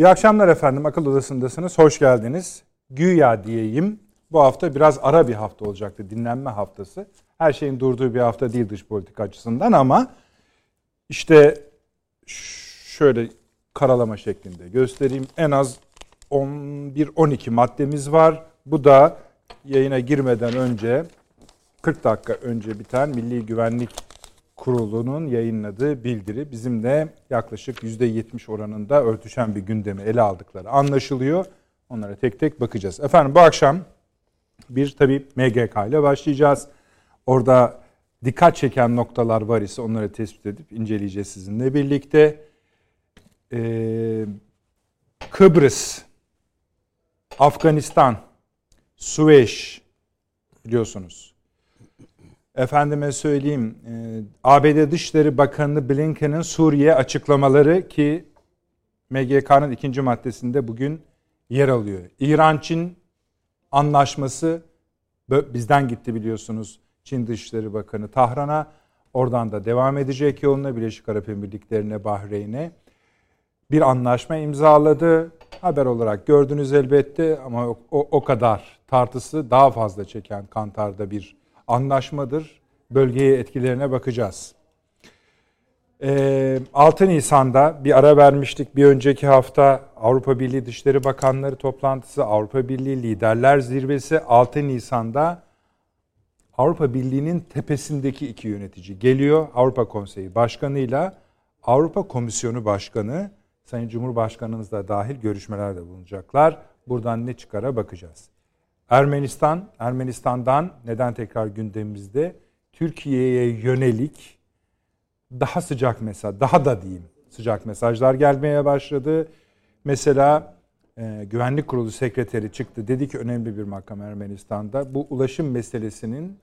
İyi akşamlar efendim. Akıl Odası'ndasınız. Hoş geldiniz. Güya diyeyim. Bu hafta biraz ara bir hafta olacaktı. Dinlenme haftası. Her şeyin durduğu bir hafta değil dış politika açısından ama işte şöyle karalama şeklinde göstereyim. En az 11-12 maddemiz var. Bu da yayına girmeden önce 40 dakika önce biten Milli Güvenlik Kurulu'nun yayınladığı bildiri bizim de yaklaşık %70 oranında örtüşen bir gündemi ele aldıkları anlaşılıyor. Onlara tek tek bakacağız. Efendim bu akşam bir tabi MGK ile başlayacağız. Orada dikkat çeken noktalar var ise onları tespit edip inceleyeceğiz sizinle birlikte. Ee, Kıbrıs, Afganistan, Süveyş biliyorsunuz. Efendime söyleyeyim, e, ABD Dışişleri Bakanı Blinken'in Suriye açıklamaları ki MGK'nın ikinci maddesinde bugün yer alıyor. İran-Çin anlaşması bizden gitti biliyorsunuz. Çin Dışişleri Bakanı Tahran'a. Oradan da devam edecek yoluna Birleşik Arap Emirlikleri'ne, Bahreyn'e bir anlaşma imzaladı. Haber olarak gördünüz elbette ama o, o kadar tartısı daha fazla çeken Kantar'da bir anlaşmadır. Bölgeye etkilerine bakacağız. 6 ee, Nisan'da bir ara vermiştik. Bir önceki hafta Avrupa Birliği Dışişleri Bakanları toplantısı, Avrupa Birliği Liderler Zirvesi 6 Nisan'da Avrupa Birliği'nin tepesindeki iki yönetici geliyor. Avrupa Konseyi Başkanı'yla Avrupa Komisyonu Başkanı Sayın Cumhurbaşkanımız da dahil görüşmelerde bulunacaklar. Buradan ne çıkara bakacağız. Ermenistan, Ermenistan'dan neden tekrar gündemimizde? Türkiye'ye yönelik daha sıcak mesaj, daha da diyeyim sıcak mesajlar gelmeye başladı. Mesela e, Güvenlik Kurulu Sekreteri çıktı. Dedi ki önemli bir makam Ermenistan'da. Bu ulaşım meselesinin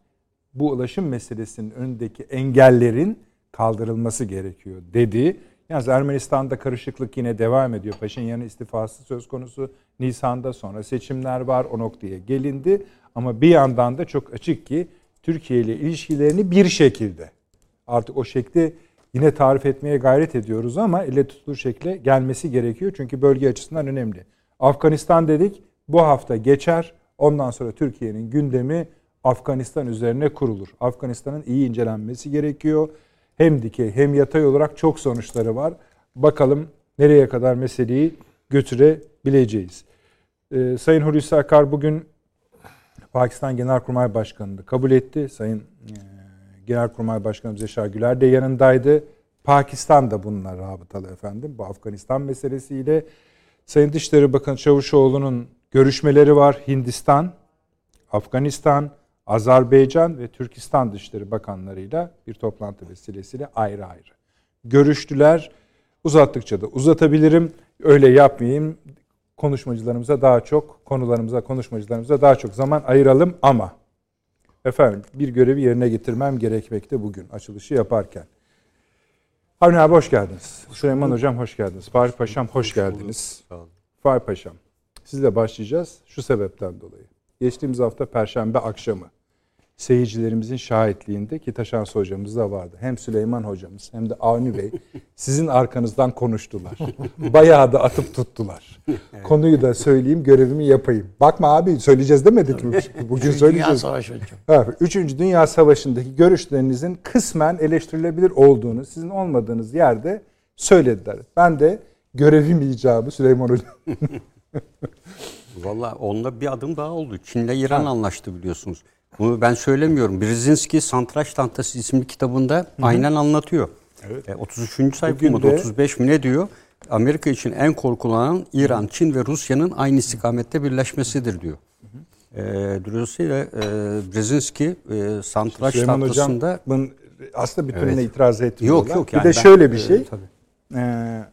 bu ulaşım meselesinin önündeki engellerin kaldırılması gerekiyor dedi. Yalnız Ermenistan'da karışıklık yine devam ediyor. Paşinyan'ın istifası söz konusu. Nisan'da sonra seçimler var. O noktaya gelindi. Ama bir yandan da çok açık ki Türkiye ile ilişkilerini bir şekilde artık o şekli yine tarif etmeye gayret ediyoruz ama elle tutulur şekle gelmesi gerekiyor. Çünkü bölge açısından önemli. Afganistan dedik bu hafta geçer. Ondan sonra Türkiye'nin gündemi Afganistan üzerine kurulur. Afganistan'ın iyi incelenmesi gerekiyor hem dikey hem yatay olarak çok sonuçları var. Bakalım nereye kadar meseleyi götürebileceğiz. Ee, Sayın Hulusi Akar bugün Pakistan Genelkurmay Başkanı'nı kabul etti. Sayın e, Genelkurmay Başkanımız Yaşar Güler de yanındaydı. Pakistan da bununla rabıtalı efendim. Bu Afganistan meselesiyle. Sayın Dışişleri Bakanı Çavuşoğlu'nun görüşmeleri var. Hindistan, Afganistan, Azerbaycan ve Türkistan Dışişleri Bakanlarıyla bir toplantı vesilesiyle ayrı ayrı görüştüler. Uzattıkça da uzatabilirim. Öyle yapmayayım. Konuşmacılarımıza daha çok, konularımıza, konuşmacılarımıza daha çok zaman ayıralım ama efendim bir görevi yerine getirmem gerekmekte bugün açılışı yaparken. Avni abi hoş geldiniz. Süleyman Hocam hoş geldiniz. Fahri Paşam hoş geldiniz. Fahri Paşam sizle başlayacağız şu sebepten dolayı. Geçtiğimiz hafta Perşembe akşamı seyircilerimizin şahitliğinde ki Taşans hocamız da vardı. Hem Süleyman hocamız hem de Avni Bey sizin arkanızdan konuştular. Bayağı da atıp tuttular. Evet. Konuyu da söyleyeyim, görevimi yapayım. Bakma abi söyleyeceğiz demedik mi? Bugün Üçüncü söyleyeceğiz. Dünya Savaşı hocam. Üçüncü Dünya Savaşı'ndaki görüşlerinizin kısmen eleştirilebilir olduğunu, sizin olmadığınız yerde söylediler. Ben de görevim icabı Süleyman hocam. Valla onda bir adım daha oldu. Çin'le İran ha. anlaştı biliyorsunuz. Bunu ben söylemiyorum. Brzezinski Santraç Tantası isimli kitabında Hı-hı. aynen anlatıyor. Evet. E, 33. sayfa mı 35 mi ne diyor? Amerika için en korkulanan İran, Çin ve Rusya'nın aynı istikamette birleşmesidir diyor. E, Dolayısıyla e, Brzezinski e, Santraç Süleyman Tahtası'nda... Hocam, aslında bütününe evet. itiraz etmiyorlar. Yok yok. Yani bir de ben, şöyle bir şey. E, tabii. E,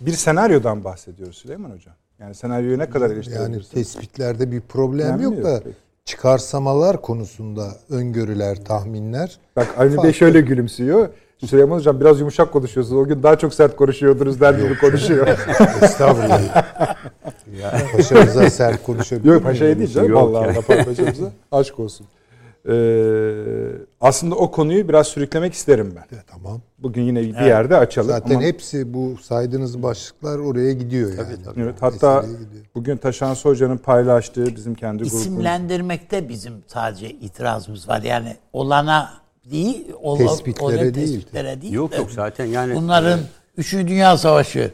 bir senaryodan bahsediyoruz Süleyman Hocam. Yani senaryoyu ne kadar eleştirebilirsiniz? Yani tespitlerde bir problem yok da peki çıkarsamalar konusunda öngörüler, tahminler. Bak Avni Bey şöyle gülümsüyor. Süleyman Hocam biraz yumuşak konuşuyorsunuz. O gün daha çok sert konuşuyordunuz der gibi konuşuyor. Estağfurullah. ya. Paşamıza sert konuşabiliyor Yok paşaya değil canım. Yok Allah. Allah paşamıza. Aşk olsun. Ee, aslında o konuyu biraz sürüklemek isterim ben. E, tamam. Bugün yine bir yerde açalım. Zaten Ama- hepsi bu saydığınız başlıklar oraya gidiyor yani. Evet, hatta gidiyor. bugün Taşansı Hoca'nın paylaştığı bizim kendi grubumuz. İsimlendirmekte bizim sadece itirazımız var. Yani olana değil, ola, Tespitlere olay değil. tespitlere değil. Yok de yok zaten yani Bunların Üçüncü Dünya Savaşı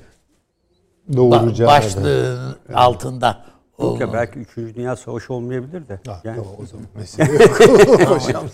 Doğuracağı başlığının altında Ya olmalı. belki 3. Dünya Savaşı olmayabilir de. Ha, yani, tamam o zaman mesele yok. Paşam.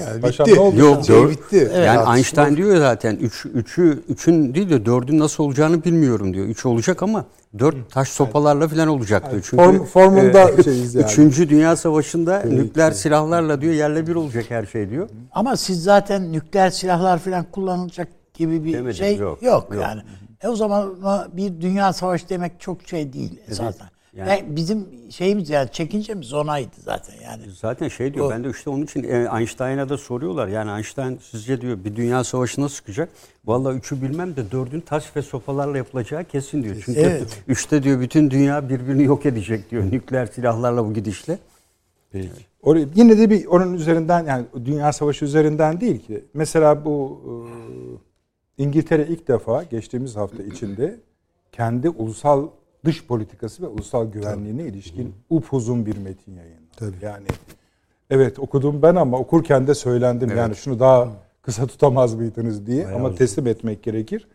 Yani Paşam bitti. ne oldu? Yok, Şey dört- bitti. yani Tartışma- Einstein diyor zaten 3 3'ü 3'ün değil de 4'ün nasıl olacağını bilmiyorum diyor. 3 olacak ama 4 taş sopalarla falan olacak diyor. Çünkü Form- formunda şeyiz yani. 3. Dünya Savaşı'nda nükleer silahlarla diyor yerle bir olacak her şey diyor. Ama siz zaten nükleer silahlar falan kullanılacak gibi bir Demedim, şey yok, yok, yok. yani. E o zaman bir dünya savaşı demek çok şey değil esasen. Yani- Ve bizim şeyimiz yani çekincemiz onaydı zaten yani. Zaten şey diyor O- ben de işte onun için e, Einstein'a da soruyorlar. Yani Einstein sizce diyor bir dünya savaşı nasıl çıkacak? Vallahi üçü bilmem de dördün taş ve sopalarla yapılacağı kesin diyor. Çünkü Evet. üçte diyor bütün dünya birbirini yok edecek diyor nükleer silahlarla bu gidişle. Peki. Oraya, yine de bir onun üzerinden yani Dünya Savaşı üzerinden değil ki. Mesela bu e, İngiltere ilk defa geçtiğimiz hafta içinde kendi ulusal dış politikası ve ulusal güvenliğine ilişkin upuzun bir metin yayınladı. Tabii. Yani evet okudum ben ama okurken de söylendim. Yani şunu daha kısa tutamaz mıydınız diye ama teslim etmek gerekir.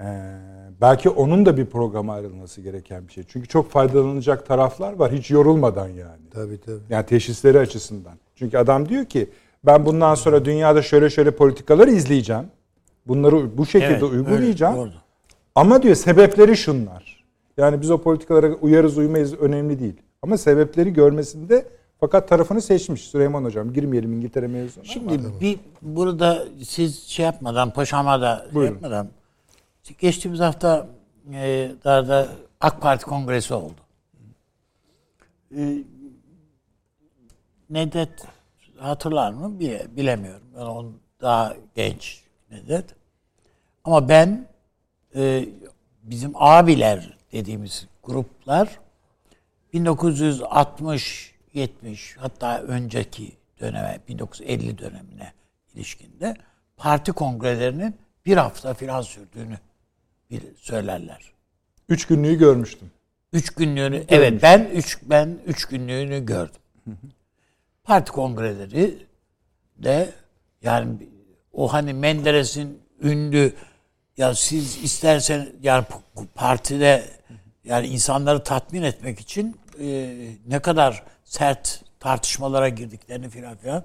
Ee, belki onun da bir programa ayrılması gereken bir şey. Çünkü çok faydalanacak taraflar var hiç yorulmadan yani. Tabii tabii. Yani teşhisleri açısından. Çünkü adam diyor ki ben bundan sonra dünyada şöyle şöyle politikalar izleyeceğim. Bunları bu şekilde Evet, uygulayacağım. öyle, doğru. Ama diyor sebepleri şunlar. Yani biz o politikalara uyarız uymayız önemli değil. Ama sebepleri görmesinde fakat tarafını seçmiş Süleyman Hocam. Girmeyelim İngiltere mevzuna. Şimdi bir burada siz şey yapmadan paşama da şey Buyurun. yapmadan geçtiğimiz hafta e, da AK Parti kongresi oldu. E, Nedet hatırlar mı? Bile, bilemiyorum. Ben onun daha genç Nedet. Ama ben e, bizim abiler dediğimiz gruplar 1960 70 hatta önceki döneme 1950 dönemine ilişkinde parti kongrelerinin bir hafta filan sürdüğünü bir söylerler. Üç günlüğü görmüştüm. Üç günlüğünü evet ben üç ben üç günlüğünü gördüm. Parti kongreleri de yani o hani Menderes'in ünlü ya siz istersen yani partide yani insanları tatmin etmek için e, ne kadar sert tartışmalara girdiklerini filan filan.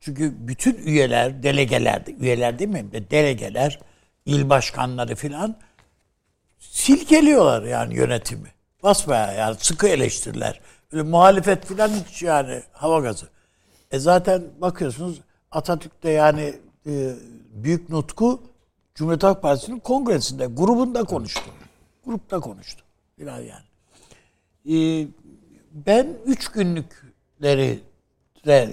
Çünkü bütün üyeler, delegeler, üyeler değil mi? De Delegeler, il başkanları filan silkeliyorlar yani yönetimi. Basbayağı yani sıkı eleştiriler. Böyle muhalefet filan hiç yani hava gazı. E zaten bakıyorsunuz Atatürk'te yani e, büyük nutku Cumhuriyet Halk Partisi'nin kongresinde, grubunda konuştu. Grupta konuştu. Filan yani. E, ben üç günlükleri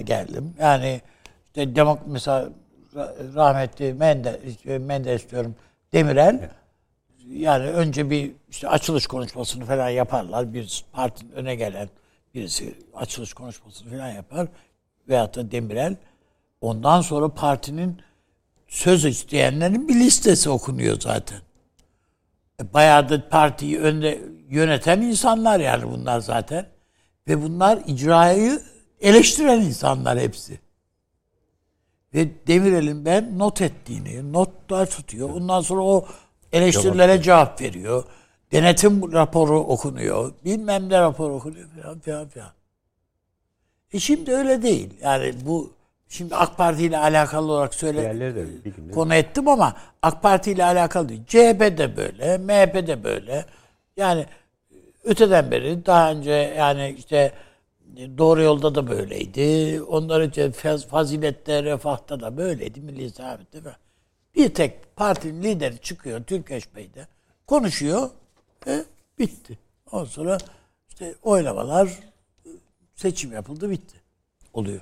geldim. Yani işte demok mesela ra- rahmetli Menderes, Menderes diyorum Demirel yani önce bir işte açılış konuşmasını falan yaparlar. Bir partinin öne gelen birisi açılış konuşmasını falan yapar. Veyahut da Demirel. Ondan sonra partinin söz isteyenlerin bir listesi okunuyor zaten. E, Bayağı da partiyi önde yöneten insanlar yani bunlar zaten. Ve bunlar icrayı eleştiren insanlar hepsi. Ve Demirel'in ben not ettiğini, notlar tutuyor. Ondan sonra o eleştirilere cevap veriyor. Denetim raporu okunuyor. Bilmem ne raporu okunuyor falan filan filan. E şimdi öyle değil. Yani bu şimdi AK Parti ile alakalı olarak söyle de konu ettim ama AK Parti ile alakalı değil. CHP de böyle, MHP de böyle. Yani öteden beri daha önce yani işte doğru yolda da böyleydi. Onların için faz- fazilette, refahta da böyleydi. Milli Saadet'te falan. Bir tek partinin lideri çıkıyor Türkeş Bey'de. Konuşuyor ve bitti. Ondan sonra işte oylamalar seçim yapıldı bitti. Oluyor.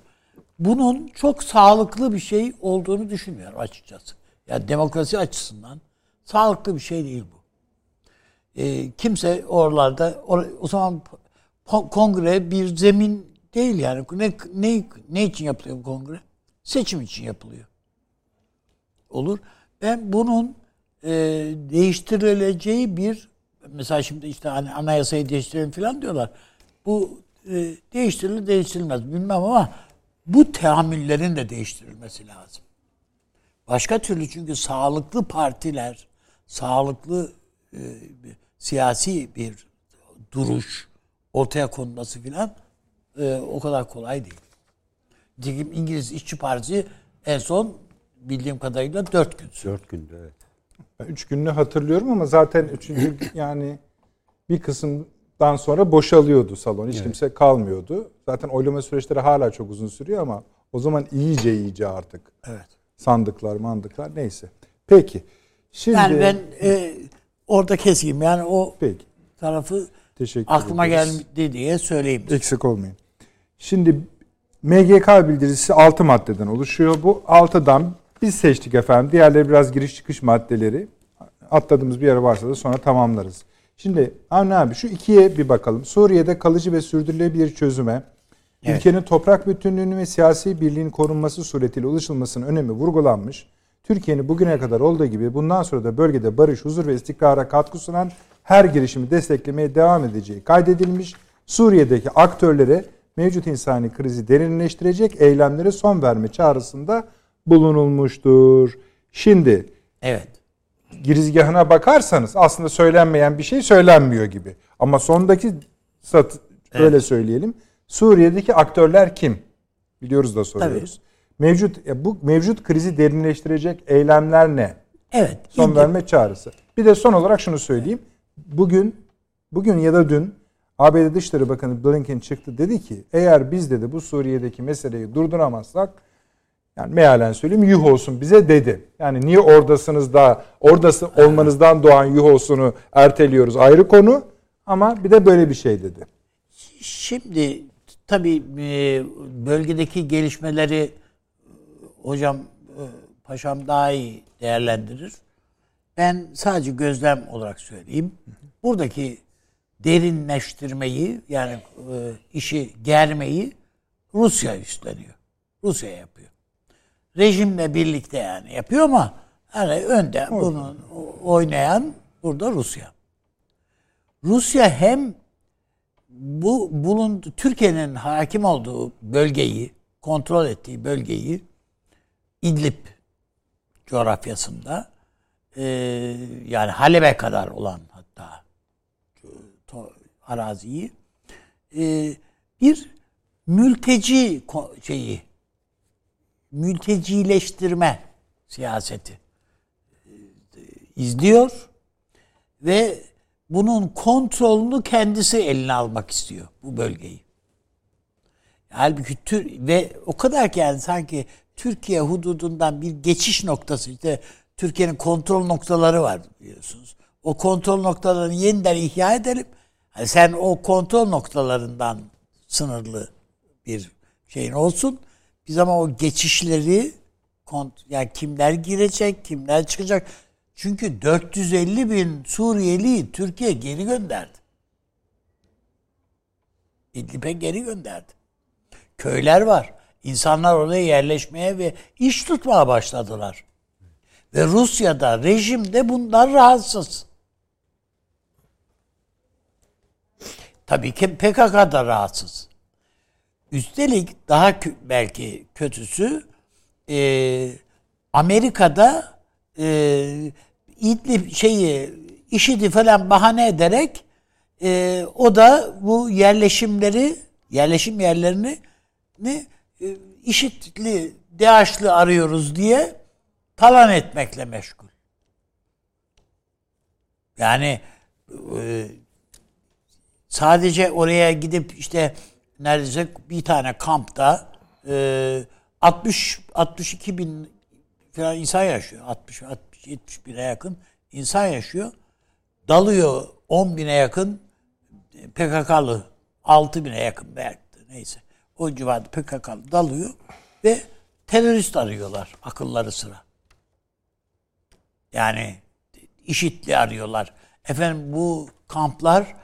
Bunun çok sağlıklı bir şey olduğunu düşünmüyorum açıkçası. Yani demokrasi açısından sağlıklı bir şey değil bu. Ee, kimse oralarda or- o zaman kongre bir zemin değil yani. Ne, ne, ne için yapılıyor bu kongre? Seçim için yapılıyor. Olur. Ben bunun e, değiştirileceği bir mesela şimdi işte hani anayasayı değiştirelim falan diyorlar. Bu e, değiştirilir değiştirilmez bilmem ama bu teamüllerin de değiştirilmesi lazım. Başka türlü çünkü sağlıklı partiler, sağlıklı e, siyasi bir duruş ortaya konması filan e, o kadar kolay değil. Nitekim İngiliz İşçi Partisi en son bildiğim kadarıyla dört gün. Dört günde evet. Ben üç gününü hatırlıyorum ama zaten üçüncü yani bir kısımdan sonra boşalıyordu salon. Hiç evet. kimse kalmıyordu. Zaten oylama süreçleri hala çok uzun sürüyor ama o zaman iyice iyice artık. Evet. Sandıklar, mandıklar neyse. Peki. Şimdi yani ben e, orada keseyim. Yani o Peki. tarafı Teşekkür aklıma ederiz. geldi diye söyleyeyim. Eksik olmayın. Şimdi MGK bildirisi 6 maddeden oluşuyor. Bu 6'dan biz seçtik efendim. Diğerleri biraz giriş çıkış maddeleri. Atladığımız bir yer varsa da sonra tamamlarız. Şimdi Avni abi şu ikiye bir bakalım. Suriye'de kalıcı ve sürdürülebilir çözüme, evet. ülkenin toprak bütünlüğünü ve siyasi birliğin korunması suretiyle ulaşılmasının önemi vurgulanmış. Türkiye'nin bugüne kadar olduğu gibi bundan sonra da bölgede barış, huzur ve istikrara katkı sunan her girişimi desteklemeye devam edeceği kaydedilmiş. Suriye'deki aktörlere mevcut insani krizi derinleştirecek eylemlere son verme çağrısında bulunulmuştur. Şimdi evet. Girizgahına bakarsanız aslında söylenmeyen bir şey söylenmiyor gibi. Ama sondaki sat evet. öyle söyleyelim. Suriye'deki aktörler kim? Biliyoruz da soruyoruz. Tabii. Mevcut bu mevcut krizi derinleştirecek eylemler ne? Evet. Son şimdi... verme çağrısı. Bir de son olarak şunu söyleyeyim. Bugün bugün ya da dün ABD Dışişleri Bakanı Blinken çıktı dedi ki eğer biz dedi bu Suriye'deki meseleyi durduramazsak yani mealen söyleyeyim yuh olsun bize dedi. Yani niye oradasınız da oradası olmanızdan doğan yuh olsunu erteliyoruz ayrı konu ama bir de böyle bir şey dedi. Şimdi tabii e, bölgedeki gelişmeleri hocam e, paşam daha iyi değerlendirir. Ben sadece gözlem olarak söyleyeyim. Buradaki derinleştirmeyi yani e, işi germeyi Rusya üstleniyor. Rusya yapıyor. Rejimle birlikte yani yapıyor ama hani önde bunu oynayan burada Rusya. Rusya hem bu bunun Türkiye'nin hakim olduğu bölgeyi, kontrol ettiği bölgeyi İdlib coğrafyasında e, yani Halep'e kadar olan hatta to, araziyi e, bir mülteci şeyi mültecileştirme siyaseti e, izliyor ve bunun kontrolünü kendisi eline almak istiyor bu bölgeyi. Halbuki tür ve o kadar ki yani sanki Türkiye hududundan bir geçiş noktası işte Türkiye'nin kontrol noktaları var biliyorsunuz. O kontrol noktalarını yeniden ihya edelim. Yani sen o kontrol noktalarından sınırlı bir şeyin olsun. Biz ama o geçişleri yani kimler girecek, kimler çıkacak. Çünkü 450 bin Suriyeli Türkiye geri gönderdi. İdlib'e geri gönderdi. Köyler var. İnsanlar oraya yerleşmeye ve iş tutmaya başladılar. Ve Rusya'da rejim de bundan rahatsız. Tabii ki PKK da rahatsız. Üstelik daha belki kötüsü e, Amerika'da e, İdlib şeyi işidi falan bahane ederek e, o da bu yerleşimleri yerleşim yerlerini ne işitli DAEŞ'li arıyoruz diye talan etmekle meşgul. Yani e, sadece oraya gidip işte neredeyse bir tane kampta e, 60 62 bin falan insan yaşıyor. 60 60 70 bine yakın insan yaşıyor. Dalıyor 10 bine yakın PKK'lı 6 bine yakın belki neyse. O civarda PKK'lı dalıyor ve terörist arıyorlar akılları sıra. Yani işitli arıyorlar. Efendim bu kamplar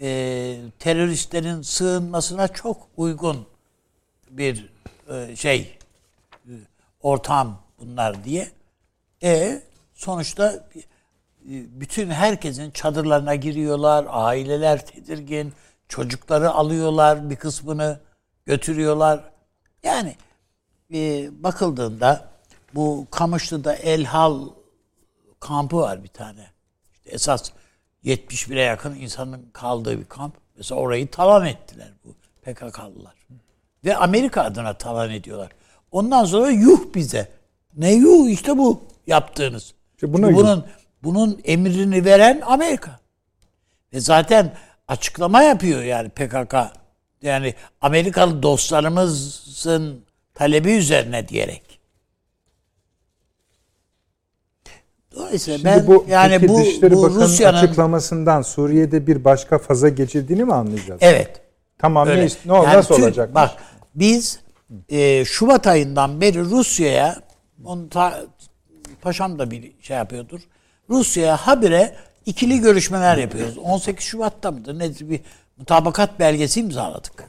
e, teröristlerin sığınmasına çok uygun bir e, şey e, ortam bunlar diye. E sonuçta e, bütün herkesin çadırlarına giriyorlar, aileler tedirgin, çocukları alıyorlar bir kısmını götürüyorlar. Yani e, bakıldığında bu Kamışlı'da Elhal kampı var bir tane. İşte esas 71'e yakın insanın kaldığı bir kamp. Mesela orayı talan ettiler bu PKK'lılar. Ve Amerika adına talan ediyorlar. Ondan sonra yuh bize. Ne yuh işte bu yaptığınız. İşte buna Çünkü yuh. bunun bunun emrini veren Amerika. Ve zaten açıklama yapıyor yani PKK. Yani Amerikalı dostlarımızın talebi üzerine diyerek. Dolayısıyla Şimdi ben bu yani bu, Dışişleri bu Rusya'nın açıklamasından Suriye'de bir başka faza geçildiğini mi anlayacağız? evet Tamam öyle. ne, ne Yani nasıl Türk- olacak? Bak biz e, Şubat ayından beri Rusya'ya onu ta, paşam da bir şey yapıyordur. Rusya'ya habire ikili görüşmeler yapıyoruz. 18 Şubat'ta mıdır? Ne bir mutabakat belgesi imzaladık.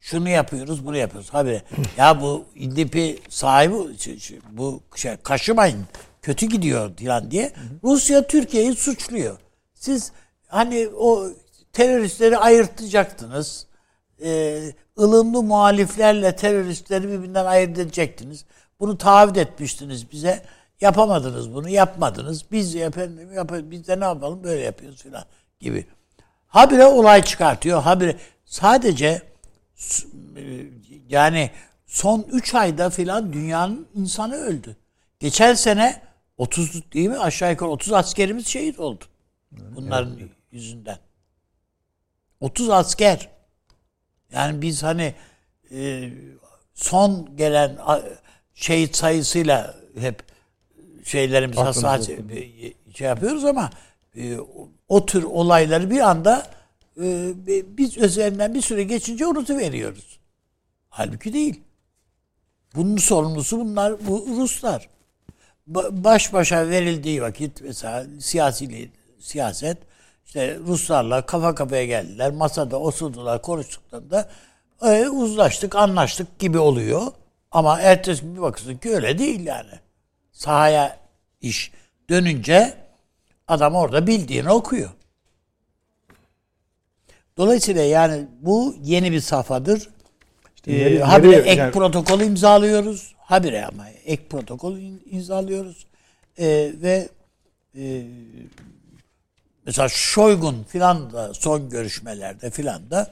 Şunu yapıyoruz, bunu yapıyoruz. Habire. Ya bu İdlib'i sahibi şu- şu- bu şey kaşımayın. Kötü gidiyor falan diye. Rusya Türkiye'yi suçluyor. Siz hani o teröristleri ayırtacaktınız. Ee, ılımlı muhaliflerle teröristleri birbirinden ayırt edecektiniz. Bunu taahhüt etmiştiniz bize. Yapamadınız bunu, yapmadınız. Biz efendim yap biz de ne yapalım böyle yapıyoruz filan gibi. Habire olay çıkartıyor. Habire sadece e, yani son 3 ayda filan dünyanın insanı öldü. Geçen sene 30 değil mi? Aşağı yukarı 30 askerimiz şehit oldu. Bunların yüzünden. 30 asker. Yani biz hani e, son gelen şehit sayısıyla hep şeylerimiz hassas e, şey yapıyoruz ama e, o- tür olayları bir anda e, biz üzerinden bir süre geçince unutuveriyoruz. Halbuki değil. Bunun sorumlusu bunlar, bu Ruslar. Ba- Baş başa verildiği vakit mesela siyasi siyaset işte Ruslarla kafa kafaya geldiler. Masada osurdular, konuştuklarında e, uzlaştık, anlaştık gibi oluyor. Ama ertesi gün bir bakıyorsun ki öyle değil yani. Sahaya iş dönünce adam orada bildiğini okuyor. Dolayısıyla yani bu yeni bir safhadır. Ee, nereye- habire nereye- ek yani- protokol imzalıyoruz. Habire ama ek protokol imzalıyoruz. Ee, ve e, mesela Şoygun filan da son görüşmelerde filan da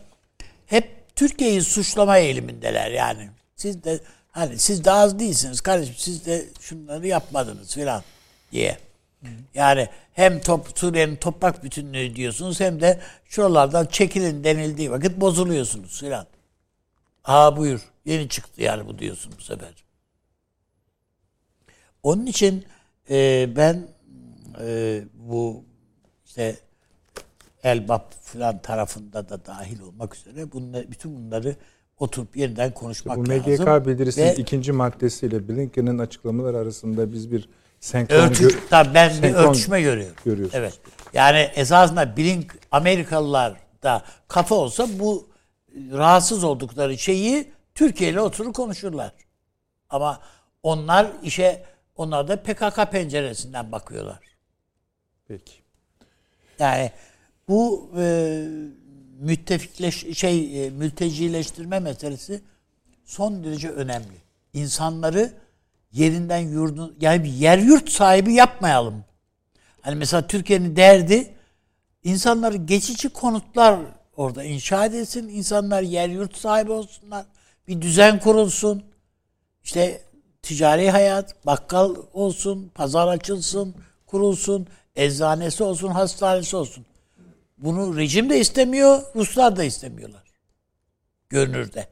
hep Türkiye'yi suçlama eğilimindeler yani. Siz de hani siz de az değilsiniz kardeşim siz de şunları yapmadınız filan diye. Yani hem top, Suriye'nin toprak bütünlüğü diyorsunuz hem de şuralardan çekilin denildiği vakit bozuluyorsunuz filan. Ha buyur. Yeni çıktı yani bu diyorsun bu sefer. Onun için e, ben e, bu işte Elbap falan tarafında da dahil olmak üzere bunları, bütün bunları oturup yeniden konuşmak Bu lazım. MGK bildirisinin Ve ikinci maddesiyle Blinken'in açıklamaları arasında biz bir senkron örtüş, gö- tabii ben bir örtüşme görüyorum. görüyorsunuz. Evet. Yani esasında Blink Amerikalılar da kafa olsa bu rahatsız oldukları şeyi Türkiye ile oturup konuşurlar. Ama onlar işe onlar da PKK penceresinden bakıyorlar. Peki. Yani bu e, müttefikleş şey e, mültecileştirme meselesi son derece önemli. İnsanları yerinden yurdun yani bir yer yurt sahibi yapmayalım. Hani mesela Türkiye'nin derdi insanları geçici konutlar orada inşa edilsin. insanlar yer yurt sahibi olsunlar. Bir düzen kurulsun. İşte ticari hayat, bakkal olsun, pazar açılsın, kurulsun, eczanesi olsun, hastanesi olsun. Bunu rejim de istemiyor, Ruslar da istemiyorlar. Görünürde.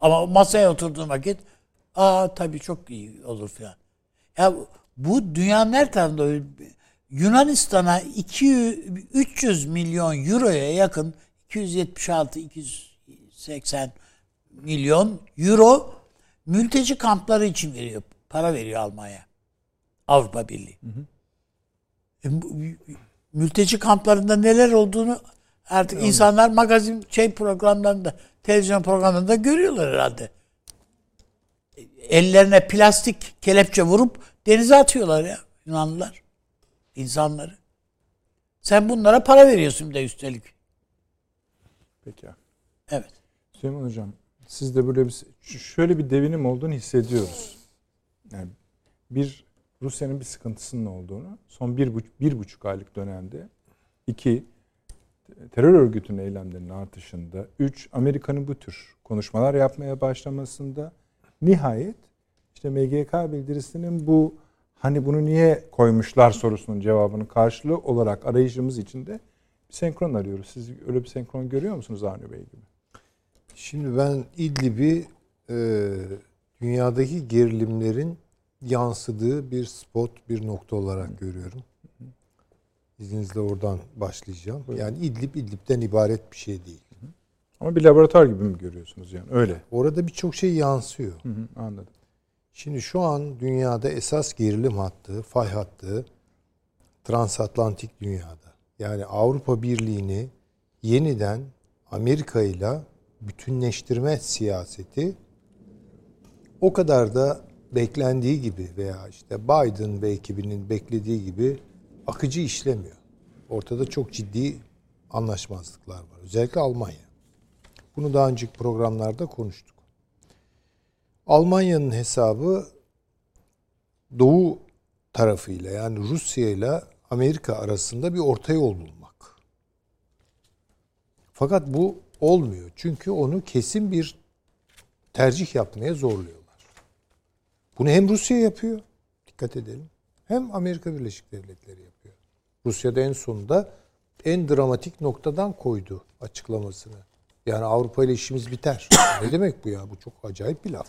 Ama masaya oturduğun vakit aa tabii çok iyi olur filan. Ya bu dünyanın her tarafında. Yunanistan'a 200 300 milyon euroya yakın 276 280 milyon euro mülteci kampları için veriyor. Para veriyor Almanya. Avrupa Birliği. E, bu- mülteci kamplarında neler olduğunu Artık insanlar magazin şey programlarında, televizyon programlarında görüyorlar herhalde. Ellerine plastik kelepçe vurup denize atıyorlar ya Yunanlılar. insanları. Sen bunlara para veriyorsun de üstelik. Peki. Evet. Süleyman Hocam siz de böyle bir şöyle bir devinim olduğunu hissediyoruz. Yani bir Rusya'nın bir sıkıntısının olduğunu son bir, buçuk, bir buçuk aylık dönemde iki terör örgütünün eylemlerinin artışında üç Amerika'nın bu tür konuşmalar yapmaya başlamasında nihayet işte MGK bildirisinin bu hani bunu niye koymuşlar sorusunun cevabını karşılığı olarak arayışımız içinde bir senkron arıyoruz. Siz öyle bir senkron görüyor musunuz Avni Bey gibi? Şimdi ben İdlib'i e, dünyadaki gerilimlerin yansıdığı bir spot, bir nokta olarak görüyorum. İzninizle oradan başlayacağım. Yani İdlib İdlib'den ibaret bir şey değil. Ama bir laboratuvar gibi mi görüyorsunuz yani öyle? Orada birçok şey yansıyor. Hı hı, anladım. Şimdi şu an dünyada esas gerilim hattı, fay hattı transatlantik dünyada. Yani Avrupa Birliği'ni yeniden Amerika ile bütünleştirme siyaseti o kadar da beklendiği gibi veya işte Biden ve ekibinin beklediği gibi akıcı işlemiyor. Ortada çok ciddi anlaşmazlıklar var. Özellikle Almanya. Bunu daha önceki programlarda konuştuk. Almanya'nın hesabı Doğu tarafıyla yani Rusya ile Amerika arasında bir orta yol bulmak. Fakat bu olmuyor. Çünkü onu kesin bir tercih yapmaya zorluyorlar. Bunu hem Rusya yapıyor, dikkat edelim, hem Amerika Birleşik Devletleri yapıyor. Rusya'da en sonunda en dramatik noktadan koydu açıklamasını. Yani Avrupa ile işimiz biter. ne demek bu ya? Bu çok acayip bir laf.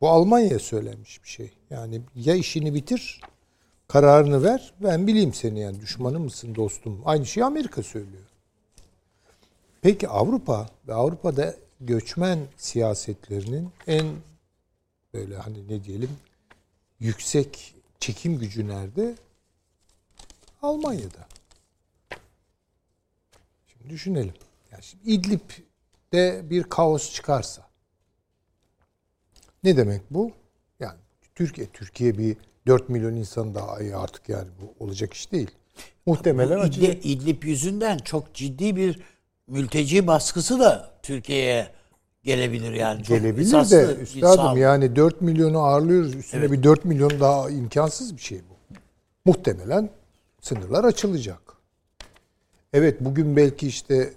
Bu Almanya'ya söylenmiş bir şey. Yani ya işini bitir, kararını ver, ben bileyim seni yani düşmanı mısın dostum. Aynı şeyi Amerika söylüyor. Peki Avrupa ve Avrupa'da göçmen siyasetlerinin en böyle hani ne diyelim yüksek çekim gücü nerede? Almanya'da. Şimdi düşünelim. Yani şimdi İdlib'de bir kaos çıkarsa ne demek bu? Yani Türkiye Türkiye bir 4 milyon insan daha iyi artık yani bu olacak iş değil. Muhtemelen İdlib. İdlib yüzünden çok ciddi bir mülteci baskısı da Türkiye'ye gelebilir yani. Çok Gelebilir de üstadım yani 4 milyonu ağırlıyoruz. Üstüne evet. bir 4 milyon daha imkansız bir şey bu. Muhtemelen sınırlar açılacak. Evet bugün belki işte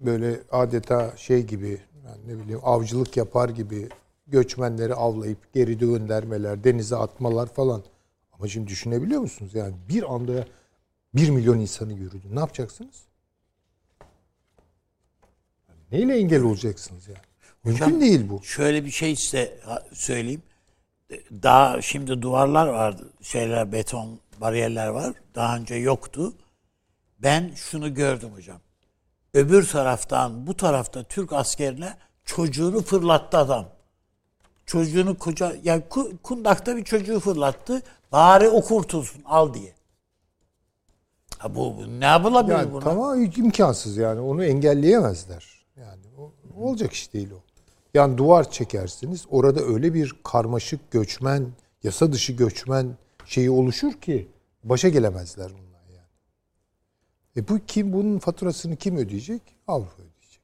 böyle adeta şey gibi yani ne bileyim avcılık yapar gibi göçmenleri avlayıp geri göndermeler, denize atmalar falan. Ama şimdi düşünebiliyor musunuz? Yani bir anda bir milyon insanı yürüdü. Ne yapacaksınız? Neyle engel olacaksınız yani? Mümkün Hocam, değil bu. Şöyle bir şey size söyleyeyim. Daha şimdi duvarlar var, şeyler beton bariyerler var. Daha önce yoktu. Ben şunu gördüm hocam. Öbür taraftan bu tarafta Türk askerine çocuğunu fırlattı adam. Çocuğunu koca yani kundakta bir çocuğu fırlattı. Bari o kurtulsun al diye. Ha bu, bu ne yapılabilir yani, buna? Tamam imkansız yani onu engelleyemezler. Yani o, olacak iş değil o. Yani duvar çekersiniz orada öyle bir karmaşık göçmen, yasa dışı göçmen şeyi oluşur ki başa gelemezler bunlar yani. E bu kim bunun faturasını kim ödeyecek? Avrupa ödeyecek.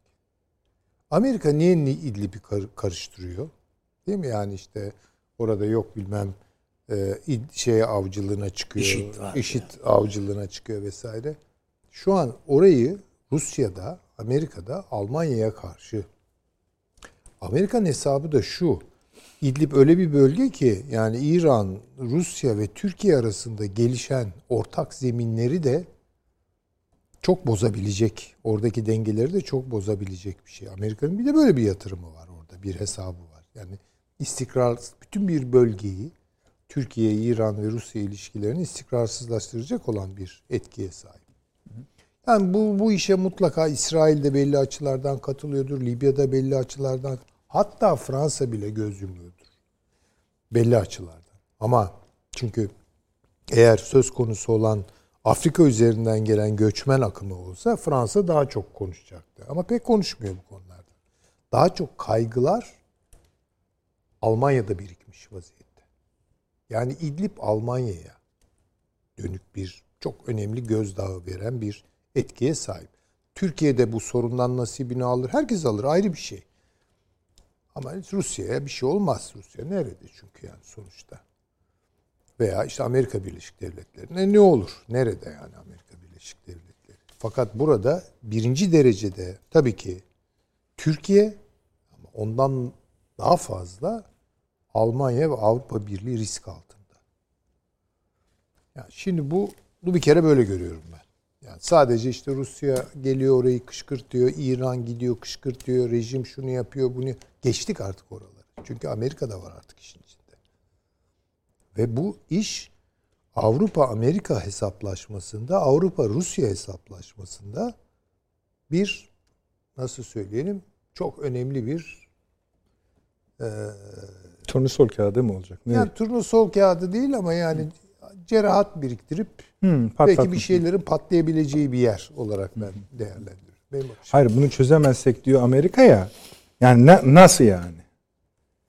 Amerika niye İdlib'i karıştırıyor? Değil mi? Yani işte orada yok bilmem e, şey avcılığına çıkıyor. IŞİD, IŞİD avcılığına çıkıyor vesaire. Şu an orayı Rusya'da, Amerika'da Almanya'ya karşı Amerikan hesabı da şu. İdlib öyle bir bölge ki yani İran, Rusya ve Türkiye arasında gelişen ortak zeminleri de çok bozabilecek. Oradaki dengeleri de çok bozabilecek bir şey. Amerika'nın bir de böyle bir yatırımı var orada. Bir hesabı var. Yani istikrar bütün bir bölgeyi Türkiye, İran ve Rusya ilişkilerini istikrarsızlaştıracak olan bir etkiye sahip. Yani bu bu işe mutlaka İsrail de belli açılardan katılıyordur. Libya'da belli açılardan hatta Fransa bile göz yumuyordur. Belli açılardan. Ama çünkü eğer söz konusu olan Afrika üzerinden gelen göçmen akımı olsa Fransa daha çok konuşacaktı. Ama pek konuşmuyor bu konularda. Daha çok kaygılar Almanya'da birikmiş vaziyette. Yani İdlib Almanya'ya dönük bir çok önemli gözdağı veren bir etkiye sahip. Türkiye'de bu sorundan nasibini alır. Herkes alır ayrı bir şey. Ama Rusya'ya bir şey olmaz. Rusya nerede çünkü yani sonuçta. Veya işte Amerika Birleşik Devletleri'ne ne olur? Nerede yani Amerika Birleşik Devletleri? Fakat burada birinci derecede tabii ki Türkiye ama ondan daha fazla Almanya ve Avrupa Birliği risk altında. Yani şimdi bu, bu bir kere böyle görüyorum ben. Yani sadece işte Rusya geliyor orayı kışkırtıyor, İran gidiyor kışkırtıyor, rejim şunu yapıyor, bunu geçtik artık oraları. Çünkü Amerika da var artık işin içinde. Ve bu iş Avrupa Amerika hesaplaşmasında, Avrupa Rusya hesaplaşmasında bir nasıl söyleyelim çok önemli bir e, turnusol kağıdı mı olacak? Ne? Yani turnusol kağıdı değil ama yani cerahat biriktirip hmm, belki bir şeylerin patlayabileceği bir yer olarak ben değerlendiriyorum. Benim Hayır bunu çözemezsek diyor Amerika ya. Yani ne, nasıl yani?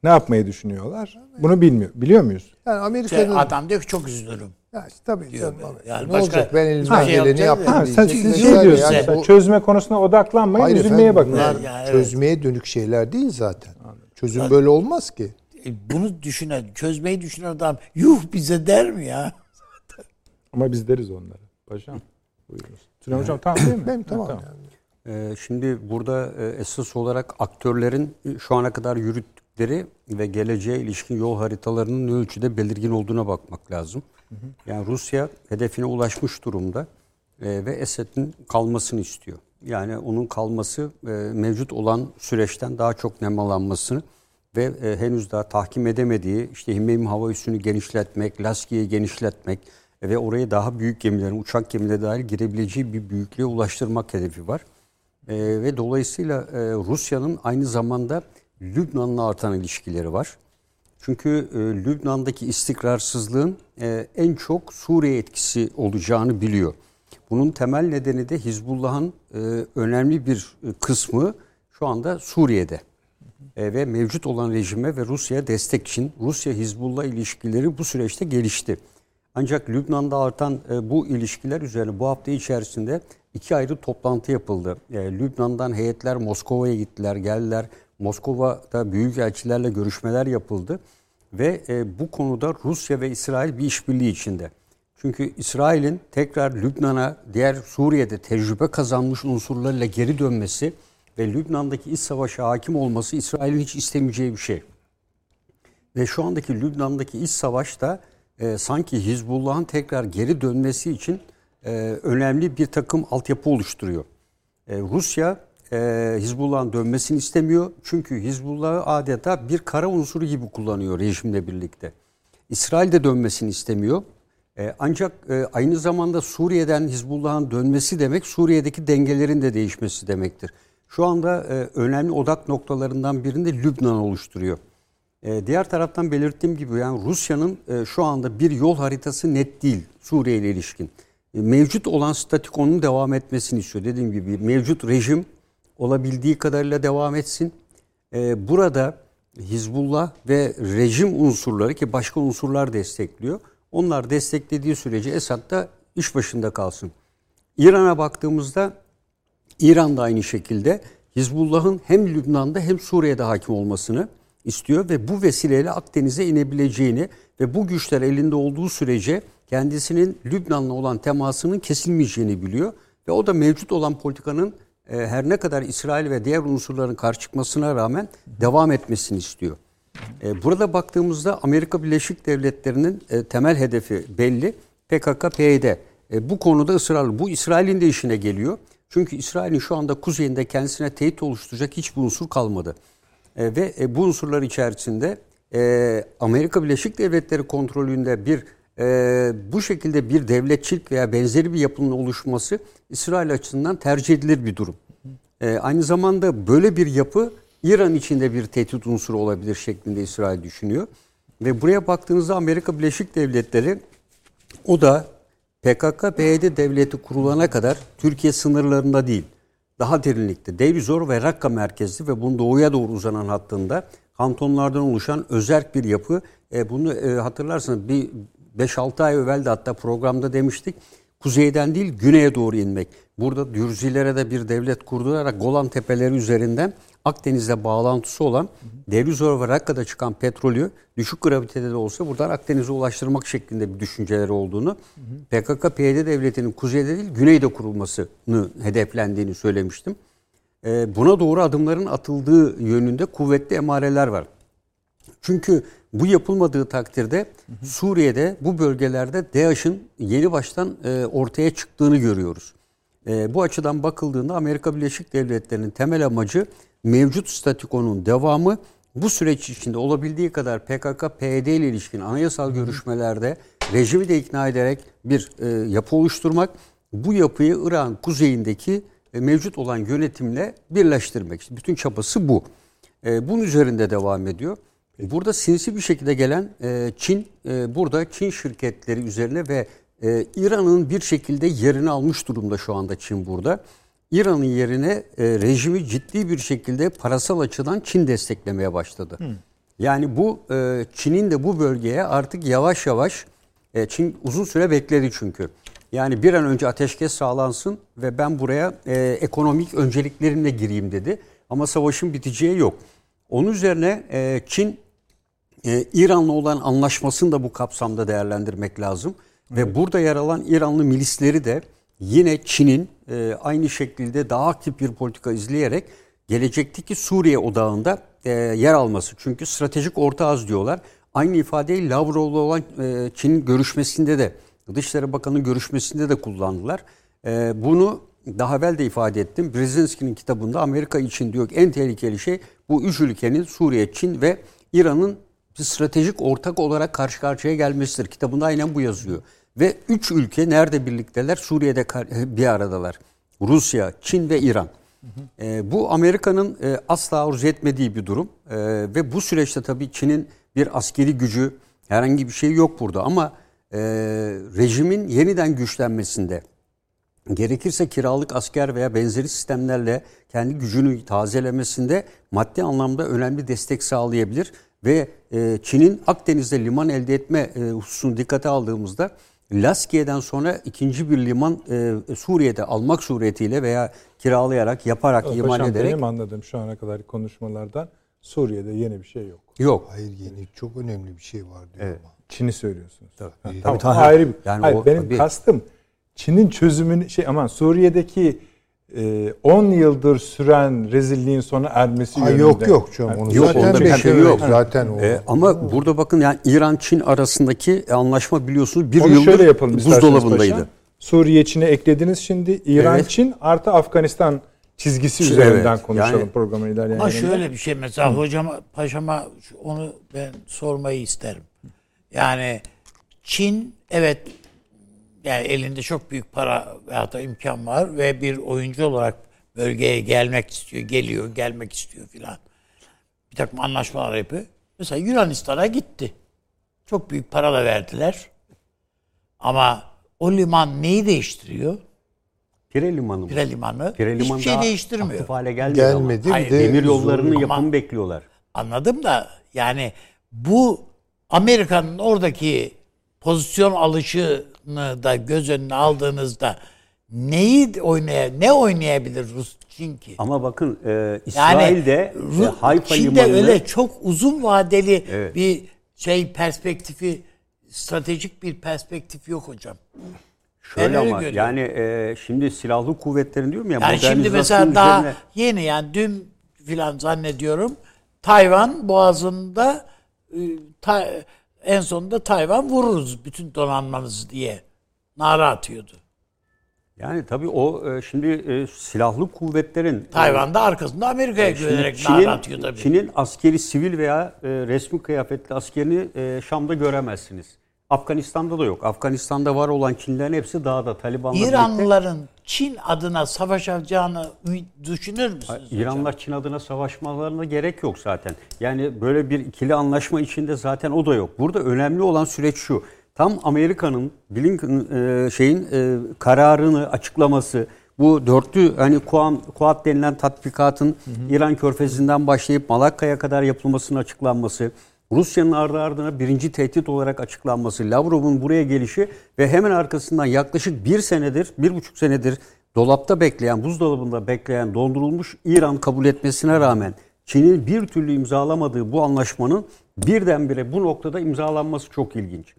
Ne yapmayı düşünüyorlar? Bunu bilmiyor. Biliyor muyuz? Yani Amerika'nın... Şey, adam diyor ki çok üzülürüm. Ya işte tabii diyor. Canım, yani ne başka, olacak? Ben elimden şey geleni yaptım. Ha, sen siz şey diyorsun. Yani bu, çözme konusuna odaklanmayın, hayır üzülmeye bakın. Bunlar yani, çözmeye dönük şeyler değil zaten. Çözüm yani, böyle olmaz ki. E, bunu düşünen, çözmeyi düşünen adam yuh bize der mi ya? Ama biz deriz onlara. Paşam buyurunuz. Süleyman Hocam tamam değil mi? Benim tamam. tamam. Yani. Ee, şimdi burada e, esas olarak aktörlerin şu ana kadar yürüttükleri ve geleceğe ilişkin yol haritalarının ne ölçüde belirgin olduğuna bakmak lazım. Yani Rusya hedefine ulaşmış durumda e, ve Esed'in kalmasını istiyor. Yani onun kalması e, mevcut olan süreçten daha çok nemalanmasını ve henüz daha tahkim edemediği işte Himeyim hava üssünü genişletmek, Laski'yi genişletmek, ve oraya daha büyük gemilerin, uçak gemileri dahil girebileceği bir büyüklüğe ulaştırmak hedefi var. E, ve dolayısıyla e, Rusya'nın aynı zamanda Lübnan'la artan ilişkileri var. Çünkü e, Lübnan'daki istikrarsızlığın e, en çok Suriye etkisi olacağını biliyor. Bunun temel nedeni de Hizbullah'ın e, önemli bir kısmı şu anda Suriye'de. E, ve mevcut olan rejime ve Rusya'ya destek için Rusya-Hizbullah ilişkileri bu süreçte gelişti. Ancak Lübnan'da artan e, bu ilişkiler üzerine bu hafta içerisinde iki ayrı toplantı yapıldı. E, Lübnan'dan heyetler Moskova'ya gittiler, geldiler. Moskova'da büyük elçilerle görüşmeler yapıldı. Ve bu konuda Rusya ve İsrail bir işbirliği içinde. Çünkü İsrail'in tekrar Lübnan'a, diğer Suriye'de tecrübe kazanmış unsurlarla geri dönmesi ve Lübnan'daki iç savaşa hakim olması İsrail'in hiç istemeyeceği bir şey. Ve şu andaki Lübnan'daki iç savaş da e, sanki Hizbullah'ın tekrar geri dönmesi için e, önemli bir takım altyapı oluşturuyor. E, Rusya e, Hizbullah'ın dönmesini istemiyor. Çünkü Hizbullah'ı adeta bir kara unsuru gibi kullanıyor rejimle birlikte. İsrail de dönmesini istemiyor. E, ancak e, aynı zamanda Suriye'den Hizbullah'ın dönmesi demek Suriye'deki dengelerin de değişmesi demektir. Şu anda e, önemli odak noktalarından birini de Lübnan oluşturuyor. E, diğer taraftan belirttiğim gibi yani Rusya'nın e, şu anda bir yol haritası net değil Suriye ile ilişkin. E, mevcut olan statikonun devam etmesini istiyor. Dediğim gibi mevcut rejim olabildiği kadarıyla devam etsin. burada Hizbullah ve rejim unsurları ki başka unsurlar destekliyor. Onlar desteklediği sürece Esad da iş başında kalsın. İran'a baktığımızda İran da aynı şekilde Hizbullah'ın hem Lübnan'da hem Suriye'de hakim olmasını istiyor ve bu vesileyle Akdeniz'e inebileceğini ve bu güçler elinde olduğu sürece kendisinin Lübnan'la olan temasının kesilmeyeceğini biliyor ve o da mevcut olan politikanın e, her ne kadar İsrail ve diğer unsurların karşı çıkmasına rağmen devam etmesini istiyor. E, burada baktığımızda Amerika Birleşik Devletleri'nin e, temel hedefi belli. PKK-PYD. E, bu konuda ısrarlı. Bu İsrail'in de işine geliyor. Çünkü İsrail'in şu anda kuzeyinde kendisine tehdit oluşturacak hiçbir unsur kalmadı. E, ve e, bu unsurlar içerisinde e, Amerika Birleşik Devletleri kontrolünde bir bu şekilde bir devletçilik veya benzeri bir yapının oluşması İsrail açısından tercih edilir bir durum. aynı zamanda böyle bir yapı İran içinde bir tehdit unsuru olabilir şeklinde İsrail düşünüyor. Ve buraya baktığınızda Amerika Birleşik Devletleri o da PKK-PYD devleti kurulana kadar Türkiye sınırlarında değil, daha derinlikte Deivizor ve Rakka merkezli ve bunun doğuya doğru uzanan hattında kantonlardan oluşan özerk bir yapı. E, bunu e, hatırlarsanız bir 5-6 ay evvel de hatta programda demiştik. Kuzeyden değil güneye doğru inmek. Burada Dürzilere de bir devlet kurdurarak Golan Tepeleri üzerinden Akdeniz'le bağlantısı olan Derizor ve Rakka'da çıkan petrolü düşük gravitede de olsa buradan Akdeniz'e ulaştırmak şeklinde bir düşünceleri olduğunu, PKK-PYD devletinin kuzeyde değil güneyde kurulmasını hedeflendiğini söylemiştim. Ee, buna doğru adımların atıldığı yönünde kuvvetli emareler var. Çünkü bu yapılmadığı takdirde Suriye'de bu bölgelerde DAEŞ'in yeni baştan e, ortaya çıktığını görüyoruz. E, bu açıdan bakıldığında Amerika Birleşik Devletleri'nin temel amacı mevcut statükonun devamı bu süreç içinde olabildiği kadar PKK-PYD ile ilişkin anayasal görüşmelerde rejimi de ikna ederek bir e, yapı oluşturmak, bu yapıyı İran kuzeyindeki e, mevcut olan yönetimle birleştirmek. İşte bütün çabası bu. E, bunun üzerinde devam ediyor. Burada sinsi bir şekilde gelen e, Çin, e, burada Çin şirketleri üzerine ve e, İran'ın bir şekilde yerini almış durumda şu anda Çin burada. İran'ın yerine e, rejimi ciddi bir şekilde parasal açıdan Çin desteklemeye başladı. Hmm. Yani bu e, Çin'in de bu bölgeye artık yavaş yavaş e, Çin uzun süre bekledi çünkü. Yani bir an önce ateşkes sağlansın ve ben buraya e, ekonomik önceliklerimle gireyim dedi. Ama savaşın biteceği yok. Onun üzerine e, Çin e, İran'la olan anlaşmasını da bu kapsamda değerlendirmek lazım. Evet. Ve burada yer alan İranlı milisleri de yine Çin'in e, aynı şekilde daha aktif bir politika izleyerek gelecekteki Suriye odağında e, yer alması. Çünkü stratejik orta az diyorlar. Aynı ifadeyi Lavrov'la olan e, Çin'in görüşmesinde de Dışişleri Bakanı'nın görüşmesinde de kullandılar. E, bunu daha evvel de ifade ettim. Brzezinski'nin kitabında Amerika için diyor ki en tehlikeli şey bu üç ülkenin Suriye, Çin ve İran'ın stratejik ortak olarak karşı karşıya gelmesidir. Kitabında aynen bu yazıyor. Ve üç ülke nerede birlikteler? Suriye'de bir aradalar. Rusya, Çin ve İran. Hı hı. E, bu Amerika'nın e, asla arzu etmediği bir durum. E, ve bu süreçte tabii Çin'in bir askeri gücü herhangi bir şey yok burada. Ama e, rejimin yeniden güçlenmesinde gerekirse kiralık asker veya benzeri sistemlerle kendi gücünü tazelemesinde maddi anlamda önemli destek sağlayabilir. Ve e, Çin'in Akdeniz'de liman elde etme e, hususunu dikkate aldığımızda Laskiye'den sonra ikinci bir liman e, Suriye'de almak suretiyle veya kiralayarak, yaparak, Paşam, iman ederek. Benim anladığım şu ana kadar konuşmalardan Suriye'de yeni bir şey yok. Yok. Hayır yeni çok önemli bir şey var diyor evet. ama. Çin'i söylüyorsunuz. Tabii. Ha, tamam, tabii, ayrı bir. Yani hayır, o, benim tabii. kastım Çin'in çözümünü şey aman Suriye'deki 10 e, yıldır süren rezilliğin sona ermesi ha, Yok yok canım onu yok, zaten bir şey yok. Zaten o. Ee, ama o. burada bakın yani İran Çin arasındaki anlaşma biliyorsunuz bir onu yıldır şöyle yapalım, buzdolabındaydı. Paşa. Suriye Çin'e eklediniz şimdi. İran evet. Çin artı Afganistan çizgisi Şimdi, üzerinden evet, konuşalım yani, programın ilerleyen Ama şöyle bir şey mesela Hı. hocama paşama onu ben sormayı isterim. Yani Çin evet yani elinde çok büyük para veya da imkan var ve bir oyuncu olarak bölgeye gelmek istiyor, geliyor, gelmek istiyor filan. Bir takım anlaşmalar yapıyor. Mesela Yunanistan'a gitti. Çok büyük para da verdiler. Ama o liman neyi değiştiriyor? Pire Limanı mı? Pire Limanı. Pire Liman hiçbir şey değiştirmiyor. Aktif hale gelmedi Gelmedi. Hayır, de demir yollarının yapımı bekliyorlar. Anladım da yani bu Amerika'nın oradaki pozisyon alışını da göz önüne aldığınızda neyi oynaya ne oynayabilir Rus Çin ki? Ama bakın e, İsrail'de yani, e, Hayfa Çin'de limanını... öyle çok uzun vadeli evet. bir şey perspektifi stratejik bir perspektif yok hocam. Şöyle ama görüyorum. yani e, şimdi silahlı kuvvetlerin diyorum ya. Yani şimdi mesela daha üzerine... yeni yani dün filan zannediyorum Tayvan boğazında e, ta, en sonunda Tayvan vururuz bütün donanmanızı diye nara atıyordu. Yani tabii o e, şimdi e, silahlı kuvvetlerin Tayvan'da arkasında Amerika'ya güvenerek Çin'in, nara atıyor tabii. Çin'in askeri sivil veya e, resmi kıyafetli askerini e, Şam'da göremezsiniz. Afganistan'da da yok. Afganistan'da var olan Çinlilerin hepsi dağda Taliban'la İranlıların birlikte... Çin adına savaşacağını düşünür müsünüz İranlılar hocam? Çin adına savaşmalarına gerek yok zaten. Yani böyle bir ikili anlaşma içinde zaten o da yok. Burada önemli olan süreç şu. tam Amerika'nın Blinken e, şeyin e, kararını açıklaması bu dörtlü hani Kuam, Kuat denilen tatbikatın İran körfezinden başlayıp Malakka'ya kadar yapılmasının açıklanması, Rusya'nın ardı ardına birinci tehdit olarak açıklanması, Lavrov'un buraya gelişi ve hemen arkasından yaklaşık bir senedir, bir buçuk senedir dolapta bekleyen, buzdolabında bekleyen, dondurulmuş İran kabul etmesine rağmen Çin'in bir türlü imzalamadığı bu anlaşmanın birdenbire bu noktada imzalanması çok ilginç.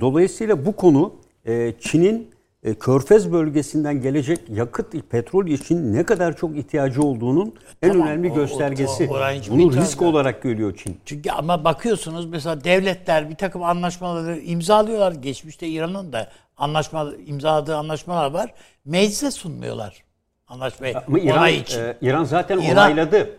Dolayısıyla bu konu e, Çin'in e, Körfez bölgesinden gelecek yakıt, petrol için ne kadar çok ihtiyacı olduğunun en Tamam, önemli o- göstergesi. o- hiçbir Bunu risk olarak görüyor Çin. Çünkü ama bakıyorsunuz mesela devletler bir takım anlaşmaları imzalıyorlar. Geçmişte İran'ın da anlaşma imzaladığı anlaşmalar var. Meclise sunmuyorlar. Anlaşmayı Ama İran, için. e, İran zaten İran- onayladı.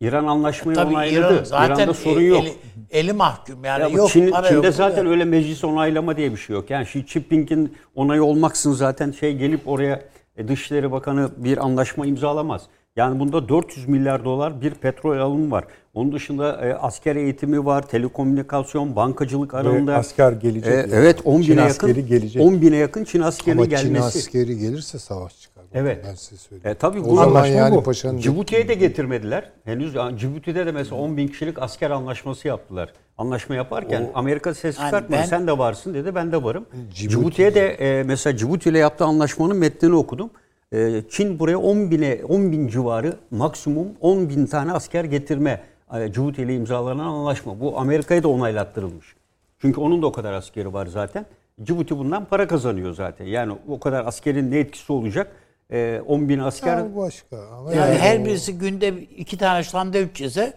İran anlaşmayı Tabii onayladı. İran zaten İran'da sorun yok. Eli, eli mahkum yani Ya yok Çin, para Çin'de yok. zaten öyle meclis onaylama diye bir şey yok. Yani Xi Jinping'in onayı olmaksın zaten şey gelip oraya e, Dışişleri Bakanı bir anlaşma imzalamaz. Yani bunda 400 milyar dolar bir petrol alımı var. Onun dışında e, asker eğitimi var, telekomünikasyon, bankacılık alanında. asker gelecek E, yani. evet 10 Çin bine yakın, gelecek. 10 bine yakın Çin askeri Ama Çin gelmesi. askeri gelirse savaş çıkar. Evet. Ben size söyleyeyim. E, tabii o bu anlaşma yani bu. paşanın Cibuti'ye de getirmediler. Henüz yani Cibuti'de de mesela 10 bin kişilik asker anlaşması yaptılar. Anlaşma yaparken Amerika ses Yani çıkartmadı. ben- Sen de varsın dedi. Ben de varım. Cibuti- Cibuti'ye de e, mesela Cibuti ile yaptığı anlaşmanın metnini okudum. E, Çin buraya 10 bine 10 bin civarı maksimum 10 bin tane asker getirme e, Cibuti ile imzalanan anlaşma. Bu Amerika'ya da onaylattırılmış. Çünkü onun da o kadar askeri var zaten. Cibuti bundan para kazanıyor zaten. Yani o kadar askerin ne etkisi olacak? E, 10 bin asker Ya başka. Ama Yani yani her birisi günde iki tane sandviç yese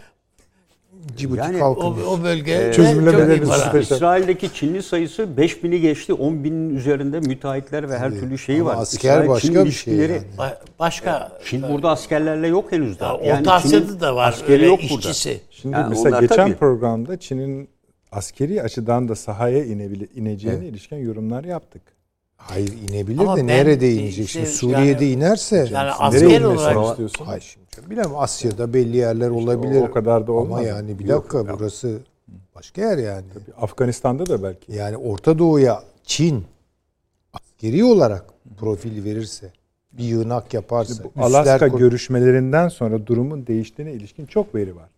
Cibuti Yani o, kalkınır. o bölge Çözümlemeleri çok iyi para. Mustafa- İsrail'deki Çinli sayısı 5000'i geçti. 10 binin üzerinde müteahhitler ve her türlü şeyi Ama var. asker İsrail-Çin başka bir şey yani. Ba- Başka Çin burada askerlerle yok henüz daha. Ya Orta Asya'da da var askeri öyle yok işçisi. Şimdi Yani mesela onlar geçen tabii. programda Çin'in askeri açıdan da sahaya inebile, ineceğine ilişkin yorumlar yaptık. Hayır inebilir Ama de nerede de inecek? işte Şimdi Suriye'de yani- inerse Yani Nereye asker olarak istiyorsun? Hayır şimdi bilemem Asya'da belli yerler olabilir. o kadar da olmaz. Ama yani bir Yok, dakika burası başka yer yani. Afganistan'da da belki. Yani Orta Doğu'ya Çin askeri olarak profil verirse bir yığınak yaparsa Bu Alaska kur- görüşmelerinden sonra durumun değiştiğine ilişkin çok veri var.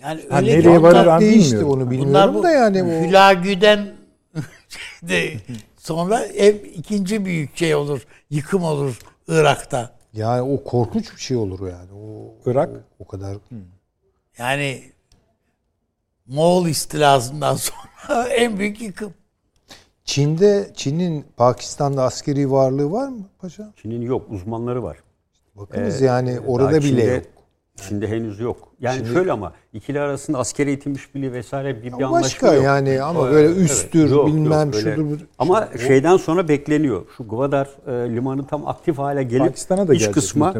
yani Ha, öyle nereye ki varır değişti bilmiyorum. onu bilmiyorum Bunlar bu da yani o Hülagü'den de sonra ev ikinci büyük şey olur, yıkım olur Irak'ta. yani o korkunç bir şey olur yani. O Irak? o, o kadar Yani Moğol istilasından sonra en büyük yıkım. Çin'de Çin'in Pakistan'da askeri varlığı var mı paşa? Çin'in yok, uzmanları var. Bakınız yani orada bile Çin'de- yok. Çin'de henüz yok. Yani şöyle ama ikili arasında asker eğitim işbirliği vesaire bir, bir Ama anlaşma başka yok. yani ama Evet, böyle evet. üsttür Yok, bilmem yok, şudur budur. Ama şeyden sonra bekleniyor. Şu Gwadar e, limanı tam aktif hale gelip Pakistan'a da iç gelecek kısma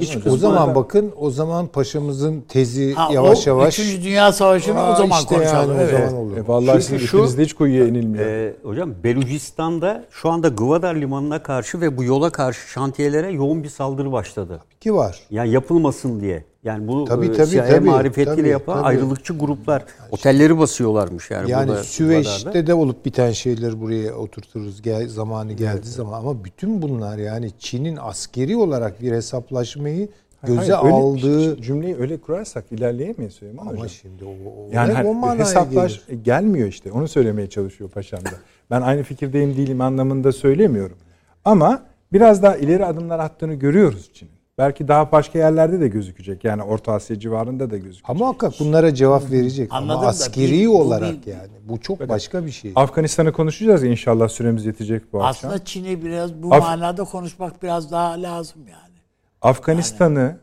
iç kısma O zaman da- bakın o zaman paşamızın tezi Ha, yavaş o yavaş Üçüncü Dünya Savaşı'nı o zaman işte konuşalım. yani o evet. zaman olur. E vallahi Çünkü şu- hiç kuyuya inilmiyor. Ee, hocam Belucistan'da şu anda Gwadar limanına karşı ve bu yola karşı şantiyelere yoğun bir saldırı başladı. ki var. Yani yapılmasın diye. Yani bu Tabii, e, tabii, CIA tabii, marifetiyle tabii, yapan tabii. ayrılıkçı gruplar otelleri basıyorlarmış yani, Yani burada Süveyş'te de olup biten şeyleri buraya oturturuz gel, zamanı geldiği zaman ama bütün bunlar yani Çin'in askeri olarak bir hesaplaşmayı göze Hayır, öyle- aldığı cümleyi öyle kurarsak ilerleyemeyiz Süleyman ama Hocam. şimdi o, o, Yani her- o hesaplaş gelir. e, gelmiyor işte. Onu söylemeye çalışıyor paşam da. Ben aynı fikirdeyim değilim anlamında söylemiyorum. Ama biraz daha ileri adımlar attığını görüyoruz Çin'in. Belki daha başka yerlerde de gözükecek. Yani Orta Asya civarında da gözükecek. Ama muhakkak bunlara cevap verecek. Anladım ama da askeri bir- bu olarak bir- yani. Bu çok başka bir şey. Afganistan'ı konuşacağız ya inşallah süremiz yetecek bu akşam. Aslında Çin'i biraz bu Af- manada konuşmak biraz daha lazım yani. Afganistan'ı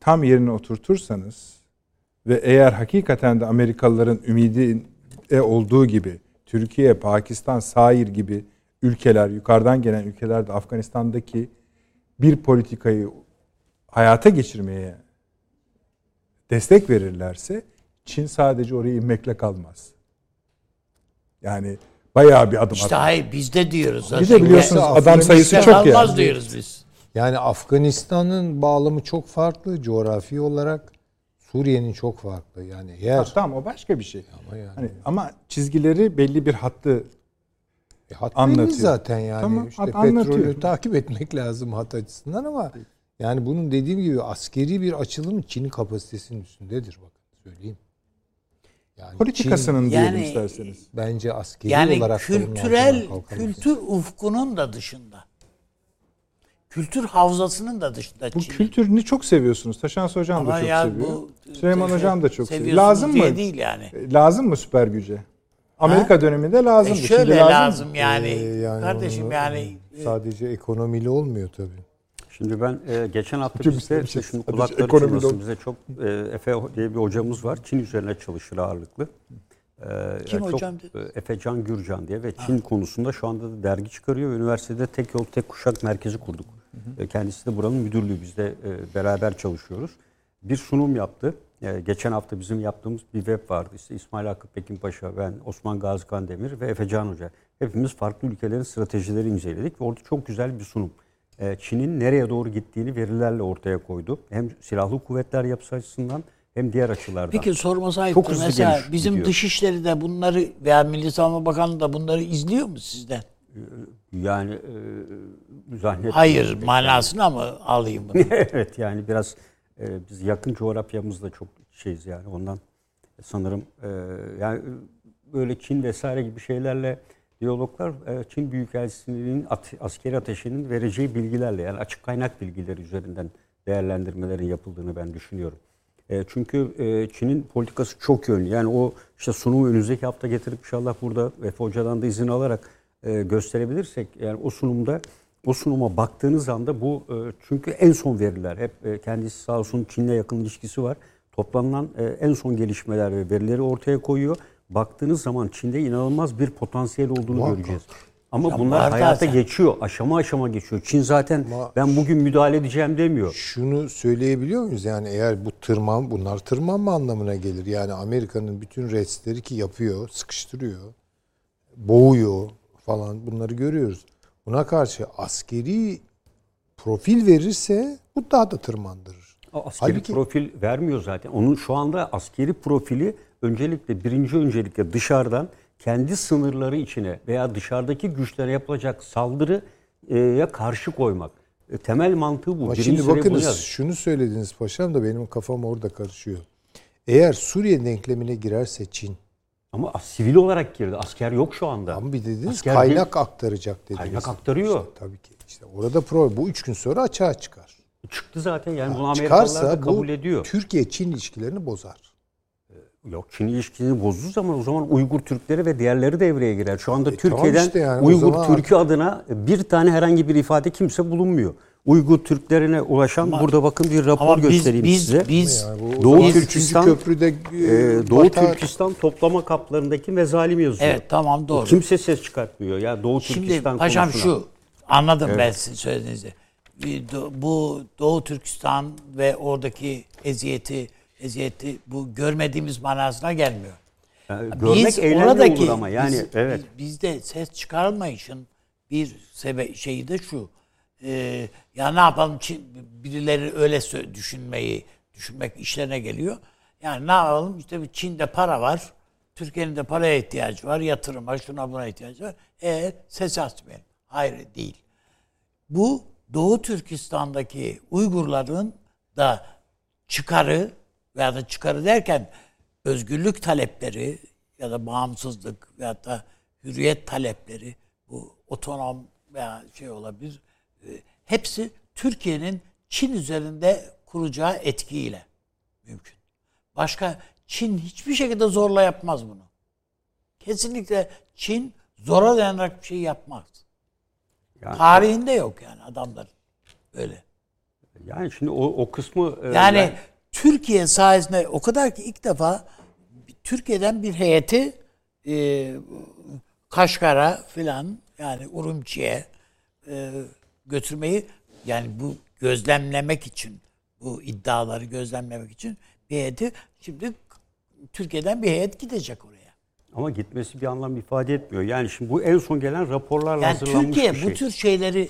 tam yerine oturtursanız ve eğer hakikaten de Amerikalıların ümidi e olduğu gibi Türkiye, Pakistan, Sair gibi ülkeler, yukarıdan gelen ülkeler de Afganistan'daki bir politikayı hayata geçirmeye destek verirlerse Çin sadece oraya inmekle kalmaz. Yani bayağı bir adım İşte atar. hayır biz de diyoruz zaten. Bir de biliyorsunuz Mesela adam sayısı çok kalmaz yani. diyoruz biz. Yani Afganistan'ın bağlamı çok farklı coğrafi olarak. Suriye'nin çok farklı. Yani yer Tamam o başka bir şey. ama yani Hani ama çizgileri belli bir hattı E, hat Anlatıyor. zaten yani. Tamam, işte hat petrolü anlatıyor. takip etmek lazım hat açısından ama yani bunun dediğim gibi askeri bir açılım Çin'in kapasitesinin üstündedir bakın söyleyeyim. Yani Politikasının Çin diyelim Yani- isterseniz. bence askeri Yani olarak da kültürel kültür ufkunun da dışında. Kültür havzasının da dışında Bu Çin. kültürünü çok seviyorsunuz. Taşans Hocam da Ama çok ya seviyor. bu- Süleyman Hocam da çok seviyor. Lazım mı? değil yani. Lazım mı süper güce? Amerika döneminde E lazım. şöyle lazım, yani. Ee, yani Kardeşim onu- yani e, sadece ekonomiyle olmuyor tabii. Şimdi ben e, geçen hafta Hocam bizde bir şey- şimdi kulakları çınlasın bize çok e, Efe diye bir hocamız var. Çin üzerine çalışır ağırlıklı. E, Kim çok, hocam e, Efe Can Gürcan diye ve Çin konusunda şu anda da dergi çıkarıyor. Üniversitede Tek Yol Tek Kuşak Merkezi kurduk. E, Kendisi de buranın müdürlüğü. Biz de e, beraber çalışıyoruz. Bir sunum yaptı. E, geçen hafta bizim yaptığımız bir web vardı. İşte İsmail Hakkı Pekin Paşa, ben, Osman Gazi Kandemir ve Efe Can Hoca. Hepimiz farklı ülkelerin stratejileri inceledik ve orada çok güzel bir sunum. E, Çin'in nereye doğru gittiğini verilerle ortaya koydu. Hem silahlı kuvvetler yapısı açısından hem diğer açılardan. Peki sorması Çok ayıptır. hızlı Mesela geliş bizim gidiyor. dışişleri de bunları veya Milli Savunma Bakanlığı da bunları izliyor mu sizden? Yani e, zannetmiyorum. Hayır manasını mı alayım bunu? evet yani biraz e, biz yakın coğrafyamızda çok şeyiz yani ondan sanırım e, yani e, böyle Çin vesaire gibi şeylerle diyaloglar e, Çin Büyükelçiliğinin at, askeri ateşinin vereceği bilgilerle yani açık kaynak bilgileri üzerinden değerlendirmelerin yapıldığını ben düşünüyorum. E, çünkü e, Çin'in politikası çok yönlü. Yani o işte sunumu önümüzdeki hafta getirip inşallah burada Efe Hoca'dan da izin alarak e, gösterebilirsek yani o sunumda o sunuma baktığınız anda bu e, çünkü en son veriler hep e, kendisi sağ olsun Çin'le yakın ilişkisi var. Toplanılan e, en son gelişmeler ve verileri ortaya koyuyor. Baktığınız zaman Çin'de inanılmaz bir potansiyel olduğunu Muhakkak. göreceğiz. Ama Ya bunlar var hayata zaten. geçiyor. Aşama aşama geçiyor. Çin zaten Ama- ben bugün müdahale edeceğim demiyor. Şunu söyleyebiliyor muyuz? Yani eğer bu tırman, bunlar tırmanma anlamına gelir. Yani Amerika'nın bütün restleri ki yapıyor, sıkıştırıyor, boğuyor falan bunları görüyoruz. Buna karşı askeri profil verirse bu daha da tırmandırır. O askeri Halbuki- profil vermiyor zaten. Onun şu anda askeri profili öncelikle birinci öncelikle dışarıdan kendi sınırları içine veya dışarıdaki güçlere yapılacak saldırıya karşı koymak. E, Temel mantığı bu. Ama şimdi bakınız şunu söylediniz paşam da benim kafam orada karışıyor. Eğer Suriye denklemine girerse Çin, Ama sivil olarak girdi. Asker yok şu anda. ama bir dediniz Asker kaynak aktaracak dediniz. Kaynak aktarıyor. İşte tabii ki. İşte orada pro bu üç gün sonra açığa çıkar. Çıktı zaten. Yani bunu Amerikalılar da Çıkarsa bu kabul ediyor. Türkiye-Çin ilişkilerini bozar. Yok Çin ilişkisini bozduğu zaman o zaman Uygur Türkleri ve diğerleri devreye girer. Şu anda E, tamam Türkiye'den işte yani Uygur Türk'ü adına bir tane herhangi bir ifade kimse bulunmuyor. Uygur Türklerine ulaşan burada bakın bir rapor Ama biz göstereyim biz size. biz Yani Doğu Doğu Türkistan- köprüde Ee, Doğu Türkistan toplama kaplarındaki mezalim yazıyor. Evet tamam doğru. Kimse ses çıkartmıyor. Ya Doğu Şimdi Türkistan paşam konusuna. şu anladım ben sizin söylediğinizi. Bu Doğu Türkistan ve oradaki eziyeti eziyeti bu görmediğimiz manasına gelmiyor. Yani görmek biz oradaki olur ama yani biz- evet. biz- bizde ses çıkarmayışın bir sebe şeyi de şu. Ee, ya ne yapalım birileri öyle düşünmeyi düşünmek işlerine geliyor. Yani ne yapalım işte bir Çin'de para var. Türkiye'nin de paraya ihtiyacı var. Yatırıma şuna buna ihtiyacı var. E ses açmayalım. Hayır değil. Bu Doğu Türkistan'daki Uygurların da çıkarı veya da çıkarı derken özgürlük talepleri ya da bağımsızlık veya da hürriyet talepleri bu otonom veya şey olabilir. Hepsi Türkiye'nin Çin üzerinde kuracağı etkiyle mümkün. Başka Çin hiçbir şekilde zorla yapmaz bunu. Kesinlikle Çin zora dayanarak bir şey yapmaz. Yani, Tarihinde yok yani adamların öyle. yani şimdi o, o kısmı e, Yani ben- Türkiye sayesinde o kadar ki ilk defa Türkiye'den bir heyeti e, Kaşgar'a filan yani Urumçi'ye e, götürmeyi yani bu gözlemlemek için bu iddiaları gözlemlemek için bir heyeti şimdi Türkiye'den bir heyet gidecek oraya. ama gitmesi bir anlam ifade etmiyor. Yani şimdi bu en son gelen raporlarla Yani hazırlanmış Türkiye bir şey. bu tür şeyleri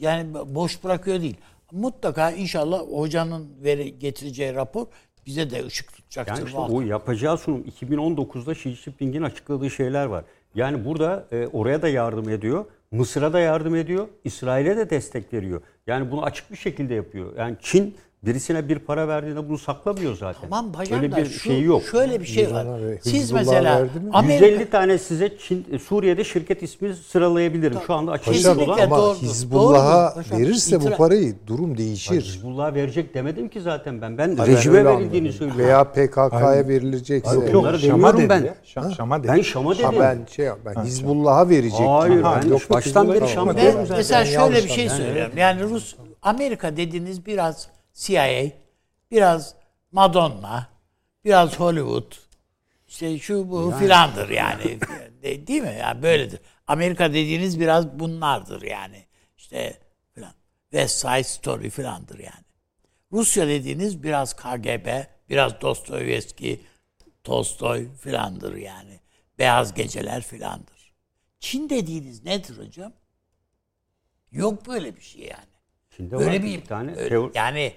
yani boş bırakıyor değil. Mutlaka inşallah hocanın veri getireceği rapor bize de ışık tutacaktır. Yani işte o yapacağı sunum 2019'da Xi Jinping'in açıkladığı şeyler var. Yani burada e, oraya da yardım ediyor. Mısır'a da yardım ediyor. İsrail'e de destek veriyor. Yani bunu açık bir şekilde yapıyor. Yani Çin birisine bir para verdiğinde bunu saklamıyor zaten. Tamam hocam Öyle da bir şu, şey yok. şöyle bir şey var. Siz Hizbullah'a mesela verdi mi? Amerika 150 tane size Çin, e, Suriye'de şirket ismi sıralayabilirim. Şu anda açık Paşam Kesinlikle ama doğrudur. Hizbullah'a Doğrudur paşam. verirse bu parayı durum değişir. Hizbullah verecek demedim ki zaten ben. Ben Hayır, rejime öyle verildiğini anladım. söylüyorum. Veya PKK'ya verilecekse. Yok, Yok, Şam'a demiyorum dedi ben. ya. Şam, Şam'a dedi. Ben Şam'a dedim. Ha ben şey ben Hizbullah'a verecek. Hayır Ha, ben yok, baştan beri Hizbullah- Şam Ben zaten. mesela Ben şöyle bir şey söylüyorum. Yani Rus Amerika dediğiniz biraz CIA, biraz Madonna, biraz Hollywood. İşte şu bu filandır yani. De- Değil mi? Yani böyledir. Amerika dediğiniz biraz bunlardır yani. İşte filan. West Side Story filandır yani. Rusya dediğiniz biraz KGB, biraz Dostoyevski, Tolstoy filandır yani. Beyaz Geceler filandır. Çin dediğiniz nedir hocam? Yok böyle bir şey yani. Çin'de Böyle var bir, bir tane öyle- teori. yani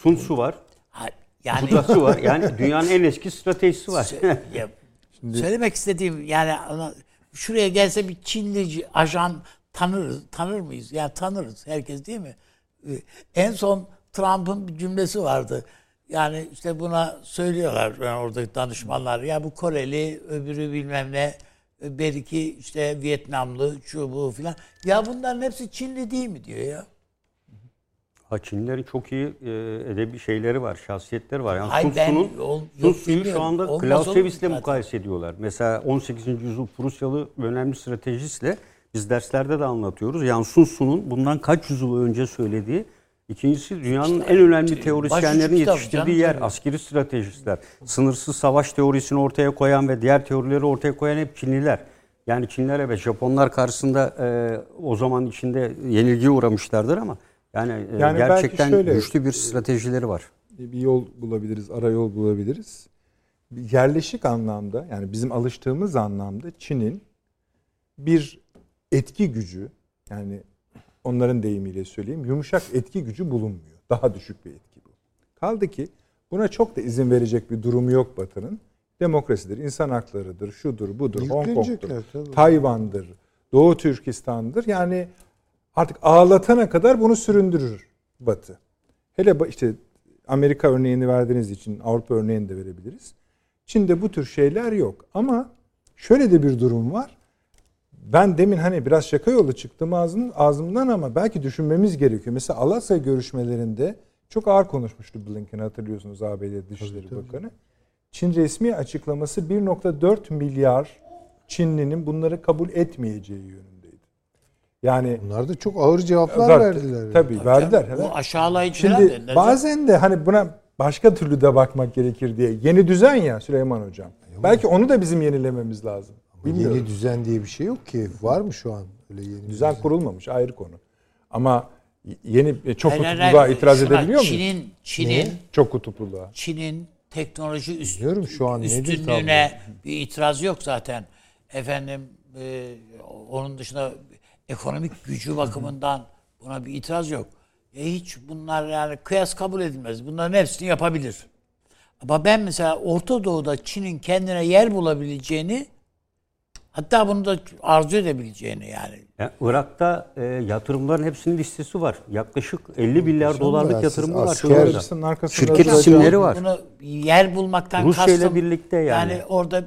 Sun Tzu var. ha- yani Budası var. Yani dünyanın en eski stratejisi var. ya, söylemek istediğim yani şuraya gelse bir Çinli ajan tanırız, tanır mıyız? Yani tanırız herkes değil mi? Ee, En son Trump'ın bir cümlesi vardı. Yani işte buna söylüyorlar yani oradaki danışmanlar. Ya bu Koreli, öbürü bilmem ne, belki işte Vietnamlı, şu bu filan. Ya bunların hepsi Çinli değil mi diyor ya. Ha Çinlilerin çok iyi e, edebi şeyleri var, şahsiyetleri var. Yani Hayır, Sun Tzu'yu şu anda zaten? mukayese ediyorlar. Mesela 18. yüzyıl Prusyalı önemli stratejistle biz derslerde de anlatıyoruz. Yani Sun Tzu'nun bundan kaç yüzyıl önce söylediği İkincisi dünyanın en önemli teorisyenlerin yetiştirdiği yer tabii. askeri stratejistler. Sınırsız savaş teorisini ortaya koyan ve diğer teorileri ortaya koyan hep Çinliler. Yani Çinler ve Japonlar karşısında e, o zaman içinde yenilgiye uğramışlardır ama yani, e, Yani gerçekten şöyle- güçlü bir stratejileri var. bir yol bulabiliriz, ara yol bulabiliriz. Yerleşik anlamda yani bizim alıştığımız anlamda Çin'in bir etki gücü yani onların deyimiyle söyleyeyim yumuşak etki gücü bulunmuyor. Daha düşük bir etki bu. Kaldı ki buna çok da izin verecek bir durumu yok Batı'nın. Demokrasidir, insan haklarıdır, şudur, budur, Hong Kong'dur, tabii. Tayvan'dır, Doğu Türkistan'dır. Yani artık ağlatana kadar bunu süründürür Batı. Hele işte Amerika örneğini verdiğiniz için Avrupa örneğini de verebiliriz. Çin'de bu tür şeyler yok. Ama şöyle de bir durum var. Ben demin hani biraz şaka yolu çıktım ağzım, ağzımdan ama belki düşünmemiz gerekiyor. Mesela Alasya görüşmelerinde çok ağır konuşmuştu Blinken hatırlıyorsunuz ABD Dışişleri Bakanı. Çin resmi açıklaması 1.4 milyar Çinlinin bunları kabul etmeyeceği yönündeydi. Yani Bunlar da çok ağır cevaplar Zaten- verdiler. yani. Tabii verdiler. Bu Evet. aşağılayıcı falan Şimdi derler. bazen de hani buna başka türlü de bakmak gerekir diye. Yeni düzen ya Süleyman Hocam. Belki onu da bizim yenilememiz lazım. Bilmiyorum. Yeni düzen diye bir şey yok ki. Var mı şu an öyle yeni düzen kurulmamış ayrı konu. Ama yeni e, çok kutupluluğa itiraz Şuna, edebiliyor muyuz? Çin'in Çin'in Çok kutupluluğa. Çin'in teknoloji üst, Bilmiyorum şu an nedir üstünlüğüne bir itiraz yok zaten. Efendim e, onun dışında ekonomik gücü bakımından buna bir itiraz yok. E hiç bunlar yani kıyas kabul edilmez. Bunların hepsini yapabilir. Ama ben mesela Orta Doğu'da Çin'in kendine yer bulabileceğini hatta bunu da arzu edebileceğini yani. Yani Irak'ta e, yatırımların hepsinin listesi var. Yaklaşık 50 milyar dolarlık yatırımı var Şirket isimleri var. Bunu yer bulmaktan Rusya ile kastım. birlikte yani. Yani orada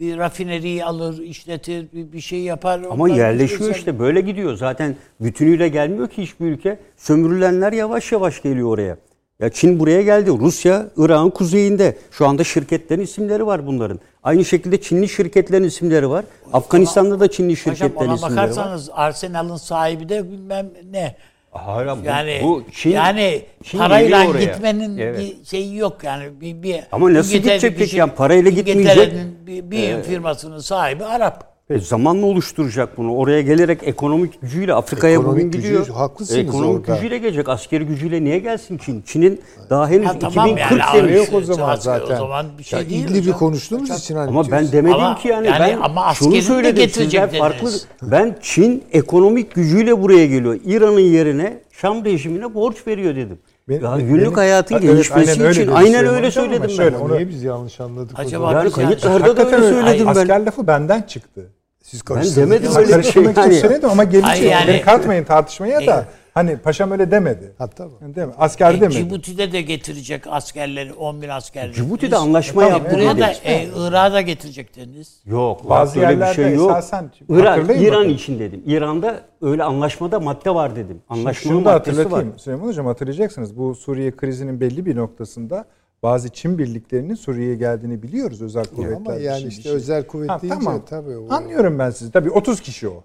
bir- rafineriyi alır, işletir, bir, bir şey yapar. Ama yerleşiyor işte böyle gidiyor. Zaten bütünüyle gelmiyor ki hiçbir ülke. Sömürülenler yavaş yavaş geliyor oraya. Ya Çin buraya geldi. Rusya Irak'ın kuzeyinde. Şu anda şirketlerin isimleri var bunların. Aynı şekilde Çinli şirketlerin isimleri var. Afganistan'da da Çinli şirketlerin ona isimleri var. bakarsanız Arsenal'ın sahibi de bilmem ne. Hayır, bu, Yani bu Çin, yani Çin parayla gitmenin Evet. bir şeyi yok yani bir, bir Ama nasıl gidecek peki? Yani parayla gitmeyecek. Bir, bir firmasının sahibi Arap. E, zamanla oluşturacak bunu. Oraya gelerek ekonomik gücüyle Afrika'ya Ekonomik bugün gücü, gidiyor. haklısınız ekonomik orada. gücüyle gelecek. Askeri gücüyle niye gelsin Çin? Çin'in daha henüz Ha, tamam 2040 yani senesi. yok o zaman Asker- zaten. O zaman bir şey Ya değil hocam. konuştuğumuz için hani Ama ben demedim Ama ki yani, yani ben ama şunu söyledim getirecek sizler farklı. Ben Çin ekonomik gücüyle buraya geliyor. İran'ın yerine Şam rejimine borç veriyor dedim. Benim- Ya benim- günlük hayatın Evet, gelişmesi aynen öyle için aynen öyle söyledim şöyle, ben. onu- Niye biz yanlış anladık Acaba o zaman? Yani kayıtlarda da öyle. söyledim ben. Asker lafı benden çıktı. Siz Ben karıştırdınız. demedim Ha, öyle bir şey. Yani, söyledim ama gelecek. Hayır, yani- Beni katmayın tartışmaya da. Evet. Hani paşam öyle demedi. Hatta bu. Değil mi? Asker E, demedi. Cibuti'de de getirecek askerleri 10 bin askerleri. Cibuti'de anlaşma E, yaptı Buna da e, Irak'a da getirecektiniz. Yok. Bazı öyle bir şey yok. esasen- İran, Hatırlayın İran bakın. için dedim. İran'da öyle anlaşmada madde var dedim. Anlaşmanın Şunu da maddesi var. hatırlatayım Süleyman Hocam hatırlayacaksınız. Bu Suriye krizinin belli bir noktasında bazı Çin birliklerinin Suriye'ye geldiğini biliyoruz özel kuvvetler. Ama yani işte şey. özel kuvvet Ha, deyince tamam. tabii o, Anlıyorum ben sizi. Tabii 30 kişi o.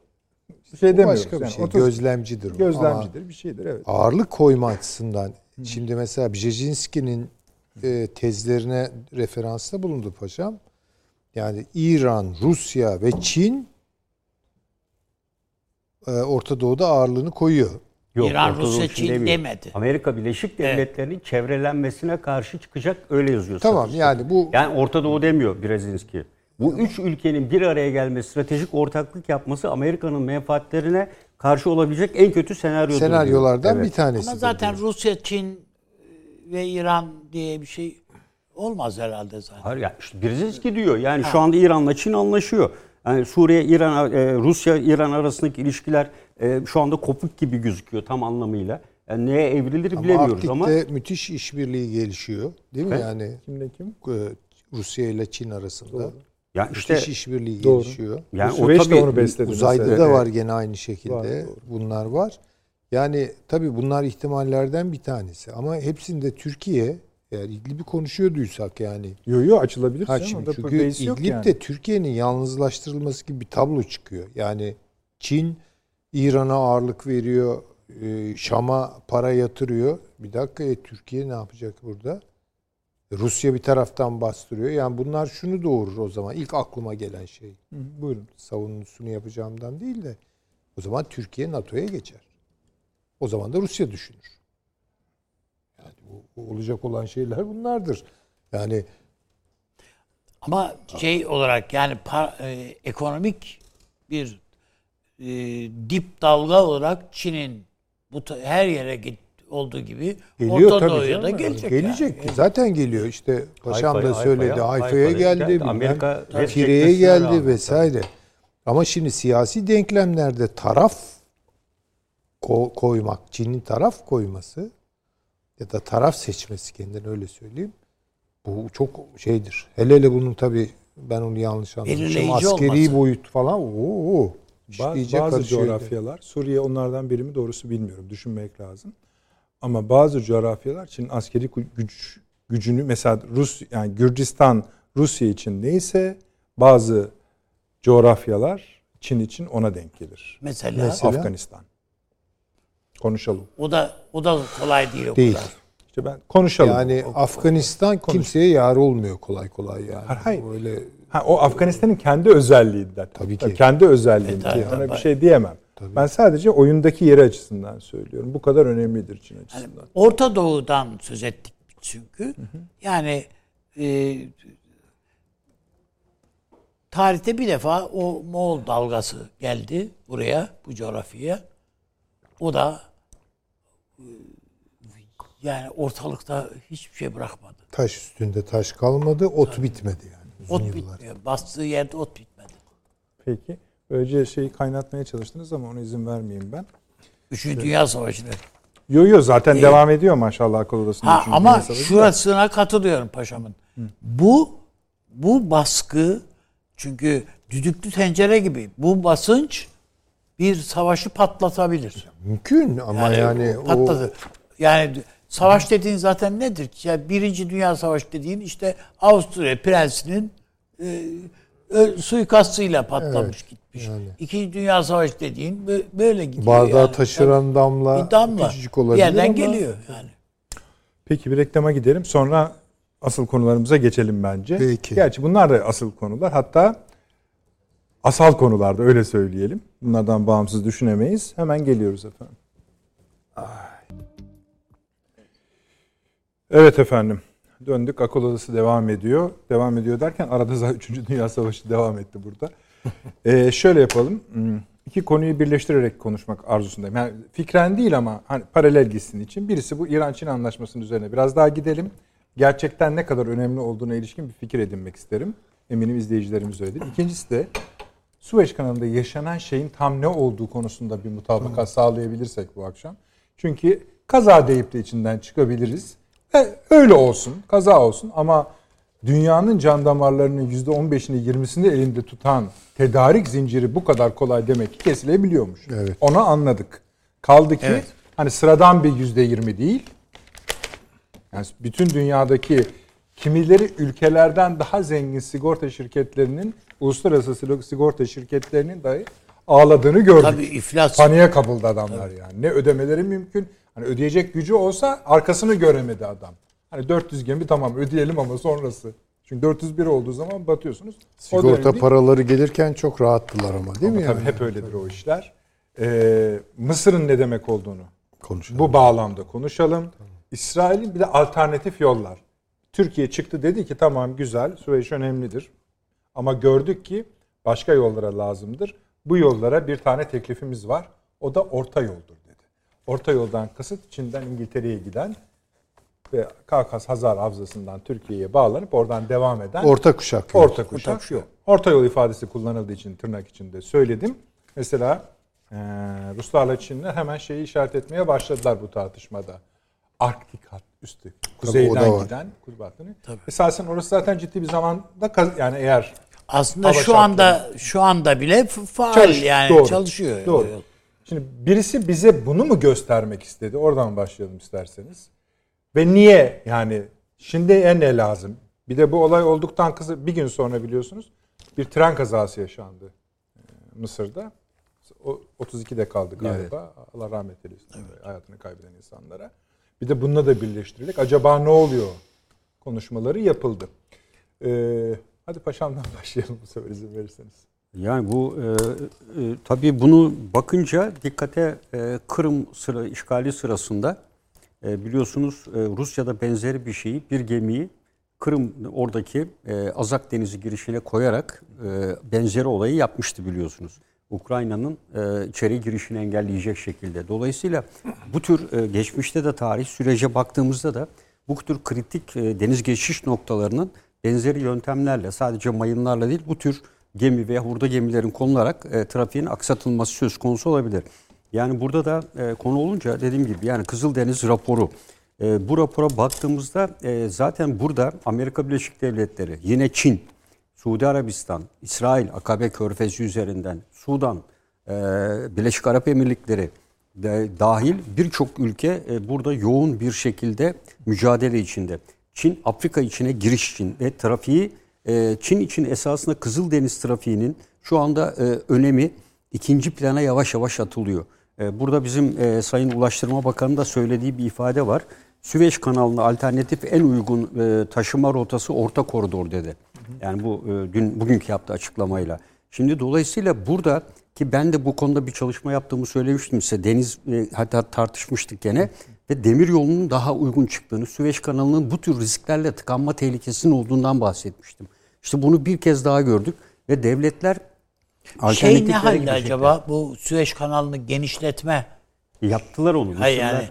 Bir şey demiyoruz. başka bir Yani şey. 30 Gözlemcidir o. gözlemcidir bir şeydir evet. Ağırlık koyma açısından şimdi mesela Brzezinski'nin e, tezlerine referansta bulundu paşam. Yani İran, Rusya ve Çin e, Orta Doğu'da ağırlığını koyuyor. Yok, İran, Rusya, için Çin demiyor. demedi. Amerika Birleşik Devletleri'nin çevrelenmesine karşı çıkacak öyle yazıyor. Tamam satışta. yani bu Yani Orta Doğu demiyor Brezinski. Bu üç ülkenin bir araya gelmesi, stratejik ortaklık yapması Amerika'nın menfaatlerine karşı olabilecek en kötü diyor. senaryolardan Evet. bir tanesi. Ama zaten Rusya, Çin ve İran diye bir şey olmaz herhalde zaten. Hayır ya işte Brzezinski diyor. Yani şu anda İran'la Çin anlaşıyor. Yani Suriye, İran, e, Rusya, İran arasındaki ilişkiler e, şu anda kopuk gibi gözüküyor tam anlamıyla. Yani neye evrilir Ama bilemiyoruz ama Arktik'te müthiş işbirliği gelişiyor. Değil mi Evet. yani Kimle kim? e, Rusya ile Çin arasında? ya işte Müthiş işbirliği Doğru. gelişiyor. yani o tabii de onu besledi. Uzayda mesela. da var gene aynı şekilde. Var, doğru. bunlar var. Yani tabii bunlar ihtimallerden bir tanesi. Ama hepsinde Türkiye eğer İdlib'i konuşuyorduysak yani. Yo yo açılabilir. Ha şimdi çünkü İdlib'de yani. Türkiye'nin yalnızlaştırılması gibi bir tablo çıkıyor. Yani Çin İran'a ağırlık veriyor, e, Şam'a para yatırıyor. Bir dakika e, Türkiye ne yapacak burada? Rusya bir taraftan bastırıyor. Yani bunlar şunu doğurur o zaman. İlk aklıma gelen şey. Hı, Buyurun. savunusunu yapacağımdan değil de o zaman Türkiye NATO'ya geçer. O zaman da Rusya düşünür. Yani bu, bu olacak olan şeyler bunlardır. Yani Ama şey olarak yani par- e, ekonomik bir e, dip dalga olarak Çin'in bu ta- her yere git olduğu gibi geliyor Orta Doğu'ya da gelecek. Gelecek. yani. Zaten geliyor. İşte paşam Hayfa'ya, da söyledi. Hayfa'ya, geldi. Amerika çekmesine geldi rağmen vesaire. Ama şimdi siyasi denklemlerde taraf ko- koymak, Çin'in taraf koyması ya da taraf seçmesi kendine öyle söyleyeyim. Bu çok şeydir. Hele hele bunun tabii ben onu yanlış anlamışım. Askeri olması. boyut falan. Oo, işleyecek bazı coğrafyalar, Suriye onlardan biri mi doğrusu bilmiyorum. Düşünmek lazım. Ama bazı coğrafyalar Çin askeri gü- güç gücünü mesela Rus yani Gürcistan Rusya için neyse bazı coğrafyalar Çin için ona denk gelir. Mesela, Mesela? Afganistan. Konuşalım. o da o da kolay değil o Değil. kadar. İşte ben konuşalım. Yani O- Afganistan kimseye yar olmuyor kolay kolay yani. Hayır. Öyle Ha, o Afganistan'ın kendi özelliğinden. Tabii ki. Kendi özelliğinden. E, tabii, Ona bir tabii. şey diyemem. Ben sadece oyundaki yeri açısından söylüyorum. Bu kadar önemlidir Çin açısından. Orta Doğu'dan söz ettik çünkü. Yani e, tarihte bir defa o Moğol dalgası geldi buraya, bu coğrafyaya. O da e, yani ortalıkta hiçbir şey bırakmadı. taş üstünde taş kalmadı, ot bitmedi yani. Uzun Ot yıllar. bitmiyor. Bastığı yerde ot bitmedi. Peki. Böylece şeyi kaynatmaya çalıştınız ama ona izin vermeyeyim ben. Üçüncü Dünya Savaşı'nı. Yo yo zaten devam ediyor maşallah akıl odasında. Ha, ama da. şurasına katılıyorum paşamın. Bu bu baskı çünkü düdüklü tencere gibi bu basınç bir savaşı patlatabilir. Mümkün ama yani, o patladı. Yani savaş dediğin zaten nedir? Yani Birinci Dünya Savaşı dediğin işte Avusturya prensinin e, ö- suikastıyla patlamış gitmiş. yani. İkinci Dünya Savaşı dediğin bö- böyle gidiyor. bardağı yani. taşıran damla, bir damla küçücük bir olabilir yerden ama geliyor yani. Peki bir reklama gidelim. Sonra asıl konularımıza geçelim bence. Peki. Gerçi bunlar da asıl konular. Hatta asal konularda öyle söyleyelim. Bunlardan bağımsız düşünemeyiz. Hemen geliyoruz efendim. Evet efendim. Döndük. Akıl odası devam ediyor. Devam ediyor derken arada zaten 3. Dünya Savaşı devam etti burada. Ee, şöyle yapalım. Hmm, iki konuyu birleştirerek konuşmak arzusundayım. Yani fikren değil ama hani paralel gitsin için. Birisi bu İran-Çin anlaşmasının üzerine biraz daha gidelim. Gerçekten ne kadar önemli olduğuna ilişkin bir fikir edinmek isterim. Eminim izleyicilerimiz öyledir. İkincisi de Süveyş kanalında yaşanan şeyin tam ne olduğu konusunda bir mutabakat sağlayabilirsek bu akşam. Çünkü kaza deyip de içinden çıkabiliriz. E, öyle olsun, kaza olsun ama dünyanın can damarlarının %15'ini 20'sini elinde tutan tedarik zinciri bu kadar kolay demek ki kesilebiliyormuş. Evet. Onu anladık. Kaldı ki Evet. hani sıradan bir %20 değil. Yani bütün dünyadaki kimileri ülkelerden daha zengin sigorta şirketlerinin uluslararası sigorta şirketlerinin dahi ağladığını gördük. Tabii iflas. Paniğe kapıldı adamlar yani. Ne ödemeleri mümkün. Hani ödeyecek gücü olsa arkasını göremedi adam. Hani 400 gemi tamam ödeyelim ama sonrası. Çünkü 401 olduğu zaman batıyorsunuz. Sigorta paraları gelirken çok rahattılar ama değil ama mi tabii yani? hep öyledir o işler. Ee, Mısır'ın ne demek olduğunu Konuşalım. bu bağlamda konuşalım. İsrail'in bir de alternatif yollar. Türkiye çıktı dedi ki tamam güzel Süveyş önemlidir. Ama gördük ki başka yollara lazımdır. Bu yollara bir tane teklifimiz var. O da orta yoldur. Orta yoldan kasıt Çin'den İngiltere'ye giden ve Kafkas Hazar Havzası'ndan Türkiye'ye bağlanıp oradan devam eden Orta kuşak. yolu. Orta kuşak yok. Orta yol ifadesi kullanıldığı için tırnak içinde söyledim. Mesela e, Ruslarla Çinler hemen şeyi işaret etmeye başladılar bu tartışmada. Arktik hat üstü. o da Kuzeyden var. giden kuzbatını. Esasen orası zaten ciddi bir zamanda kaz- yani eğer Aslında şu anda şu anda bile faal Çalış- yani doğru, çalışıyor. Doğru. Şimdi birisi bize bunu mu göstermek istedi? Oradan başlayalım isterseniz. Ve niye yani şimdiye ne lazım? Bir de bu olay olduktan kısa bir gün sonra biliyorsunuz bir tren kazası yaşandı e, Mısır'da. O 32'de kaldı galiba. Allah rahmet eylesin. Hayatını kaybeden insanlara. Bir de bununla da birleştirildik. Acaba ne oluyor? Konuşmaları yapıldı. Ee, hadi paşamdan başlayalım bu sefer izin verirseniz. Yani bu e, e, tabii bunu bakınca dikkate e, Kırım sıra işgali sırasında e, biliyorsunuz e, Rusya'da benzeri bir şeyi bir gemiyi Kırım oradaki e, Azak Denizi girişine koyarak e, benzeri olayı yapmıştı biliyorsunuz. Ukrayna'nın e, içeri girişini engelleyecek şekilde. Dolayısıyla bu tür e, geçmişte de tarih sürece baktığımızda da bu tür kritik e, deniz geçiş noktalarının benzeri yöntemlerle sadece mayınlarla değil bu tür gemi veya hurda gemilerin konularak e, trafiğin aksatılması söz konusu olabilir. Yani burada da e, konu olunca dediğim gibi yani Kızıldeniz raporu e, bu rapora baktığımızda e, zaten burada Amerika Birleşik Devletleri, yine Çin, Suudi Arabistan, İsrail, Akabe Körfezi üzerinden, Sudan, e, Birleşik Arap Emirlikleri de, dahil birçok ülke e, burada yoğun bir şekilde mücadele içinde. Çin Afrika içine giriş için ve trafiği e, Çin için esasında Kızıldeniz trafiğinin şu anda e, önemi ikinci plana yavaş yavaş atılıyor. E, burada bizim e, Sayın Ulaştırma Bakanı da söylediği bir ifade var. Süveyş kanalına alternatif en uygun e, taşıma rotası orta koridor dedi. Yani bu e, dün bugünkü yaptığı açıklamayla. Şimdi dolayısıyla burada ki ben de bu konuda bir çalışma yaptığımı söylemiştim size. Deniz hatta tartışmıştık gene ve demir yolunun daha uygun çıktığını, Süveyş kanalının bu tür risklerle tıkanma tehlikesinin olduğundan bahsetmiştim. İşte bunu bir kez daha gördük ve devletler Şey ne halde acaba bu Süveyş kanalını genişletme? Yaptılar onu. Hayır yani.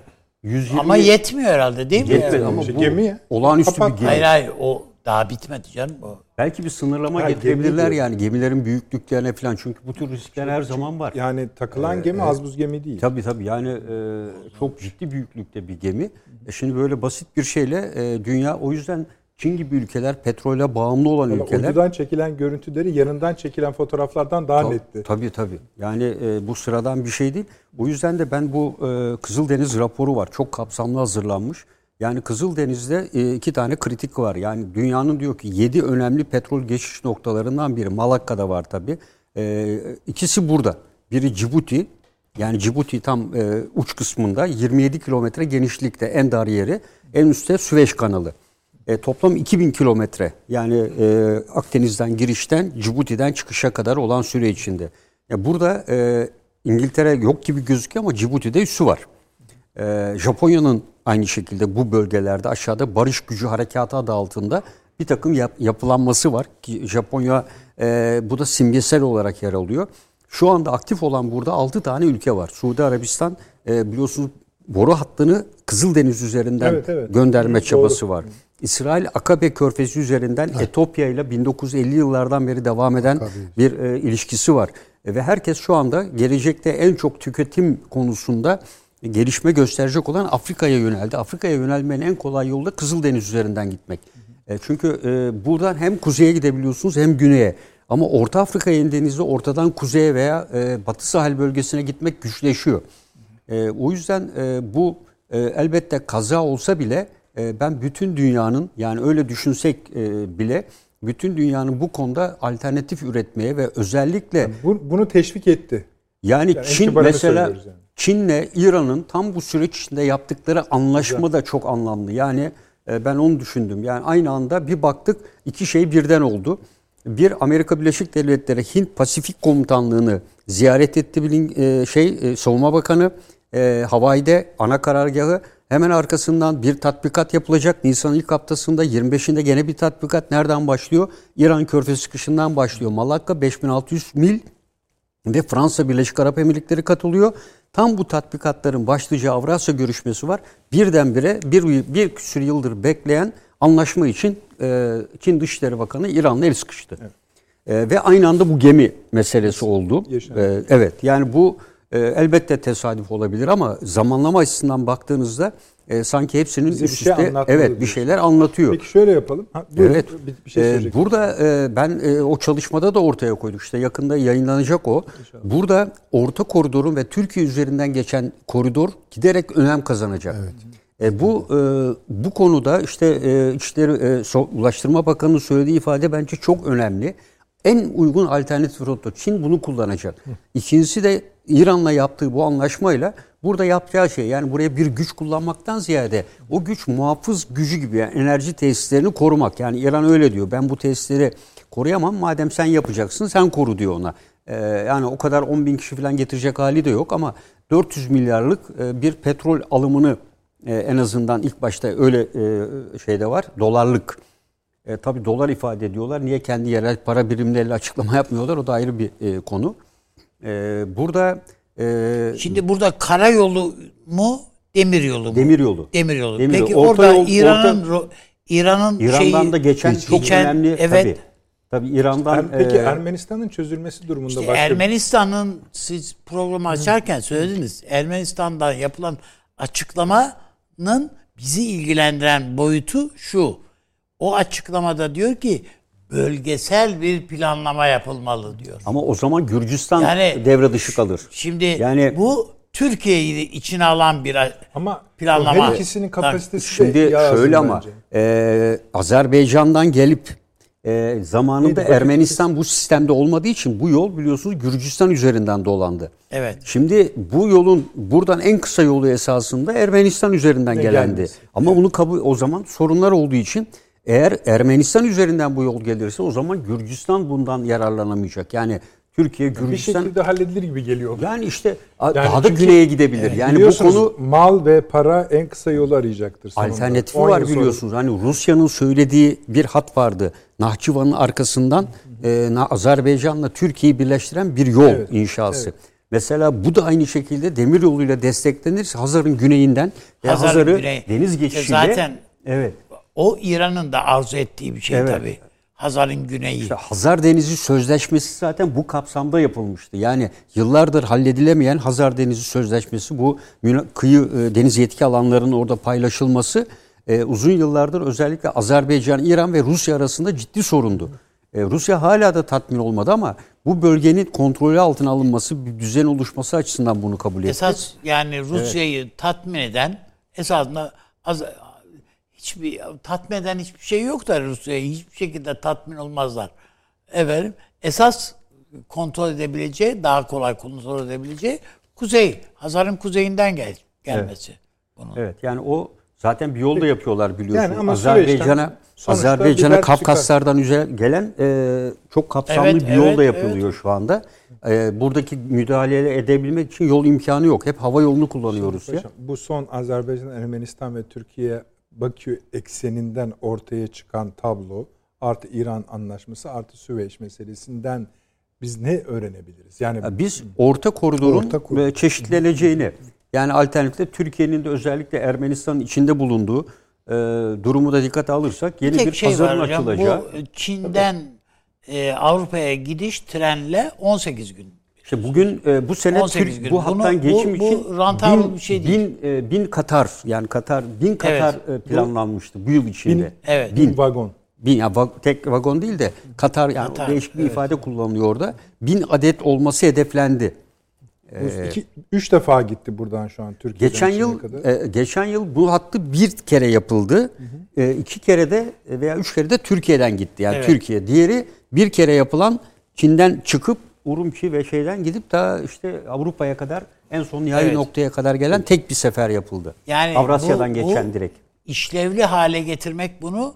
120 Ama yetmiyor herhalde değil mi? Yetmedi Yani? ama bu gemi ya. olağanüstü Kapat- bir gemi. Hayır hayır o daha bitmedi canım o. Belki bir sınırlama Ha, getirebilirler gemi yani gemilerin büyüklüklerine falan. Çünkü bu tür riskler her zaman var. Yani takılan gemi az buz gemi değil. Tabii tabii yani e, çok ciddi büyüklükte bir gemi. E şimdi böyle basit bir şeyle e, dünya o yüzden Çin gibi ülkeler petrole bağımlı olan Valla ülkeler. Uydudan çekilen görüntüleri yanından çekilen fotoğraflardan daha Ta- netti. Tabii tabii. Yani e, bu sıradan bir şey değil. O yüzden de ben bu e, Kızıldeniz raporu var. Çok kapsamlı hazırlanmış. Yani Kızıldeniz'de e, iki tane kritik var. Yani dünyanın diyor ki yedi önemli petrol geçiş noktalarından biri. Malakka'da var tabii. E, ikisi burada. Biri Cibuti. Yani Cibuti tam e, uç kısmında 27 kilometre genişlikte en dar yeri. En üstte Süveyş kanalı. E, toplam 2000 kilometre yani e, Akdeniz'den girişten Cibuti'den çıkışa kadar olan süre içinde. Ya burada e, İngiltere yok gibi gözüküyor ama Cibuti'de üssü var. E, Japonya'nın aynı şekilde bu bölgelerde aşağıda barış gücü harekatı adı altında bir takım yap- yapılanması var ki Japonya e, bu da simgesel olarak yer alıyor. Şu anda aktif olan burada 6 tane ülke var. Suudi Arabistan e, biliyorsunuz boru hattını Kızıldeniz üzerinden Evet, evet. gönderme Hı, çabası doğru. var. İsrail Akabe Körfezi üzerinden Etopya ile 1950 yıllardan beri devam eden Akabe. bir e, ilişkisi var. E, ve herkes şu anda gelecekte en çok tüketim konusunda gelişme gösterecek olan Afrika'ya yöneldi. Afrika'ya yönelmenin en kolay yolu da Kızıldeniz üzerinden gitmek. E, çünkü e, buradan hem kuzeye gidebiliyorsunuz hem güneye. Ama Orta Afrika denizde ortadan kuzeye veya e, batı sahil bölgesine gitmek güçleşiyor. E, o yüzden e, bu e, elbette kaza olsa bile e, ben bütün dünyanın yani öyle düşünsek e, bile bütün dünyanın bu konuda alternatif üretmeye ve özellikle Bu, bunu teşvik etti. yani, Yani Çin mesela yani. Çin'le İran'ın tam bu süreç içinde yaptıkları anlaşma da çok anlamlı. Yani e, ben onu düşündüm. Yani aynı anda bir baktık iki şey birden oldu. Bir Amerika Birleşik Devletleri Hint Pasifik Komutanlığı'nı ziyaret etti bilin e, şey e, Savunma Bakanı Hawaii'de ana karargahı hemen arkasından bir tatbikat yapılacak. Nisan ilk haftasında 25'inde gene bir tatbikat nereden başlıyor? İran Körfezi çıkışından başlıyor. Malakka 5600 mil ve Fransa Birleşik Arap Emirlikleri katılıyor. Tam bu tatbikatların başlayacağı Avrasya görüşmesi var. Birdenbire bir, bir küsür yıldır bekleyen anlaşma için e, Çin Dışişleri Bakanı İran'la el sıkıştı. E, ve aynı anda bu gemi meselesi oldu. Yaşandı. E, evet yani bu e, elbette tesadüf olabilir ama zamanlama açısından baktığınızda e, sanki hepsinin Bize üst şey üste anlatmalı evet bir şeyler anlatıyor. Peki şöyle yapalım. Ha, buyurun, Evet. Bir, bir şey söyleyecek. burada e, ben e, o çalışmada da ortaya koyduk. İşte yakında yayınlanacak o. Burada orta koridorun ve Türkiye üzerinden geçen koridor giderek önem kazanacak. E, bu e, bu konuda işte e, İçişleri e, Ulaştırma Bakanı'nın söylediği ifade bence çok önemli. En uygun alternatif rota Çin bunu kullanacak. İkincisi de İran'la yaptığı bu anlaşmayla burada yapacağı şey yani buraya bir güç kullanmaktan ziyade o güç muhafız gücü gibi yani enerji tesislerini korumak. Yani İran öyle diyor. Ben bu tesisleri koruyamam madem sen yapacaksın sen koru diyor ona. Ee, yani o kadar 10 bin kişi falan getirecek hali de yok ama 400 milyarlık e, bir petrol alımını e, en azından ilk başta öyle e, şeyde var dolarlık. E, tabii dolar ifade ediyorlar. Niye kendi yerel para birimleriyle açıklama yapmıyorlar? O da ayrı bir e, konu. E, burada e, Şimdi burada karayolu mu, demiryolu mu? demiryolu. Demiryolu. Demiryolu. Peki Orta orada yol- İran'ın orta- İran'ın İran'dan şeyi, da geçen çok geçen- önemli evet. tabii. Tabii İran'dan Er- peki e, Ermenistan'ın çözülmesi durumunda İşte başka Ermenistan'ın siz programı açarken söylediniz. Ermenistan'da yapılan açıklamanın bizi ilgilendiren boyutu şu. O açıklamada diyor ki bölgesel bir planlama yapılmalı diyor. ama o zaman Gürcistan Yani- devre dışı kalır. Şimdi Yani- bu Türkiye'yi içine alan bir ama planlama. her ikisinin kapasitesi Şimdi şöyle ama bence. e, Azerbaycan'dan gelip e, zamanında Neydi? Ermenistan bu sistemde olmadığı için bu yol biliyorsunuz Gürcistan üzerinden dolandı. Evet. Şimdi bu yolun buradan en kısa yolu esasında Ermenistan üzerinden Ne gelendi. gelmesi. Ama bunu kabul o zaman sorunlar olduğu için eğer Ermenistan üzerinden bu yol gelirse o zaman Gürcistan bundan yararlanamayacak. Yani Türkiye bir Gürcistan şekilde halledilir gibi geliyor. yani işte Yani daha da güneye gidebilir. Yani bu Biliyorsunuz, konu mal ve para en kısa yolu arayacaktır. sonunda. Alternatifi 10 var yıl sonra. biliyorsunuz. Hani Rusya'nın söylediği bir hat vardı. Nahçıvan'ın arkasından e, Na- Azerbaycan'la Türkiye'yi birleştiren bir yol Evet, inşası. Mesela bu da aynı şekilde demir yoluyla desteklenirse Hazar'ın güneyinden ve Hazar'ın Hazar'ı güneyi- deniz E geçişiyle zaten evet. O İran'ın da arzu ettiği bir şey Evet. tabii. Hazar'ın güneyi. İşte Hazar Denizi Sözleşmesi zaten bu kapsamda yapılmıştı. Yani yıllardır halledilemeyen Hazar Denizi Sözleşmesi bu kıyı e, deniz yetki alanlarının orada paylaşılması e, uzun yıllardır özellikle Azerbaycan, İran ve Rusya arasında ciddi sorundu. E, Rusya hala da tatmin olmadı ama bu bölgenin kontrolü altına alınması, bir düzen oluşması açısından bunu kabul etti. Esas yani Rusya'yı tatmin eden esasında az, hiçbir tatmin eden hiçbir şey yok da Rusya'yı hiçbir şekilde tatmin olmazlar. Efendim esas kontrol edebileceği, daha kolay kontrol edebileceği kuzey, Hazar'ın kuzeyinden gel, gelmesi. Bunun. Evet yani o zaten bir yolda yapıyorlar biliyorsunuz. Yani Azerbaycan'a Azerbaycan'a Kafkaslardan üze- gelen e, çok kapsamlı Evet, bir evet, yolda yapılıyor şu anda. E, buradaki müdahale edebilmek için yol imkanı yok. Hep hava yolunu kullanıyoruz ya. Bu son Azerbaycan, Ermenistan ve Türkiye Bakü ekseninden ortaya çıkan tablo artı İran anlaşması artı Süveyş meselesinden Biz ne öğrenebiliriz? Yani Ya Biz orta koridorun Orta koridor. çeşitleneceğini yani alternatifte Türkiye'nin de özellikle Ermenistan'ın içinde bulunduğu e, durumu da dikkate alırsak yeni Bir bir, şey pazarın var hocam. açılacağı. Bu Çin'den e, Avrupa'ya gidiş trenle 18 gün. İşte bugün e, bu sene 18 Türk gün. bu hattan Bunu- geçim bu- bu için rentable bin, bir şey değil. bin, e, bin Katar yani Katar bin Katar e, planlanmıştı bu yıl içinde. Evet. Bin, vagon. bin ya va- tek vagon değil de Katar yani Katar, değişik bir evet. ifade kullanılıyor orada. Bin adet olması hedeflendi. Bu iki, üç defa gitti buradan şu an Türkiye'den Geçen yıl kadar. e, geçen yıl bu hattı bir kere yapıldı. E, iki kere de veya üç kere de Türkiye'den gitti. Yani Evet. Türkiye. Diğeri bir kere yapılan Çin'den çıkıp Urumçi ve şeyden gidip daha işte Avrupa'ya kadar en son nihai Evet. noktaya kadar gelen tek bir sefer yapıldı. Yani Avrasya'dan bu- geçen bu direkt. işlevli hale getirmek bunu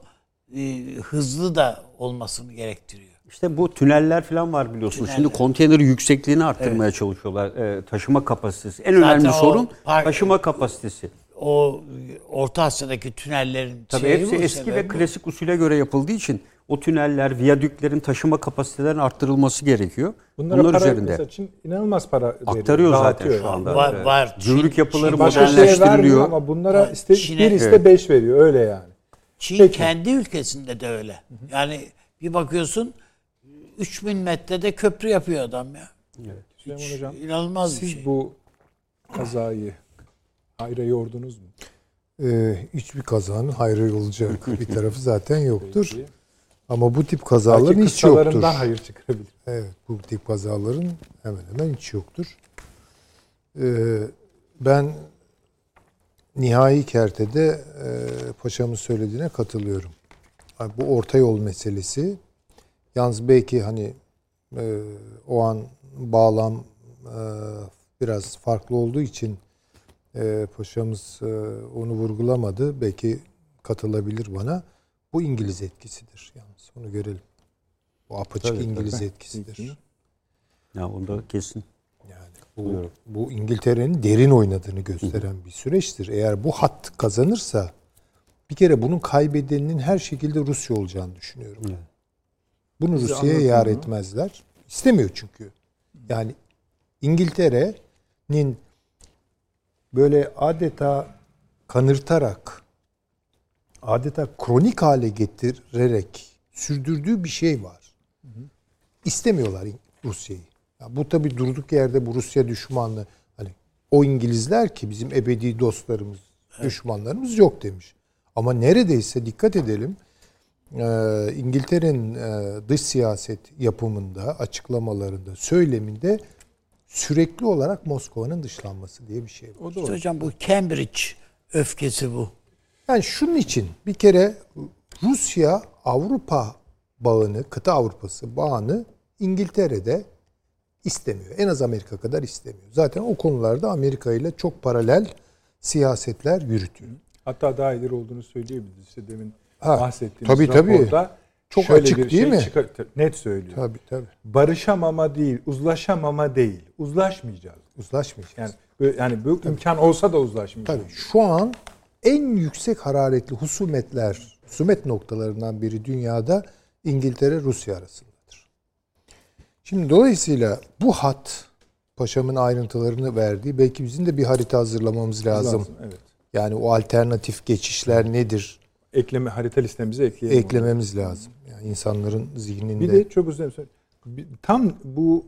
e, hızlı da olmasını gerektiriyor. İşte bu tüneller falan var biliyorsunuz. Şimdi konteyner yüksekliğini arttırmaya çalışıyorlar. E, taşıma kapasitesi. En önemli o sorun park- taşıma kapasitesi. O Orta Asya'daki tünellerin Tabii hepsi eski ve bu. klasik usule göre yapıldığı için o tüneller, viyadüklerin taşıma kapasitelerinin arttırılması gerekiyor. Bunlara Bunlar para, üzerinde. Çin inanılmaz para veriyor, Aktarıyor zaten dağıtıyor şu anda. Var- Evet. var. Gümrük yapıları Çin modernleştiriliyor. ama bunlara iste, Çin'e- bir iste Evet. beş veriyor öyle yani. Çin Peki. kendi ülkesinde de öyle. Yani bir bakıyorsun 3000 metrede köprü yapıyor adam ya. Süleyman Hocam İnanılmaz bir siz şey. bu kazayı hayra yordunuz mu? Ee, hiçbir kazanın hayrı olacak bir tarafı zaten yoktur. Peki. Ama bu tip Belki kazaların hiç yoktur. hayır çıkarabilir. Evet, bu tip kazaların hemen hemen hiç yoktur. Ee, ben nihai kertede e, paşamın söylediğine katılıyorum. Yani bu orta yol meselesi yalnız belki hani e, o an bağlam e, biraz farklı olduğu için e, paşamız e, onu vurgulamadı. Belki katılabilir bana. Bu İngiliz etkisidir yalnız. Onu görelim. Bu apaçık Tabii, İngiliz tabii. etkisidir. Ya onda kesin. Yani bu, bu İngiltere'nin derin oynadığını gösteren bir süreçtir. Eğer bu hat kazanırsa bir kere bunun kaybedeninin her şekilde Rusya olacağını düşünüyorum. Bunu Rusya'ya yar etmezler. İstemiyor çünkü. Yani İngiltere'nin böyle adeta kanırtarak adeta kronik hale getirerek sürdürdüğü bir şey var. İstemiyorlar Rusya'yı. Ya bu tabi durduk yerde bu Rusya düşmanlığı hani o İngilizler ki bizim ebedi dostlarımız, düşmanlarımız yok demiş. Ama neredeyse dikkat edelim e, İngiltere'nin e, dış siyaset yapımında, açıklamalarında, söyleminde sürekli olarak Moskova'nın dışlanması diye bir şey var. İşte hocam bu Cambridge öfkesi bu. Yani şunun için bir kere Rusya Avrupa bağını, kıta Avrupası bağını İngiltere'de istemiyor. En az Amerika kadar istemiyor. Zaten o konularda Amerika ile çok paralel siyasetler yürütüyor. Hatta daha ileri olduğunu söyleyebiliriz. İşte demin Ha, bahsettiğimiz tabii, tabii. raporda Çok şöyle açık bir değil şey mi? çıkar- net söylüyor. Tabii tabii. Barışamama değil, uzlaşamama değil. Uzlaşmayacağız. Uzlaşmayacağız. Yani böyle, yani bu imkan olsa da uzlaşmayacağız. Tabii şu an en yüksek hararetli husumetler, husumet noktalarından biri dünyada İngiltere Rusya arasındadır. Şimdi dolayısıyla bu hat paşamın ayrıntılarını verdiği belki bizim de bir harita hazırlamamız lazım. Evet. Yani o alternatif geçişler nedir? Ekleme harita listemize ekleyelim. onu. Eklememiz lazım. Yani insanların zihninde. Bir de çok özür dilerim. Tam bu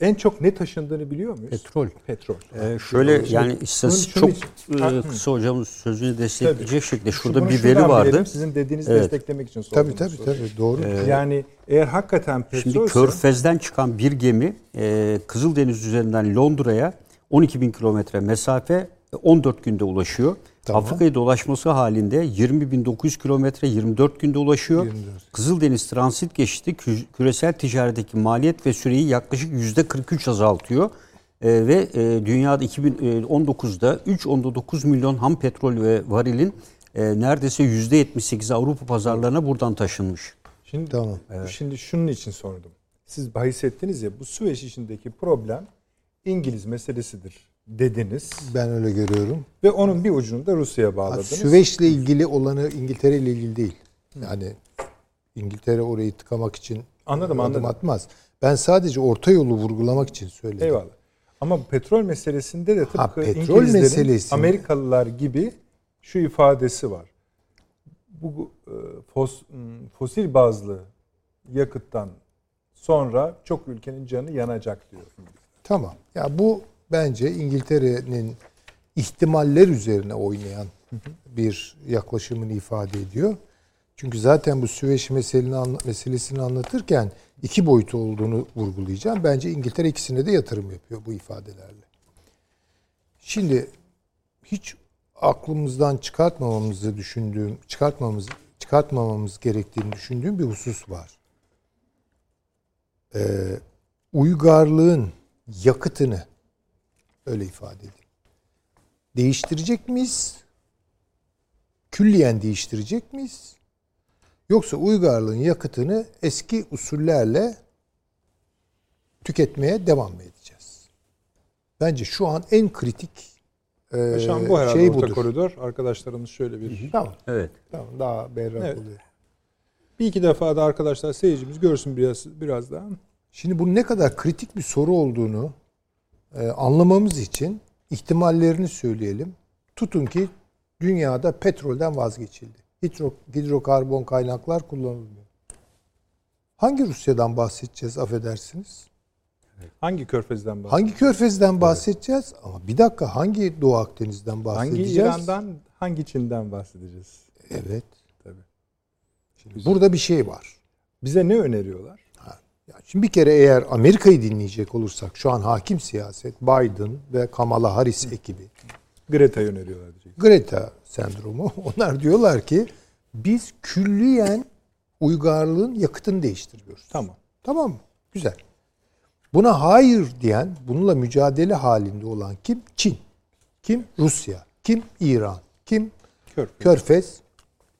en çok ne taşındığını biliyor muyuz? Petrol. Petrol. Ee, şöyle Şimdi yani şunun- istatistik çok için- e, Ha, hı. kısa hocamın sözünü destekleyecek şekilde şurada bir veri vardı. Sizin dediğinizi Evet. desteklemek için sordum. tabii tabii tabii doğru. Yani eğer hakikaten Şimdi petrolse Körfez'den çıkan bir gemi e, Kızıldeniz üzerinden Londra'ya 12 bin kilometre mesafe e, 14 günde ulaşıyor. Tamam. Afrika'yı dolaşması halinde 20.900 kilometre 24 günde ulaşıyor. 24. Kızıldeniz transit geçidi kü- küresel ticaretteki maliyet ve süreyi yaklaşık %43 azaltıyor. E, ve e, dünyada 2019'da 3.9 milyon ham petrol ve varilin e, neredeyse %78'i Avrupa pazarlarına buradan taşınmış. Şimdi, Tamam. şimdi şunun için sordum. Siz bahis ettiniz ya bu Süveyş işindeki problem İngiliz meselesidir dediniz. Ben öyle görüyorum. Ve onun bir ucunu da Rusya'ya bağladınız. Süveyş'le ilgili olanı İngiltere ile ilgili değil. Yani İngiltere orayı tıkamak için Anladım, adım anladım. atmaz. Ben sadece orta yolu vurgulamak için söyledim. Eyvallah. Ama bu petrol meselesinde de tıpkı Ha, petrol meselesinde- Amerikalılar gibi şu ifadesi var. Bu e, fos, m, fosil bazlı yakıttan sonra çok ülkenin canı yanacak diyor. Tamam. Ya bu bence İngiltere'nin ihtimaller üzerine oynayan bir yaklaşımını ifade ediyor. Çünkü zaten bu Süveyş meselesini, anla- meselesini anlatırken iki boyutu olduğunu vurgulayacağım. Bence İngiltere ikisine de yatırım yapıyor bu ifadelerle. Şimdi hiç aklımızdan çıkartmamamızı düşündüğüm, çıkartmamamız çıkartmamamız gerektiğini düşündüğüm bir husus var. Ee, uygarlığın yakıtını öyle ifade edeyim. Değiştirecek miyiz? Külliyen değiştirecek miyiz? Yoksa uygarlığın yakıtını eski usullerle tüketmeye devam mı edeceğiz? Bence şu an en kritik e, an bu herhalde şey orta budur. koridor. Arkadaşlarımız şöyle bir... Tamam, Evet. tamam daha berrak Evet. oluyor. Bir iki defa da arkadaşlar seyircimiz görsün biraz biraz daha. Şimdi bu ne kadar kritik bir soru olduğunu e, anlamamız için ihtimallerini söyleyelim. Tutun ki dünyada petrolden vazgeçildi. Hidro, hidrokarbon kaynaklar kullanılmıyor. Hangi Rusya'dan bahsedeceğiz affedersiniz? Hangi körfezden bahsediyoruz? Hangi Körfez'den bahsedeceğiz? Ama bir dakika hangi Doğu Akdeniz'den Hangi bahsedeceğiz? İran'dan, hangi Çin'den bahsedeceğiz? Evet. Tabii. Şimdi burada bir şey var. Bize ne öneriyorlar? Şimdi bir kere eğer Amerika'yı dinleyecek olursak şu an hakim siyaset Biden ve Kamala Harris ekibi Greta'yı öneriyorlar diyecek. Greta sendromu. Onlar diyorlar ki biz külliyen uygarlığın yakıtını değiştiriyoruz. Tamam. Tamam mı? Güzel. Buna hayır diyen, bununla mücadele halinde olan kim? Çin. Kim? Rusya. Kim? İran. Kim? Körfez. Körfez.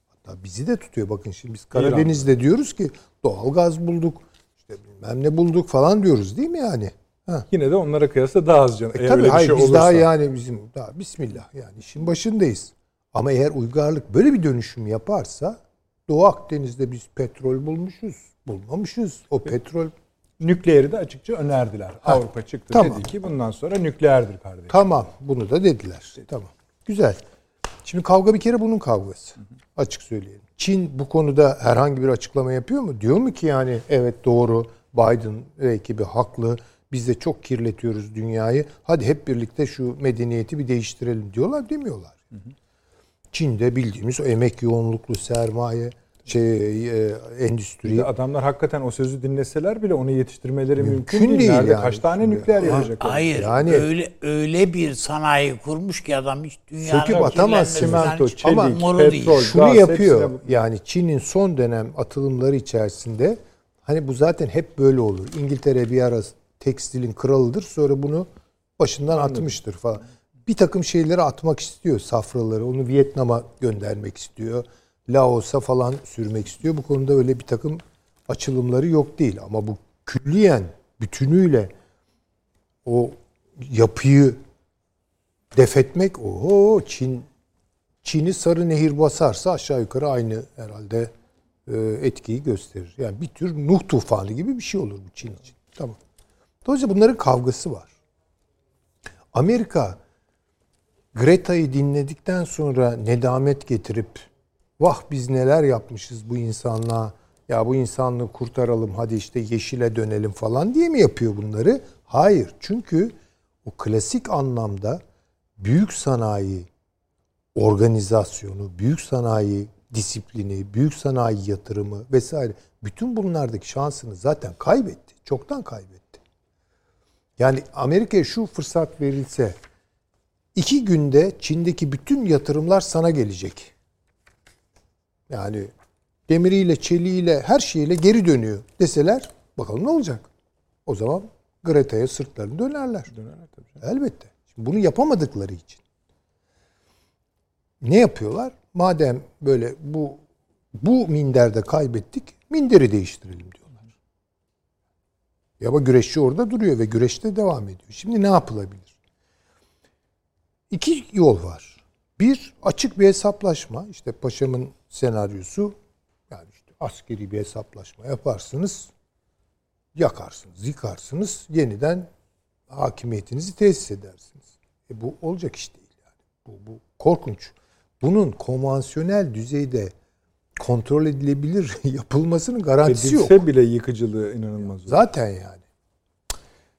Hatta bizi de tutuyor. Bakın şimdi biz Karadeniz'de diyoruz ki doğal gaz bulduk. Bilmem ne bulduk falan diyoruz değil mi yani? Ha. Yine de onlara kıyasla daha az can. E Eğer tabii öyle bir hayır şey biz olursa. daha yani bizim daha bismillah yani işin başındayız. Ama eğer uygarlık böyle bir dönüşüm yaparsa Doğu Akdeniz'de biz petrol bulmuşuz, bulmamışız. O petrol Nükleeri de açıkça önerdiler. Avrupa çıktı tamam. dedi ki bundan sonra nükleerdir kardeşim. tamam bunu da dediler. Tamam. Güzel. Şimdi kavga bir kere bunun kavgası. Açık söyleyelim. Çin bu konuda herhangi bir açıklama yapıyor mu? Diyor mu ki yani evet doğru Biden ve ekibi haklı. Biz de çok kirletiyoruz dünyayı. Hadi hep birlikte şu medeniyeti bir değiştirelim diyorlar demiyorlar. Çin'de bildiğimiz o emek yoğunluklu sermaye, şey e, endüstri. Bir de adamlar hakikaten o sözü dinleseler bile onu yetiştirmeleri mümkün, Mümkün değil. değil Nerede yani. kaç tane nükleer Ha, yapacak? Hayır. Yani- öyle öyle bir sanayi kurmuş ki adam hiç dünyanın Söküp atamaz. Simento, çelik, değil. petrol. şunu gaz, yapıyor. hepsine- Yani Çin'in son dönem atılımları içerisinde hani bu zaten hep böyle olur. İngiltere bir ara tekstilin kralıdır. Sonra bunu başından atmıştır falan. Bir takım şeyleri atmak istiyor safraları. Onu Vietnam'a göndermek istiyor. Laos'a falan sürmek istiyor. Bu konuda öyle bir takım açılımları yok değil. Ama bu külliyen bütünüyle o yapıyı defetmek oho Çin Çin'i sarı nehir basarsa aşağı yukarı aynı herhalde etkiyi gösterir. Yani bir tür Nuh tufanı gibi bir şey olur bu Çin için. Tamam. Dolayısıyla bunların kavgası var. Amerika Greta'yı dinledikten sonra nedamet getirip vah biz neler yapmışız bu insanlığa ya bu insanlığı kurtaralım hadi işte yeşile dönelim falan diye mi yapıyor bunları? Hayır. Çünkü o klasik anlamda büyük sanayi organizasyonu, büyük sanayi disiplini, büyük sanayi yatırımı vesaire bütün bunlardaki şansını zaten kaybetti. Çoktan kaybetti. Yani Amerika'ya şu fırsat verilse iki günde Çin'deki bütün yatırımlar sana gelecek. Yani demiriyle, çeliğiyle, her şeyle geri dönüyor deseler bakalım ne olacak? O zaman Greta'ya sırtlarını dönerler. Dönerler tabii. Elbette. Şimdi bunu yapamadıkları için. Ne yapıyorlar? Madem böyle bu bu minderde kaybettik, minderi değiştirelim diyorlar. Ya ama güreşçi orada duruyor ve güreşte devam ediyor. Şimdi ne yapılabilir? İki yol var. Bir açık bir hesaplaşma. İşte paşamın senaryosu yani işte askeri bir hesaplaşma yaparsınız. yakarsınız, yıkarsınız, yeniden hakimiyetinizi tesis edersiniz. E bu olacak iş değil yani. Bu, bu korkunç. Bunun konvansiyonel düzeyde kontrol edilebilir yapılmasının garantisi yok. Edilse bile yıkıcılığı inanılmaz. Zaten yani.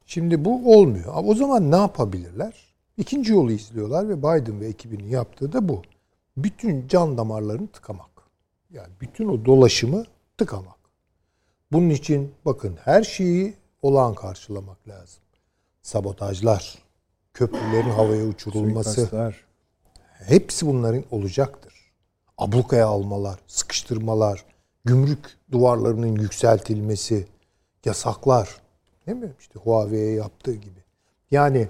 Şimdi bu olmuyor. Ama O zaman ne yapabilirler? İkinci yolu izliyorlar ve Biden ve ekibinin yaptığı da bu. Bütün can damarlarını tıkamak. Yani bütün o dolaşımı tıkamak. Bunun için bakın her şeyi olağan karşılamak lazım. Sabotajlar, köprülerin havaya uçurulması, Suikastlar. Hepsi bunların olacaktır. Ablukaya almalar, sıkıştırmalar, gümrük duvarlarının yükseltilmesi, yasaklar. Değil mi? İşte Huawei'ye yaptığı gibi. Yani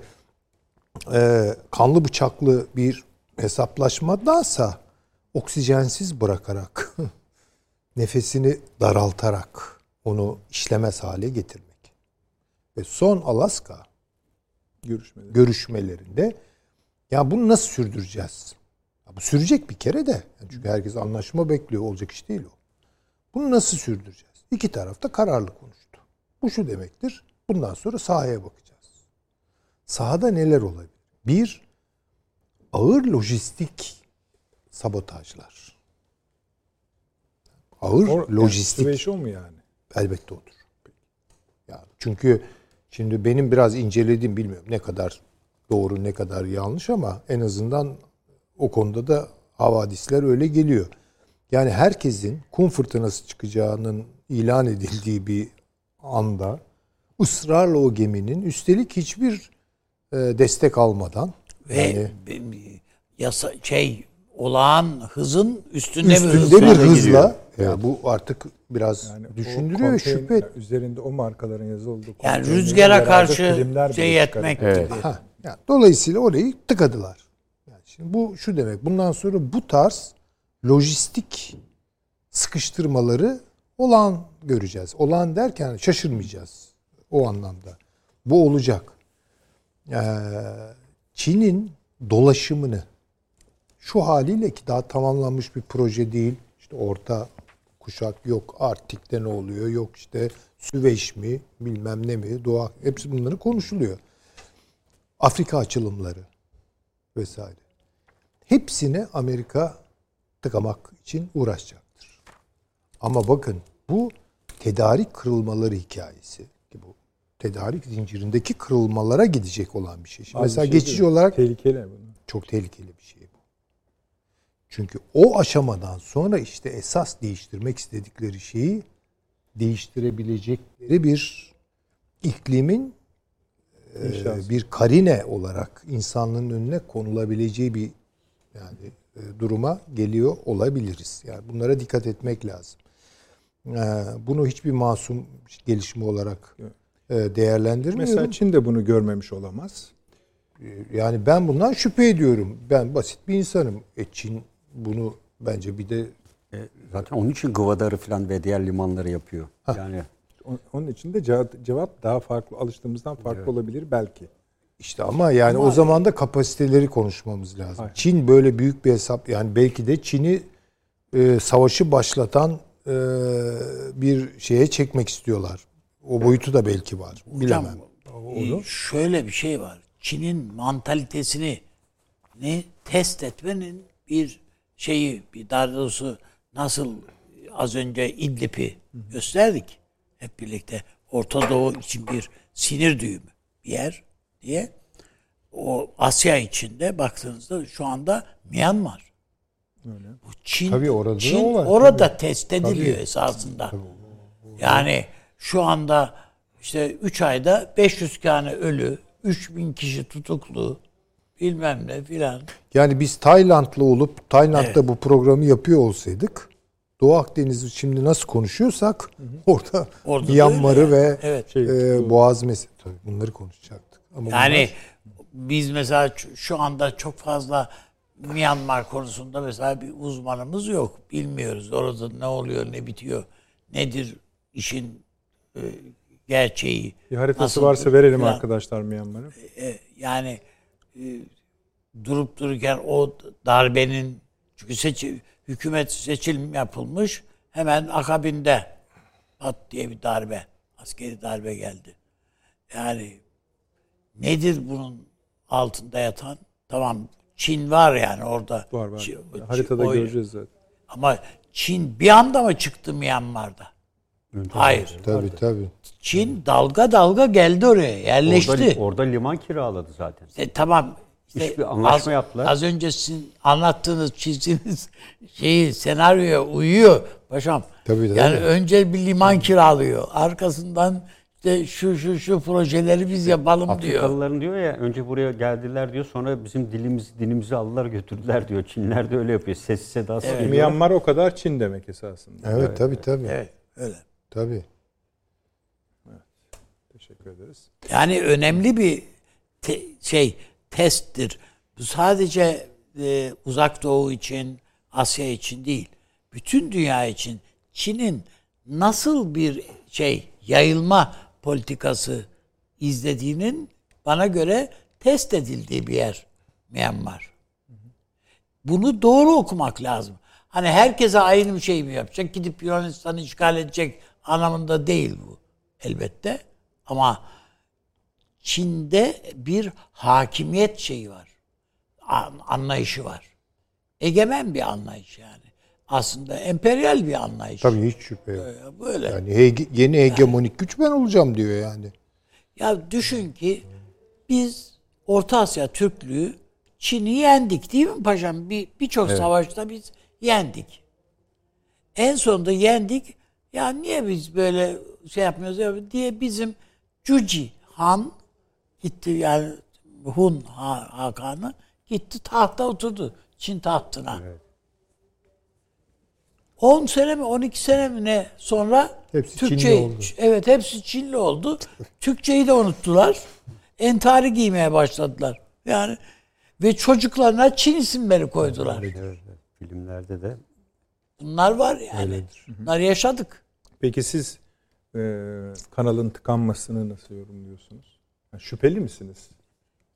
e, kanlı bıçaklı bir hesaplaşmadansa oksijensiz bırakarak, nefesini daraltarak onu işlemez hale getirmek. Ve son Alaska Görüşmeleri. görüşmelerinde ya bunu nasıl sürdüreceğiz? Ya bu sürecek bir kere de. Çünkü herkes anlaşma bekliyor. Olacak iş değil o. Bunu nasıl sürdüreceğiz? İki taraf da kararlı konuştu. Bu şu demektir. Bundan sonra sahaya bakacağız. Sahada neler olabilir? Bir, ağır lojistik sabotajlar. Ağır O, lojistik Yani, o mu yani? Elbette odur. Yani çünkü şimdi benim biraz incelediğim bilmiyorum ne kadar doğru ne kadar yanlış ama en azından o konuda da havadisler öyle geliyor. Yani herkesin kum fırtınası çıkacağının ilan edildiği bir anda ısrarla o geminin üstelik hiçbir e, destek almadan Ve yani bir- yasa şey olağan hızın üstünde, bir üstünde bir hızla hızla gidiyor. ya bu artık biraz Yani düşündürüyor şüphe Üzerinde o markaların yazıldığı Yani konteynerin rüzgara karşı şey etmek Evet. gibi. Ha, yani dolayısıyla orayı tıkadılar. Yani şimdi bu şu demek. Bundan sonra bu tarz lojistik sıkıştırmaları olan göreceğiz. Olan derken şaşırmayacağız o anlamda. Bu olacak. Ee, Çin'in dolaşımını şu haliyle ki daha tamamlanmış bir proje değil. İşte orta kuşak yok. Arktik'te ne oluyor? Yok işte Süveyş mi? Bilmem ne mi? Doğa hepsi bunları konuşuluyor. Afrika açılımları vesaire. Hepsini Amerika tıkamak için uğraşacaktır. Ama bakın bu tedarik kırılmaları hikayesi ki bu tedarik zincirindeki kırılmalara gidecek olan bir şey. Şimdi Az mesela şey geçici değil. olarak tehlikeli bunu. çok tehlikeli bir şey bu. Çünkü o aşamadan sonra işte esas değiştirmek istedikleri şeyi değiştirebilecekleri bir iklimin e, İnşaat. bir karine olarak insanlığın önüne konulabileceği bir yani e, duruma geliyor olabiliriz. Yani bunlara dikkat etmek lazım. E, bunu hiçbir masum gelişme olarak e, değerlendirmiyorum. Mesela Çin de bunu görmemiş olamaz. Yani ben bundan şüphe ediyorum. Ben basit bir insanım. E Çin bunu bence bir de E, zaten onun için Gıvadar'ı falan ve diğer limanları yapıyor. Yani O- Onun için de cevap, cevap daha farklı, alıştığımızdan farklı olabilir belki. işte ama yani o zaman da kapasiteleri konuşmamız lazım. Hayır. Çin böyle büyük bir hesap yani belki de Çin'i e, savaşı başlatan e, bir şeye çekmek istiyorlar. O boyutu da belki var. Hocam Bilemem. e, şöyle bir şey var. Çin'in mantalitesini ne test etmenin bir şeyi bir daha doğrusu nasıl az önce İdlib'i gösterdik hep birlikte. Orta Doğu için bir sinir düğümü bir yer diye. O Asya içinde baktığınızda şu anda Myanmar. Bu Çin, Tabii orada da Çin var, orada test ediliyor esasında. Yani şu anda işte 3 ayda 500 tane ölü, 3000 kişi tutuklu, bilmem ne filan. Yani biz Taylandlı olup Tayland'da bu programı yapıyor olsaydık Doğu Akdeniz'i şimdi nasıl konuşuyorsak orada, Orada da Myanmar'ı öyle. ve Evet. Şey, e, Boğaz meselesi bunları konuşacaktık. Ama Yani bunlar- biz mesela şu anda çok fazla Myanmar konusunda mesela bir uzmanımız yok. Bilmiyoruz orada ne oluyor, ne bitiyor, nedir işin e, gerçeği. Bir haritası nasıl varsa verelim filan. arkadaşlar Myanmar'ı. E, yani e, durup dururken o darbenin çünkü seçi, hükümet seçim yapılmış hemen akabinde pat diye bir darbe Askeri darbe geldi. Yani nedir bunun altında yatan? Tamam Çin var yani orada. Var var. Çin- Haritada o- göreceğiz zaten. Ama Çin bir anda mı çıktı Myanmar'da? Hayır. Tabii tabii. Çin dalga dalga geldi oraya, yerleşti. Orada, orada liman kiraladı zaten. E, tamam. İşte Hiçbir anlaşma az, yaptılar. Az önce sizin anlattığınız, çizdiğiniz şeyi, senaryoya uyuyor paşam. Tabii, tabii. Yani önce bir liman kiralıyor. Arkasından işte şu şu şu projeleri biz yapalım diyor. Afrikalıların diyor ya önce buraya geldiler diyor sonra bizim dilimizi dinimizi aldılar götürdüler diyor. Çinler de öyle yapıyor. Sessiz sedasız geliyor. Myanmar o kadar Çin demek esasında. Evet, tabii tabii. Evet, öyle. Tabii. Teşekkür ederiz. Yani önemli bir te- şey testtir. Bu sadece e, Uzak Doğu için, Asya için değil. Bütün dünya için Çin'in nasıl bir şey yayılma politikası izlediğinin bana göre test edildiği bir yer Myanmar. Bunu doğru okumak lazım. Hani herkese aynı bir şey mi yapacak? Gidip Yunanistan'ı işgal edecek anlamında değil bu elbette. Ama Çin'de bir hakimiyet şeyi var. An- Anlayışı var. Egemen bir anlayış yani. Aslında emperyal bir anlayış. Tabii hiç şüphe yok. Böyle. Yani hege- yeni hegemonik güç ben olacağım diyor yani. Ya düşün ki biz Orta Asya Türklüğü Çin'i yendik değil mi paşam? Bir birçok savaşta biz yendik. En sonunda yendik. Ya niye biz böyle şey yapmıyoruz ya diye bizim Cuci Han gitti yani Hun Ha- Hakan'ı gitti tahta oturdu Çin tahtına. 10 sene mi 12 sene mi ne sonra Hepsi Türkçe Çinli oldu. evet hepsi Çinli oldu. Türkçeyi de unuttular. Entari giymeye başladılar. Yani ve çocuklarına Çin isimleri koydular. Evet, evet. Filmlerde de Bunlar var yani. Bunlar yaşadık. Peki siz e, kanalın tıkanmasını nasıl yorumluyorsunuz? Şüpheli misiniz?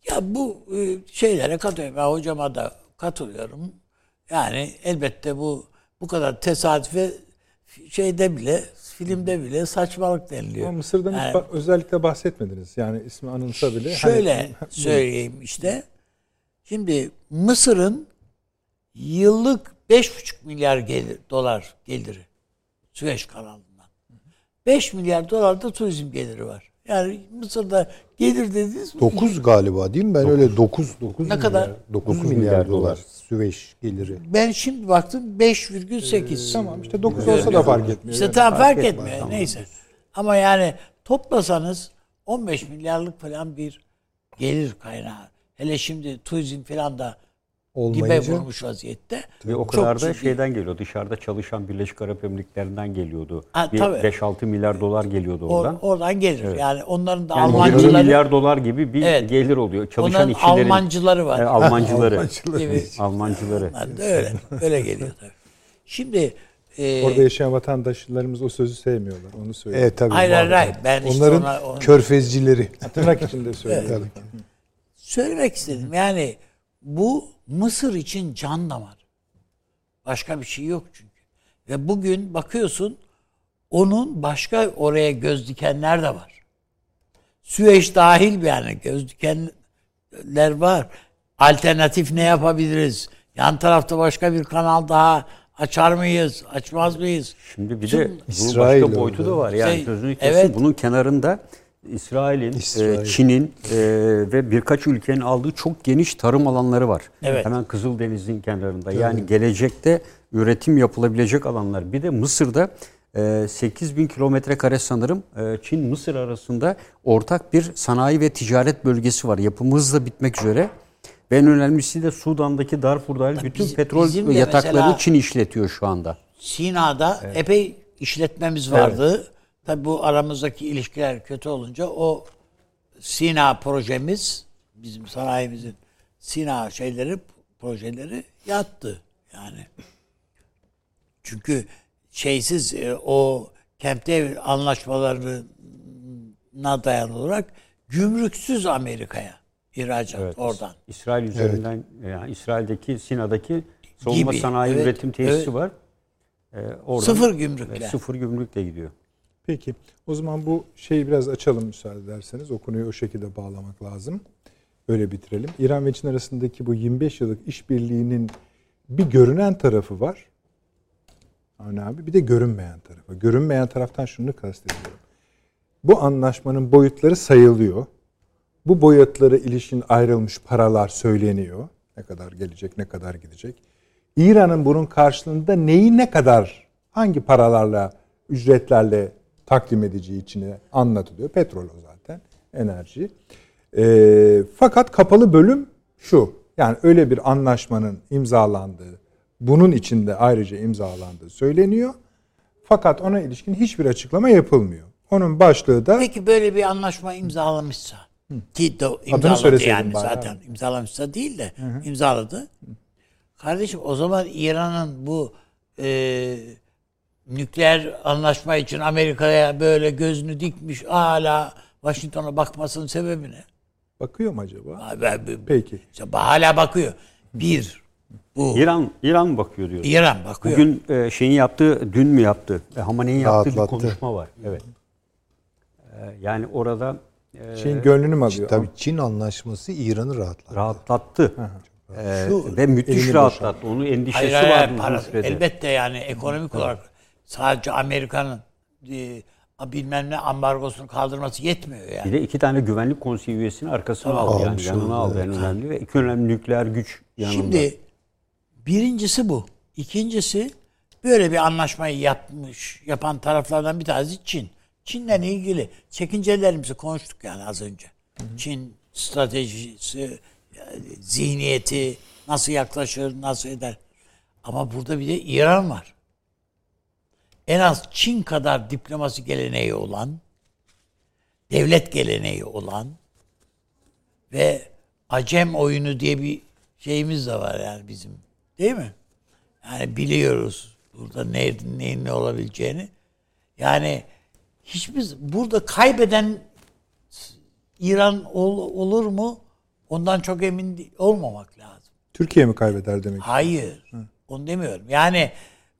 Ya bu e, şeylere katılıyorum. Ben hocama da katılıyorum. Yani elbette bu bu kadar tesadüfe şeyde bile filmde bile saçmalık deniliyor. Ama Mısır'dan hiç Yani- ba- özellikle bahsetmediniz. Yani ismi anılsa bile. Şöyle hani- söyleyeyim işte. Şimdi Mısır'ın yıllık 5,5 milyar gelir, dolar geliri Süveyş kanalından. 5 milyar dolar da turizm geliri var. Yani Mısır'da gelir dediğiniz 9 galiba değil mi? Ben öyle 9 9 Ne kadar? 9 Dokuz milyar, milyar dolar dolar. Süveyş geliri. ben şimdi baktım 5,8. Tamam işte 9 olsa da fark etmiyor. İşte tamam fark, etmez, etmiyor. tamam. Neyse. Ama yani toplasanız 15 milyarlık falan bir gelir kaynağı. Hele şimdi turizm falan da dibe Olmayınca vurmuş vaziyette. ve o kadar da ciddi. şeyden geliyor. Dışarıda çalışan Birleşik Arap Emirlikleri'nden geliyordu. Ha, Bir tabii. 5-6 milyar dolar geliyordu Or- oradan. oradan gelir. Yani onların da Yani 20 Almancıları milyar dolar gibi bir Evet. gelir oluyor. Çalışan onların işçilerin Almancıları var. e, Almancıları. gibi. Almancıları. Da öyle. Öyle geliyor tabii. Şimdi e, Orada yaşayan vatandaşlarımız o sözü sevmiyorlar. Onu söyleyeyim. Evet tabii. hayır hayır hayır. Ben işte Onların ona, ona- körfezcileri. Tırnak içinde söylüyorum. söylemek istedim. Yani bu Mısır için can damar. Başka bir şey yok çünkü. Ve bugün bakıyorsun onun başka oraya göz dikenler de var. Süveyş dahil bir yani göz dikenler var. Alternatif ne yapabiliriz? Yan tarafta başka bir kanal daha açar mıyız? Açmaz mıyız? Şimdi bir Tüm de İsrail başka boyutu da var. Yani Şey, sözünü kesin. evet. Bunun kenarında İsrail'in, İsrail. e, Çin'in e, ve birkaç ülkenin aldığı çok geniş tarım alanları var. Evet. Hemen Kızıldeniz'in kenarında. Yani gelecekte üretim yapılabilecek alanlar. Bir de Mısır'da e, 8 bin kilometre kare sanırım e, Çin-Mısır arasında ortak bir sanayi ve ticaret bölgesi var. Yapımı hızla bitmek üzere. Ve en önemlisi de Sudan'daki Darfur'da bütün biz- petrol yataklarını Çin işletiyor şu anda. Sina'da epey işletmemiz vardı. Tabi bu aramızdaki ilişkiler kötü olunca o Sina projemiz bizim sanayimizin Sina şeyleri projeleri yattı yani. Çünkü şeysiz e, o Camp David anlaşmalarına dayalı olarak gümrüksüz Amerika'ya ihracat Evet. oradan. İsrail üzerinden yani İsrail'deki Sina'daki savunma Gibi, sanayi evet, üretim tesisi evet. var. Ee, oradan, Sıfır gümrükle. Evet, sıfır gümrükle gidiyor. Peki. O zaman bu şeyi biraz açalım müsaade ederseniz. O konuyu o şekilde bağlamak lazım. Öyle bitirelim. İran ve Çin arasındaki bu 25 yıllık işbirliğinin bir görünen tarafı var. Avni abi bir de görünmeyen tarafı. Görünmeyen taraftan şunu kastediyorum. Bu anlaşmanın boyutları sayılıyor. Bu boyutlara ilişkin ayrılmış paralar söyleniyor. Ne kadar gelecek, ne kadar gidecek. İran'ın bunun karşılığında neyi ne kadar, hangi paralarla, ücretlerle takdim edeceği içine anlatılıyor. Petrol o zaten, enerji. E, fakat kapalı bölüm şu. Yani öyle bir anlaşmanın imzalandığı, bunun içinde ayrıca imzalandığı söyleniyor. Fakat ona ilişkin hiçbir açıklama yapılmıyor. Onun başlığı da... Peki böyle bir anlaşma imzalamışsa ki de imzaladı yani bari zaten imzalamışsa değil de imzaladı. Kardeşim o zaman İran'ın bu e, nükleer anlaşma için Amerika'ya böyle gözünü dikmiş hala Washington'a bakmasının sebebi ne? Bakıyor mu acaba? Abi, Peki. işte hala bakıyor. Bir, bu İran İran mı bakıyor diyor. İran bakıyor. Bugün e, şeyin yaptığı, dün mü yaptı? E, Hamaney'in yaptığı bir konuşma var. Evet. E, yani orada e, Şeyin gönlünü mü alıyor? Tabii Çin anlaşması İran'ı rahatlattı. rahatlattı. E, Şu- ve müthiş rahatlattı. Onun endişesi Hayır, hayır, vardı para- elbette yani ekonomik olarak sadece Amerika'nın e, bilmem ne ambargosunu kaldırması yetmiyor yani. Bir de iki tane güvenlik konseyi üyesini arkasına aldı. Yani Almış yanına oldu, aldı en önemli ve iki önemli nükleer güç yanında. Şimdi birincisi bu. İkincisi böyle bir anlaşmayı yapmış, yapan taraflardan bir tanesi Çin. Çin'le ilgili çekincelerimizi konuştuk yani az önce. Çin stratejisi, zihniyeti nasıl yaklaşır, nasıl eder. Ama burada bir de İran var. En az Çin kadar diplomasi geleneği olan, devlet geleneği olan ve acem oyunu diye bir şeyimiz de var yani bizim. Değil mi? Yani biliyoruz burada ne, neyin ne olabileceğini. Yani hiçbir burada kaybeden İran ol- olur mu? Ondan çok emin olmamak lazım. Türkiye mi kaybeder demek? Hayır. Onu demiyorum. Yani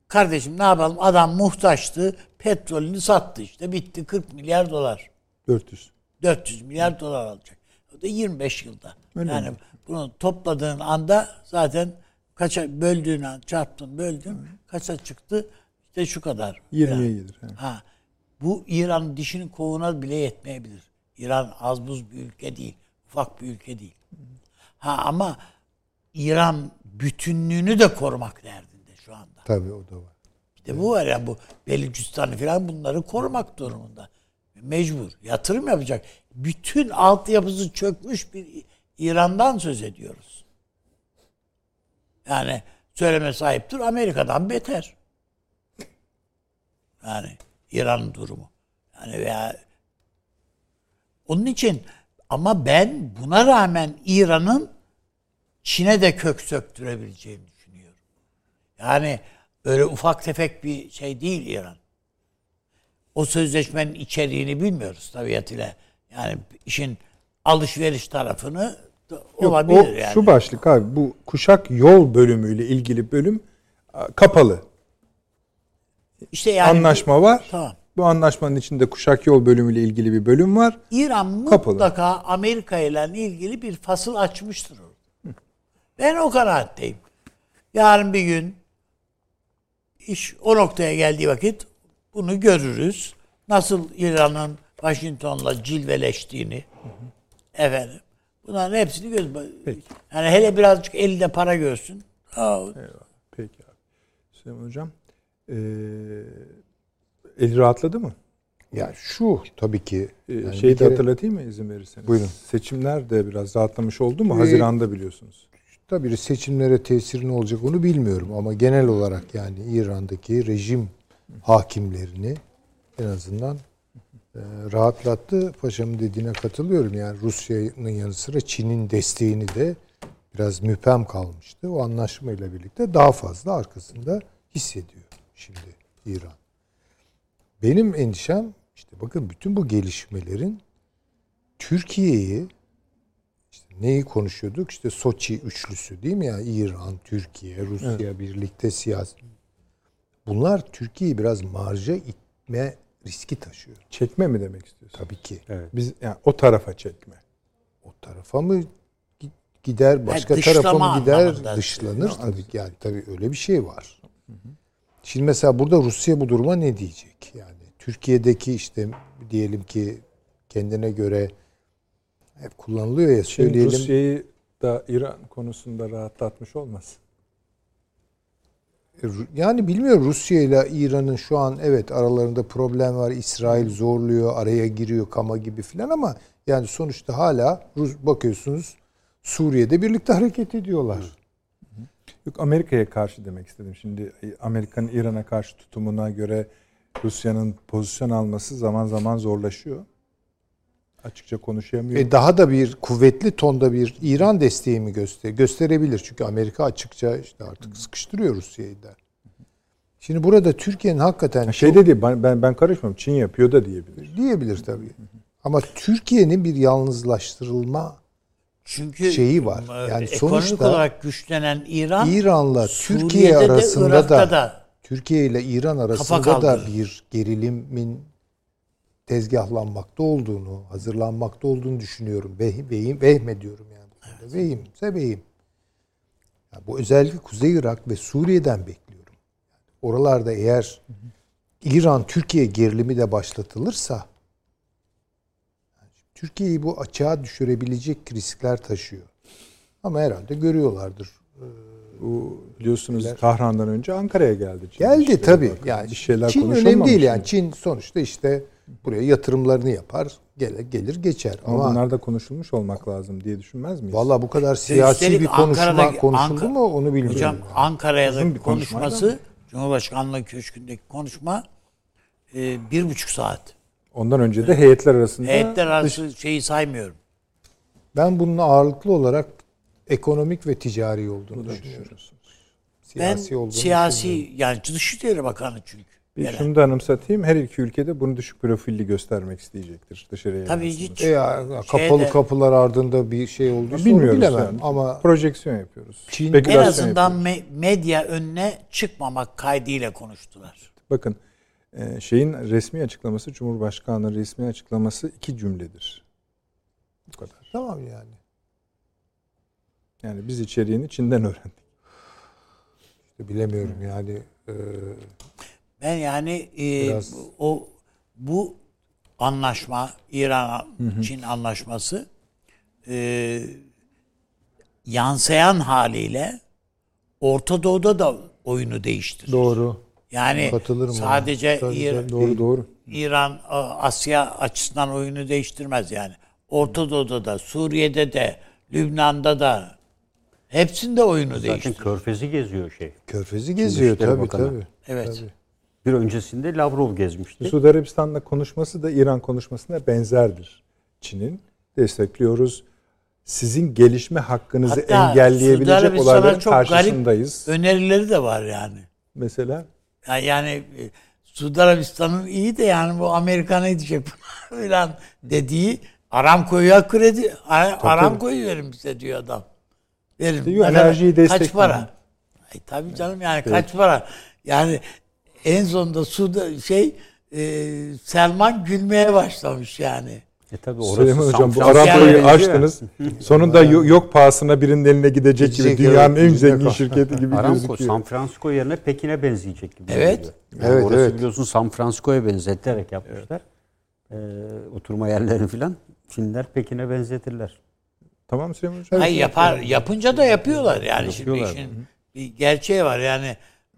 kardeşim ne yapalım? Adam muhtaçtı. Petrolünü sattı işte. Bitti 40 milyar dolar. 400. 400 milyar dolar alacak. O da 25 yılda. Öyle yani mi? bunu topladığın anda zaten kaça böldüğün an çarptın böldün kaça çıktı? İşte şu kadar. 20'ye Yani. gelir. he. Ha. Bu İran dişinin kovuğuna bile yetmeyebilir. İran az buz bir ülke değil. Ufak bir ülke değil. Ha ama İran bütünlüğünü de korumak anda. Tabii o da var. Bir de bu var ya bu Belucistan'ı falan bunları korumak durumunda. Mecbur. Yatırım yapacak. Bütün altyapısı çökmüş bir İran'dan söz ediyoruz. Yani söyleme sahiptir Amerika'dan beter. Yani İran'ın durumu. Yani veya onun için ama ben buna rağmen İran'ın Çin'e de kök söktürebileceğini düşünüyorum. Yani öyle ufak tefek bir şey değil İran. O sözleşmenin içeriğini bilmiyoruz tabiatıyla. Yani işin alışveriş tarafını da Yok, olabilir o yani. şu başlık abi bu kuşak yol bölümüyle ilgili bölüm kapalı. işte yani Anlaşma var. Tamam. Bu anlaşmanın içinde kuşak yol bölümüyle ilgili bir bölüm var. İran Kapalı. mutlaka Amerika ile ilgili bir fasıl açmıştır. Ben o kanaatteyim. Yarın bir gün iş o noktaya geldiği vakit bunu görürüz. Nasıl İran'ın Washington'la cilveleştiğini efendim. Bunların hepsini göz Yani hele birazcık elinde para görsün. Aa, Peki abi. Süleyman Hocam. Ee, eli rahatladı mı? Ya şu tabii ki Ee, yani şeyi bir de kere- hatırlatayım mı izin verirseniz? Buyurun. Seçimler de biraz rahatlamış oldu mu? Ee, Haziran'da biliyorsunuz. Tabii seçimlere tesiri ne olacak onu bilmiyorum ama genel olarak yani İran'daki rejim hakimlerini en azından e, rahatlattı. Paşamın dediğine katılıyorum. Yani Rusya'nın yanı sıra Çin'in desteğini de biraz müphem kalmıştı. O anlaşmayla birlikte daha fazla arkasında hissediyor şimdi İran. Benim endişem işte bakın bütün bu gelişmelerin Türkiye'yi neyi konuşuyorduk? İşte Soçi üçlüsü değil mi ya? İran, Türkiye, Rusya birlikte siyasi. Bunlar Türkiye'yi biraz marja itme riski taşıyor. Çekme mi demek istiyorsun? Tabii ki. Evet. Biz yani o tarafa çekme. O tarafa mı gi- gider, başka dışlama tarafa mı gider, dışlanır tabii. Yani tabii öyle bir şey var. Şimdi mesela burada Rusya bu duruma ne diyecek? Yani Türkiye'deki işte diyelim ki kendine göre hep kullanılıyor ya söyleyelim. Rusya'yı da İran konusunda rahatlatmış olmaz. E, Yani bilmiyorum Rusya ile İran'ın şu an evet aralarında problem var. İsrail zorluyor, araya giriyor kama gibi filan ama yani sonuçta hala Rus bakıyorsunuz Suriye'de birlikte hareket ediyorlar. Yok Amerika'ya karşı demek istedim. Şimdi Amerika'nın İran'a karşı tutumuna göre Rusya'nın pozisyon alması zaman zaman zorlaşıyor. Açıkça konuşamıyor. E daha da bir kuvvetli tonda bir İran desteği mi göster gösterebilir. Çünkü Amerika açıkça işte artık sıkıştırıyor Rusya'yı da. Şimdi burada Türkiye'nin hakikaten şey de değil, ben, ben, ben karışmıyorum. Çin yapıyor da diyebilir. diyebilir tabii. Ama Türkiye'nin bir yalnızlaştırılma Çünkü Şeyi var. e, Yani ekonomik sonuçta olarak güçlenen İran İran'la Türkiye de, arasında Irak'ta da, da Türkiye ile İran arasında da bir gerilimin tezgahlanmakta olduğunu, hazırlanmakta olduğunu düşünüyorum. Vehim, vehim, vehmediyorum yani. Evet. Vehimse vehim. Yani bu özellikle Kuzey Irak ve Suriye'den bekliyorum. Oralarda eğer İran Türkiye gerilimi de başlatılırsa Türkiye'yi bu açığa düşürebilecek riskler taşıyor. Ama herhalde görüyorlardır. Bu biliyorsunuz Tahran'dan önce Ankara'ya geldi. Çin Geldi tabii. Yani bir şeyler Çin önemli değil yani. Çin sonuçta işte buraya yatırımlarını yapar, gelir, gelir geçer. Ama, Ama, bunlar da konuşulmuş olmak lazım diye düşünmez miyiz? valla bu kadar siyasi Üstelik bir konuşma konuşuldu mu onu bilmiyorum. Hocam Ankara'ya da bir konuşması Cumhurbaşkanlığı Köşkü'ndeki konuşma e, bir buçuk saat. Ondan önce de heyetler arasında Heyetler arası şeyi saymıyorum. ben bunun ağırlıklı olarak ekonomik ve ticari olduğunu düşünüyorum. Siyasi ben olduğunu siyasi yani Dışişleri Bakanı çünkü. Bir şunu da anımsatayım. Her iki ülkede bunu düşük profilli göstermek isteyecektir dışarıya. Tabii yansıması. hiç E ya, kapalı Şeyde- kapılar ardında bir şey olduysa Bilmiyoruz bilemem yani. ama projeksiyon yapıyoruz. Çin- en azından yapıyoruz. me- medya önüne çıkmamak kaydıyla konuştular. Bakın e, şeyin resmi açıklaması Cumhurbaşkanı'nın resmi açıklaması iki cümledir. Bu kadar. tamam yani. Yani biz içeriğini Çin'den öğrendik. İşte bilemiyorum yani. e, Ben yani e, Biraz- o bu anlaşma İran Çin anlaşması e, yansıyan haliyle Orta Doğu'da da oyunu değiştirir. doğru. Yani Katılırım ona. sadece Tabii, İr- tabii. Doğru doğru. İran a- Asya açısından oyunu değiştirmez yani. Orta Doğu'da da, Suriye'de de, Lübnan'da da hepsinde oyunu Zaten değiştirir. Körfez'i geziyor şey. Körfezi geziyor Dışişleri tabii Bakanı. tabii. Evet. Bir öncesinde Lavrov gezmişti. Suudi Arabistan'la konuşması da İran konuşmasına benzerdir. Çin'in destekliyoruz. Sizin gelişme hakkınızı Hatta engelleyebilecek olayların çok garip karşısındayız. Önerileri de var yani. Mesela Yani, yani e, Suudi Arabistan'ın iyi de yani bu Amerika ne diyecek falan dediği Aramco'ya kredi Ar- Aramco'yu verin bize diyor adam. Verin. Diyor, enerjiyi Kaç destekleyin. para? Ay, tabii canım yani kaç para? Yani en sonunda Suudi şey e, Selman gülmeye başlamış yani. E tabi orası Süleyman Hocam bu ya. açtınız. Sonunda yo- yok pahasına birinin eline gidecek gibi Gidecek, dünyanın evet, en gidecek zengin o. şirketi gibi Aramco gözüküyor. San Francisco yerine Pekin'e benzeyecek gibi. Evet. geliyor. Yani Evet, orası evet. biliyorsun San Francisco'ya benzeterek yapmışlar. Ee, oturma yerlerini filan. Çinler Pekin'e benzetirler. Tamam Süleyman Hocam. Hayır yapar yapınca da yapıyorlar yani Yapıyorlar. şimdi işin bir gerçeği var yani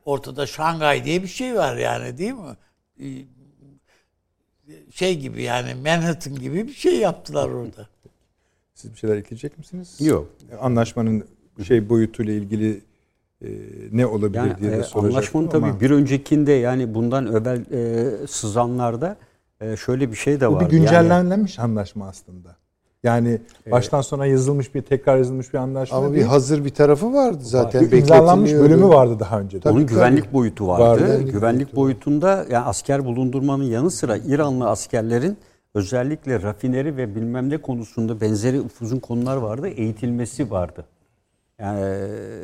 ortada Şangay diye bir şey var yani değil mi? Ee, Şey gibi yani Manhattan gibi bir şey yaptılar orada. Siz bir şeyler ekleyecek misiniz? Yok. Anlaşmanın şey boyutuyla ilgili e, ne olabilir Yani diye de e, soracaktım anlaşmanın ama tabii bir öncekinde yani bundan evvel e, sızanlarda e, şöyle bir şey de bu var. bir güncellenmiş anlaşma aslında. Yani baştan sona yazılmış bir tekrar yazılmış bir anlaşma Ama bir değil. hazır bir tarafı vardı zaten. Bir imzalanmış bölümü vardı daha önce. Tabii, Onun tabii. güvenlik boyutu vardı. Vardı. Güvenlik, Güvenlik boyutunda yani asker bulundurmanın yanı sıra İranlı askerlerin özellikle rafineri ve bilmem ne konusunda benzeri uzun konular vardı. Eğitilmesi vardı. Yani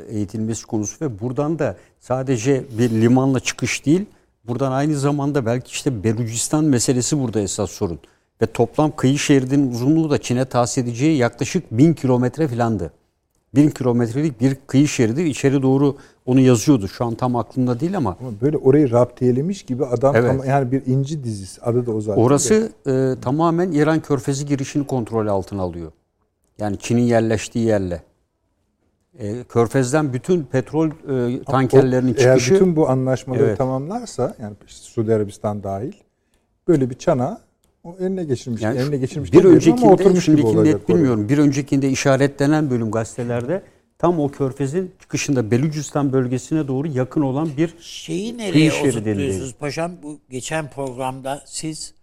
eğitilmesi konusu ve buradan da sadece bir limanla çıkış değil buradan aynı zamanda belki işte Belucistan meselesi burada esas sorun. Ve toplam kıyı şeridinin uzunluğu da Çin'e tahsis edeceği yaklaşık bin kilometre filandı. Bin kilometrelik bir kıyı şeridi içeri doğru onu yazıyordu. Şu an tam aklımda değil ama Ama böyle orayı raptiyelemiş gibi adam Evet. tam- yani bir inci dizisi adı da o zaten. orası e, tamamen İran körfezi girişini kontrol altına alıyor. Yani Çin'in yerleştiği yerle. E, körfezden bütün petrol e, tankerlerinin O- eğer çıkışı bütün bu anlaşmaları Evet. tamamlarsa yani Suudi Arabistan dahil böyle bir çana o eline geçirmiş. Yani eline geçirmiş bir öncekinde oturmuş gibi şimdiki olacak net bilmiyorum. Bir öncekinde işaretlenen bölüm gazetelerde tam o körfezin çıkışında Belucistan bölgesine doğru yakın olan bir Şeyi nereye oturtuyorsunuz paşam? Bu geçen programda siz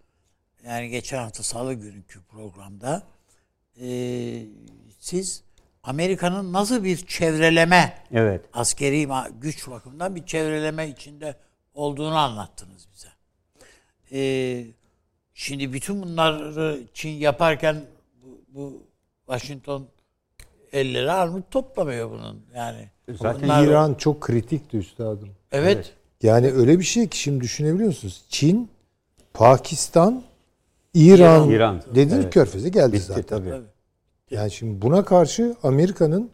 yani geçen hafta salı günkü programda e, siz Amerika'nın nasıl bir çevreleme evet askeri güç bakımından bir çevreleme içinde olduğunu anlattınız bize. Ee, şimdi bütün bunları Çin yaparken bu, bu Washington elleri armut toplamıyor bunun. Yani Zaten bunlar- İran çok kritikti üstadım. evet, Yani öyle bir şey ki şimdi düşünebiliyor musunuz? Çin, Pakistan, İran, İran. dedin Evet. körfeze geldi bitti zaten. tabii. Tabii. Yani şimdi buna karşı Amerika'nın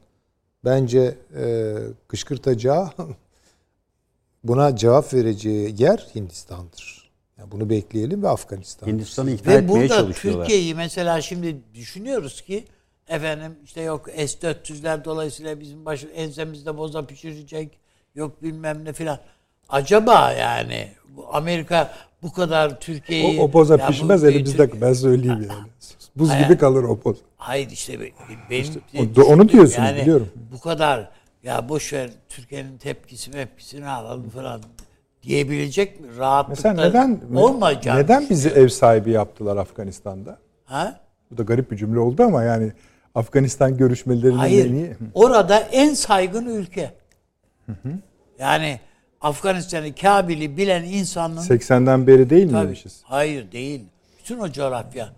bence e, kışkırtacağı buna cevap vereceği yer Hindistan'dır. Yani bunu bekleyelim ve Afganistan. Hindistan'ı ikna Ve etmeye burada çalışıyorlar. Türkiye'yi mesela şimdi düşünüyoruz ki efendim işte yok S-400'ler dolayısıyla bizim baş, ensemizde boza pişirecek yok bilmem ne filan. Acaba yani bu Amerika bu kadar Türkiye'yi... O, o boza bu pişmez bir elimizde Türk- ben söyleyeyim yani. Buz Hayır. gibi kalır o boza. Hayır işte be- benim o- onu diyorsunuz, biliyorum. Bu kadar ya boş ver Türkiye'nin tepkisi mepkisini alalım falan diyebilecek mi? Rahatlıkla Mesela neden olmayacağını neden bizi ev sahibi yaptılar Afganistan'da? Ha? Bu da garip bir cümle oldu ama yani Afganistan görüşmelerinin Hayır. en iyi Orada en saygın ülke. Yani Afganistan'ı Kabil'i bilen insanın 80'den beri değil Tabii. miymişiz? Hayır değil. Bütün o coğrafya.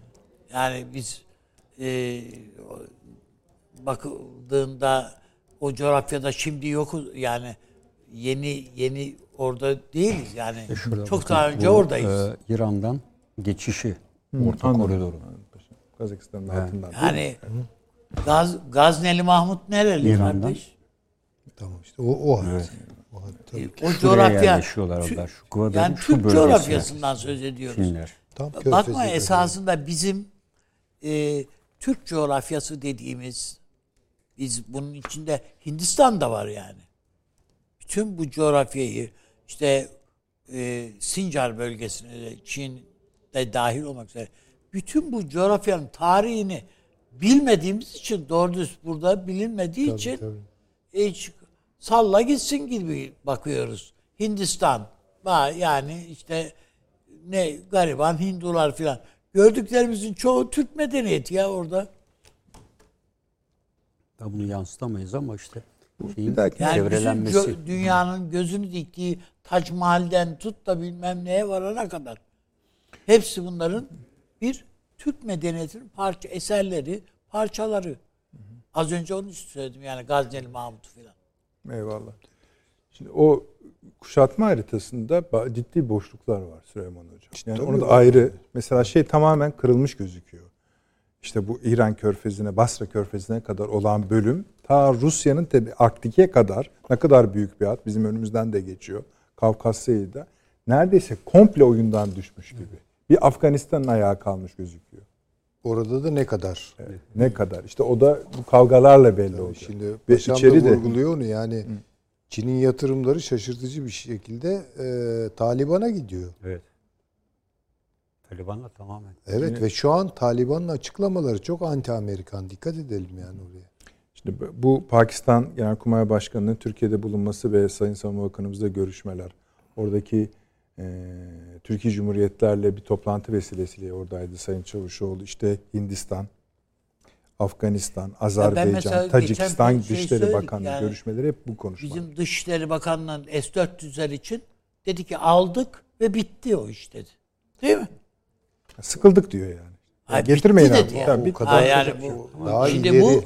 Yani biz e, bakıldığında o coğrafyada şimdi yokuz yani yeni yeni orada değiliz yani. E şurada Çok bakın, daha önce bu, oradayız. e, İran'dan geçişi orta anladım. koridoru. Kazakistan'ın altından. yani Gaz, Gazneli Mahmut nereli İran'dan. kardeş? Tamam işte o o hadise. O tabii. O coğrafya onlar. Şu Guadar'ın yani şu Türk coğrafyasından söz ediyoruz. Çinler. Tam Bakma esasında bizim e, Türk coğrafyası dediğimiz biz bunun içinde Hindistan da var yani. Bütün bu coğrafyayı işte e, Sincar bölgesine de Çin de dahil olmak üzere bütün bu coğrafyanın tarihini bilmediğimiz için doğru düz burada bilinmediği Tabii, için tabii. hiç salla gitsin gibi bakıyoruz. Hindistan yani işte ne gariban Hindular filan. Gördüklerimizin çoğu Türk medeniyeti ya orada. Da bunu yansıtamayız ama işte bir dahaki- Yani çevrelenmesi. gö- dünyanın gözünü diktiği Tac Mahal'den tut da bilmem neye varana kadar. Hepsi bunların bir Türk medeniyetinin parça eserleri, parçaları. Az önce onu söyledim yani Gazneli Mahmut filan. Eyvallah. Şimdi o kuşatma haritasında ciddi boşluklar var Süleyman Hocam. Yani Tabii onu da var. ayrı. Mesela şey tamamen kırılmış gözüküyor. İşte bu İran körfezine, Basra körfezine kadar olan bölüm ta Rusya'nın tabi Arktik'e kadar ne kadar büyük bir hat bizim önümüzden de geçiyor. Kafkasya'yı da neredeyse komple oyundan düşmüş gibi. Bir Afganistan'ın ayağı kalmış gözüküyor. Orada da ne kadar? Ne kadar? İşte o da bu kavgalarla belli oldu. Şimdi Ve Paşam içeri da de vurguluyor onu yani. Çin'in yatırımları şaşırtıcı bir şekilde e, Taliban'a gidiyor. Evet. Taliban'la tamamen. Evet ve şu an Taliban'ın açıklamaları çok anti-Amerikan. Dikkat edelim yani oraya. Şimdi bu Pakistan Genelkurmay Başkanı'nın Türkiye'de bulunması ve Sayın Savunma Bakanımızla görüşmeler. Oradaki e, Türkiye Cumhuriyetlerle bir toplantı vesilesiyle oradaydı Sayın Çavuşoğlu. İşte Hindistan, Afganistan, Azerbaycan, Tacikistan şey Dışişleri Bakanlığı yani. görüşmeleri hep bu konuşmalar. Bizim Dışişleri Bakanlığı'nın S-400'ler için dedi ki aldık ve bitti o iş dedi. Değil mi? Sıkıldık diyor yani. Hayır, Getirmeyin bitti abi. yani. Tabii, O bitti. kadar Ha, yani bu- daha Şimdi ileri bu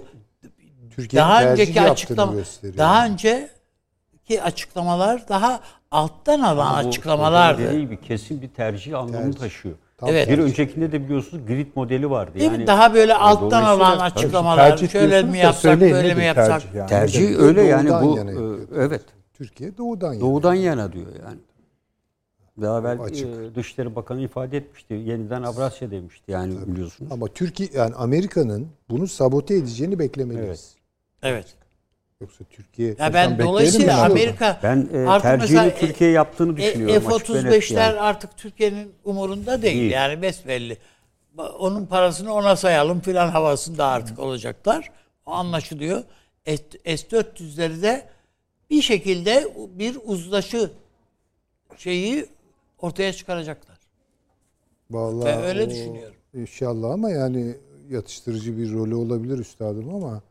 Türkiye'nin daha önceki açıklama gösteriyor. daha önceki açıklamalar daha alttan alan Bu açıklamalardı. Dediği gibi kesin bir tercih anlamı Tercih. taşıyor. Tam Evet. Bir öncekinde de biliyorsunuz grid modeli vardı. Değil mi? yani Daha böyle alttan alan açıklamalar. Şöyle mi yapsak, söyleyin böyle mi yapsak? tercih yani? tercih öyle yani bu e, evet. Türkiye doğudan yana. Doğudan yana diyor yani. Daha evvel Açık. e, Dışişleri Bakanı ifade etmişti. Yeniden Avrasya demişti yani biliyorsunuz. Ama Türkiye yani Amerika'nın bunu sabote edeceğini beklemeliyiz. Evet. Yoksa Türkiye Ya ben dolayısıyla mi? Amerika Ben e, artık tercihini mesela, Türkiye yaptığını e, düşünüyorum. açık ve net F-35'ler yani. artık Türkiye'nin umurunda değil. Değil. Yani besbelli. Onun parasını ona sayalım filan havasında artık olacaklar. O anlaşılıyor. S- S-400'leri de bir şekilde bir uzlaşı şeyi ortaya çıkaracaklar. Vallahi Ben öyle o- düşünüyorum. İnşallah ama yani yatıştırıcı bir rolü olabilir üstadım ama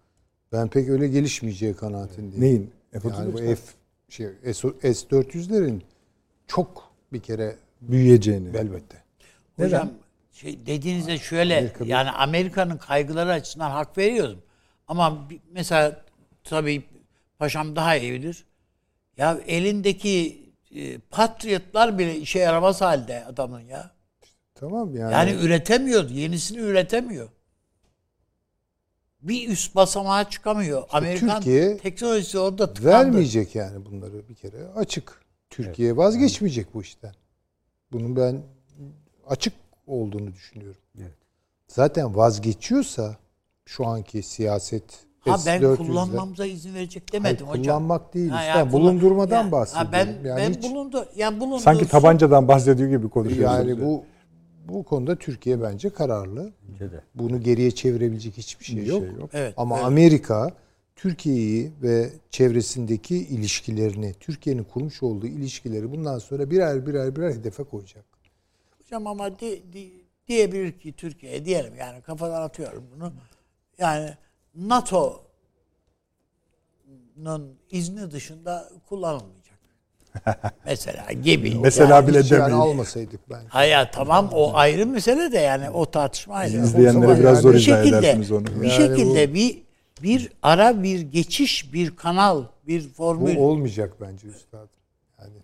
ben pek öyle gelişmeyeceği kanaatindeyim. Neyin? Yani bu F-35'ler? F şey S 400'lerin çok bir kere büyüyeceğini. elbette. Hocam şey dediğinizde şöyle Amerika bir- yani Amerika'nın kaygıları açısından hak veriyorum. Ama mesela tabii paşam daha iyi bilir. Ya elindeki e, patriotlar bile işe yaramaz halde adamın ya. Tamam yani. Yani üretemiyor. Yenisini üretemiyor. Bir üst basamağa çıkamıyor. Amerikan Türkiye teknolojisi orada tıkandı. vermeyecek yani bunları bir kere açık. Türkiye vazgeçmeyecek bu işten. Bunun ben açık olduğunu düşünüyorum. Evet. Zaten vazgeçiyorsa şu anki siyaset Ha ben S-400'ler kullanmamıza izin verecek Hayır, demedim hocam. kullanmak değil Ha, işte. yani bulundurmadan Ya, bahsediyorum. Ha ben yani ben hiç- bulundu yani bulundu. Sanki tabancadan bahsediyor gibi konuşuyorsunuz. yani bu bu konuda Türkiye bence kararlı. Bence de. Bunu geriye çevirebilecek hiçbir şey Bir yok. şey yok. Evet. Ama evet. Amerika Türkiye'yi ve çevresindeki ilişkilerini, Türkiye'nin kurmuş olduğu ilişkileri bundan sonra birer birer birer hedefe koyacak. Hocam ama di- di- diyebilir ki Türkiye diyelim yani kafadan atıyorum bunu. Yani NATO'nun izni dışında kullanılmayacak. Mesela gibi. Mesela Yani bile hiç yani demeyin. almasaydık bence. Hayır tamam o ayrı mesele de yani o tartışma ayrı. İzleyenlere biraz yani zor bir izah şekilde edersiniz onu. bir Yani şekilde bir bir ara bir geçiş bir kanal bir Bu formül olmayacak bence üstad.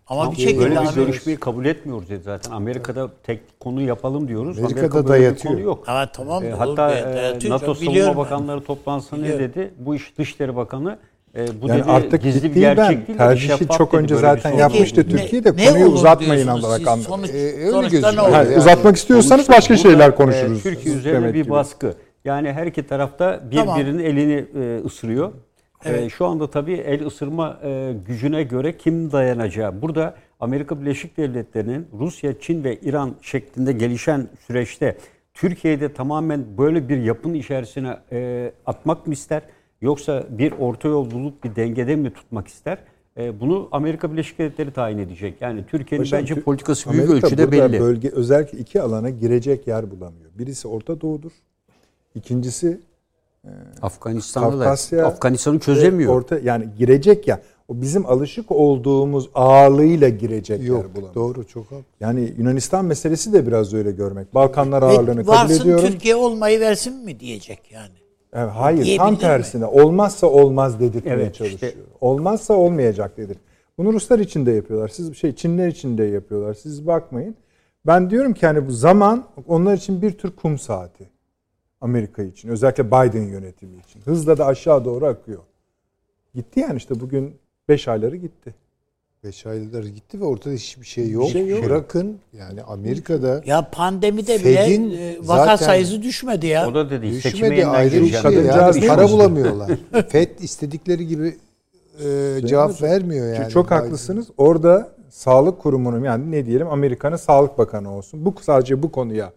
Ama bir şekilde böyle bir görüşmeyi kabul etmiyoruz dedi zaten. Amerika'da tek konu yapalım diyoruz. Amerika'da Amerika böyle bir dayatıyor. konu yok. Ha, tamam E, hatta evet, e, dayatıyor. NATO Savunma Biliyorum ben. Bakanları toplantısında ne dedi? Bu iş Dışişleri Bakanı e, bu Yani dedi artık gizli bir gerçek ben değil. dedi, tercihi çok önce zaten sorun yapmıştı. olduğunu. Türkiye de konuyu uzatmayın olarak anladı. Sonuç, E, öyle gözüküyor. Yani uzatmak istiyorsanız Sonuçta başka şeyler e, konuşuruz. Türkiye üzerine bir baskı. Yani her iki tarafta birbirinin elini e, ısırıyor. E, Evet. şu anda tabii el ısırma e, gücüne göre kim dayanacağı. Burada Amerika Birleşik Devletleri'nin Rusya, Çin ve İran şeklinde gelişen süreçte Türkiye'de tamamen böyle bir yapının içerisine e, atmak mı ister? Yoksa bir orta yol bulup bir dengede mi tutmak ister? E, bunu Amerika Birleşik Devletleri tayin edecek. Yani Türkiye'nin Paşam, bence politikası büyük Amerika ölçüde belli. bölge özellikle iki alana girecek yer bulamıyor. Birisi Orta Doğu'dur. İkincisi Afganistan'da Kafkasya Afganistan'ı çözemiyor. Orta yani girecek ya. O bizim alışık olduğumuz ağırlığıyla girecek yok yer bulamıyor. doğru çok haklı. Yani Yunanistan meselesi de biraz öyle görmek. Balkanlar ağırlığını Ve kabul varsın ediyorum. Türkiye olmayı versin mi diyecek yani. Evet, hayır tam mi? tersine olmazsa olmaz dedirtmeye Evet, çalışıyor. işte- Olmazsa olmayacak dedir. Bunu Ruslar için de yapıyorlar. Siz şey Çinler için de yapıyorlar. Siz bakmayın. Ben diyorum ki hani bu zaman onlar için bir tür kum saati. Amerika için. Özellikle Biden yönetimi için. Hızla da aşağı doğru akıyor. Gitti yani işte bugün 5 ayları gitti. Beş aylar gitti ve ortada hiçbir şey yok. şey yok. Bırakın yani Amerika'da Ya pandemide Fed'in bile vaka sayısı düşmedi ya. O da dedi seçime düşmedi ayrı bir şey. Yani para bulamıyorlar. FED istedikleri gibi e, cevap vermiyor yani. Çok haklısınız. Orada sağlık kurumunun yani ne diyelim Amerika'nın sağlık bakanı olsun. Bu sadece bu konuya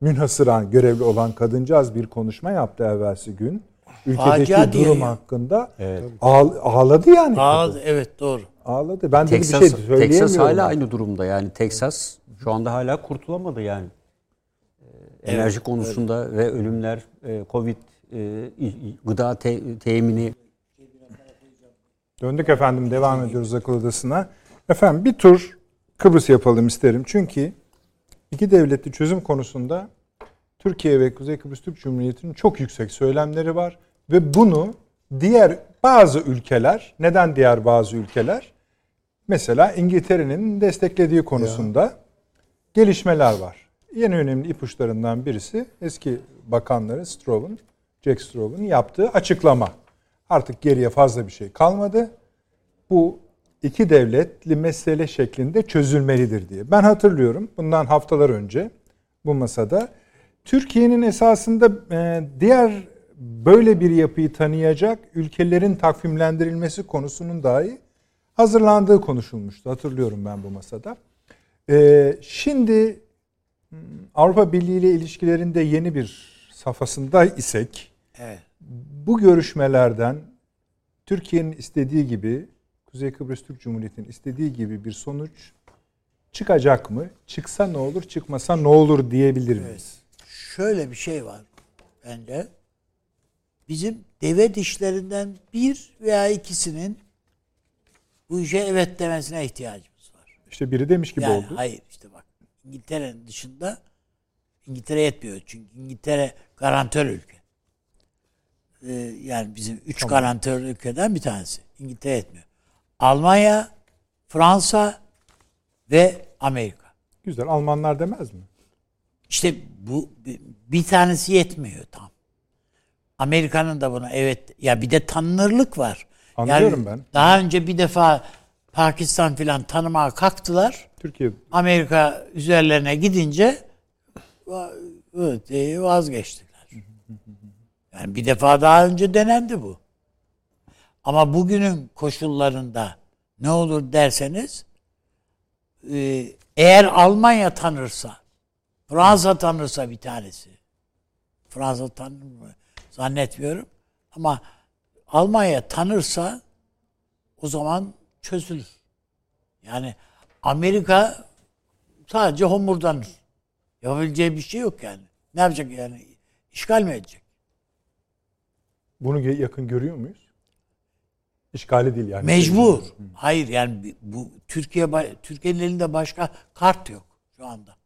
münhasıran görevli olan kadıncağız bir konuşma yaptı evvelsi gün. Ülkedeki Facia diye durum ya. hakkında Evet. ağl- ağladı yani. Aa, kadın. evet doğru. Ağladı. Ben de bir Texas, şey söyleyemiyorum. Texas hala aynı durumda yani Texas şu anda hala kurtulamadı yani. Ee, Enerji konusunda ve ölümler, e, Covid, e, gıda te- temini Döndük efendim devam ediyoruz akıl odasına. Efendim bir tur Kıbrıs yapalım isterim. Çünkü iki devletli çözüm konusunda Türkiye ve Kuzey Kıbrıs Türk Cumhuriyeti'nin çok yüksek söylemleri var. Ve bunu diğer bazı ülkeler, neden diğer bazı ülkeler? Mesela İngiltere'nin desteklediği konusunda gelişmeler var. Yeni önemli ipuçlarından birisi eski bakanları Stroll'un, Jack Stroll'un yaptığı açıklama. Artık geriye fazla bir şey kalmadı. Bu iki devletli mesele şeklinde çözülmelidir diye. Ben hatırlıyorum bundan haftalar önce bu masada Türkiye'nin esasında e, diğer böyle bir yapıyı tanıyacak ülkelerin takvimlendirilmesi konusunun dahi hazırlandığı konuşulmuştu. Hatırlıyorum ben bu masada. E, şimdi hmm, Avrupa Birliği ile ilişkilerinde yeni bir safhasında isek Evet. bu görüşmelerden Türkiye'nin istediği gibi Kuzey Kıbrıs Türk Cumhuriyeti'nin istediği gibi bir sonuç çıkacak mı? Çıksa ne olur, çıkmasa ne olur diyebilir miyiz? Şöyle bir şey var bence. Bizim deve dişlerinden bir veya ikisinin bu işe evet demesine ihtiyacımız var. İşte biri demiş gibi yani oldu. hayır işte bak İngiltere'nin dışında İngiltere yetmiyor. Çünkü İngiltere garantör ülke. Ee, yani bizim üç garantör ülkeden bir tanesi. İngiltere yetmiyor. Almanya, Fransa ve Amerika. Güzel. Almanlar demez mi? İşte bu bir tanesi yetmiyor tam. Amerika'nın da buna evet ya bir de tanınırlık var. Anlıyorum ben. Daha önce bir defa Pakistan filan tanımaya kalktılar. Türkiye Amerika üzerlerine gidince evet, vazgeçtiler. Yani bir defa daha önce denendi bu. Ama bugünün koşullarında ne olur derseniz e, eğer Almanya tanırsa Fransa tanırsa bir tanesi Fransa tanır mı zannetmiyorum ama Almanya tanırsa o zaman çözülür. Yani Amerika sadece homurdanır. Yapabileceği bir şey yok yani. Ne yapacak yani? İşgal mi edecek? bunu yakın görüyor muyuz? İşgali değil yani. Mecbur. Hayır yani bu Türkiye Türkiye'nin elinde başka kart yok şu anda.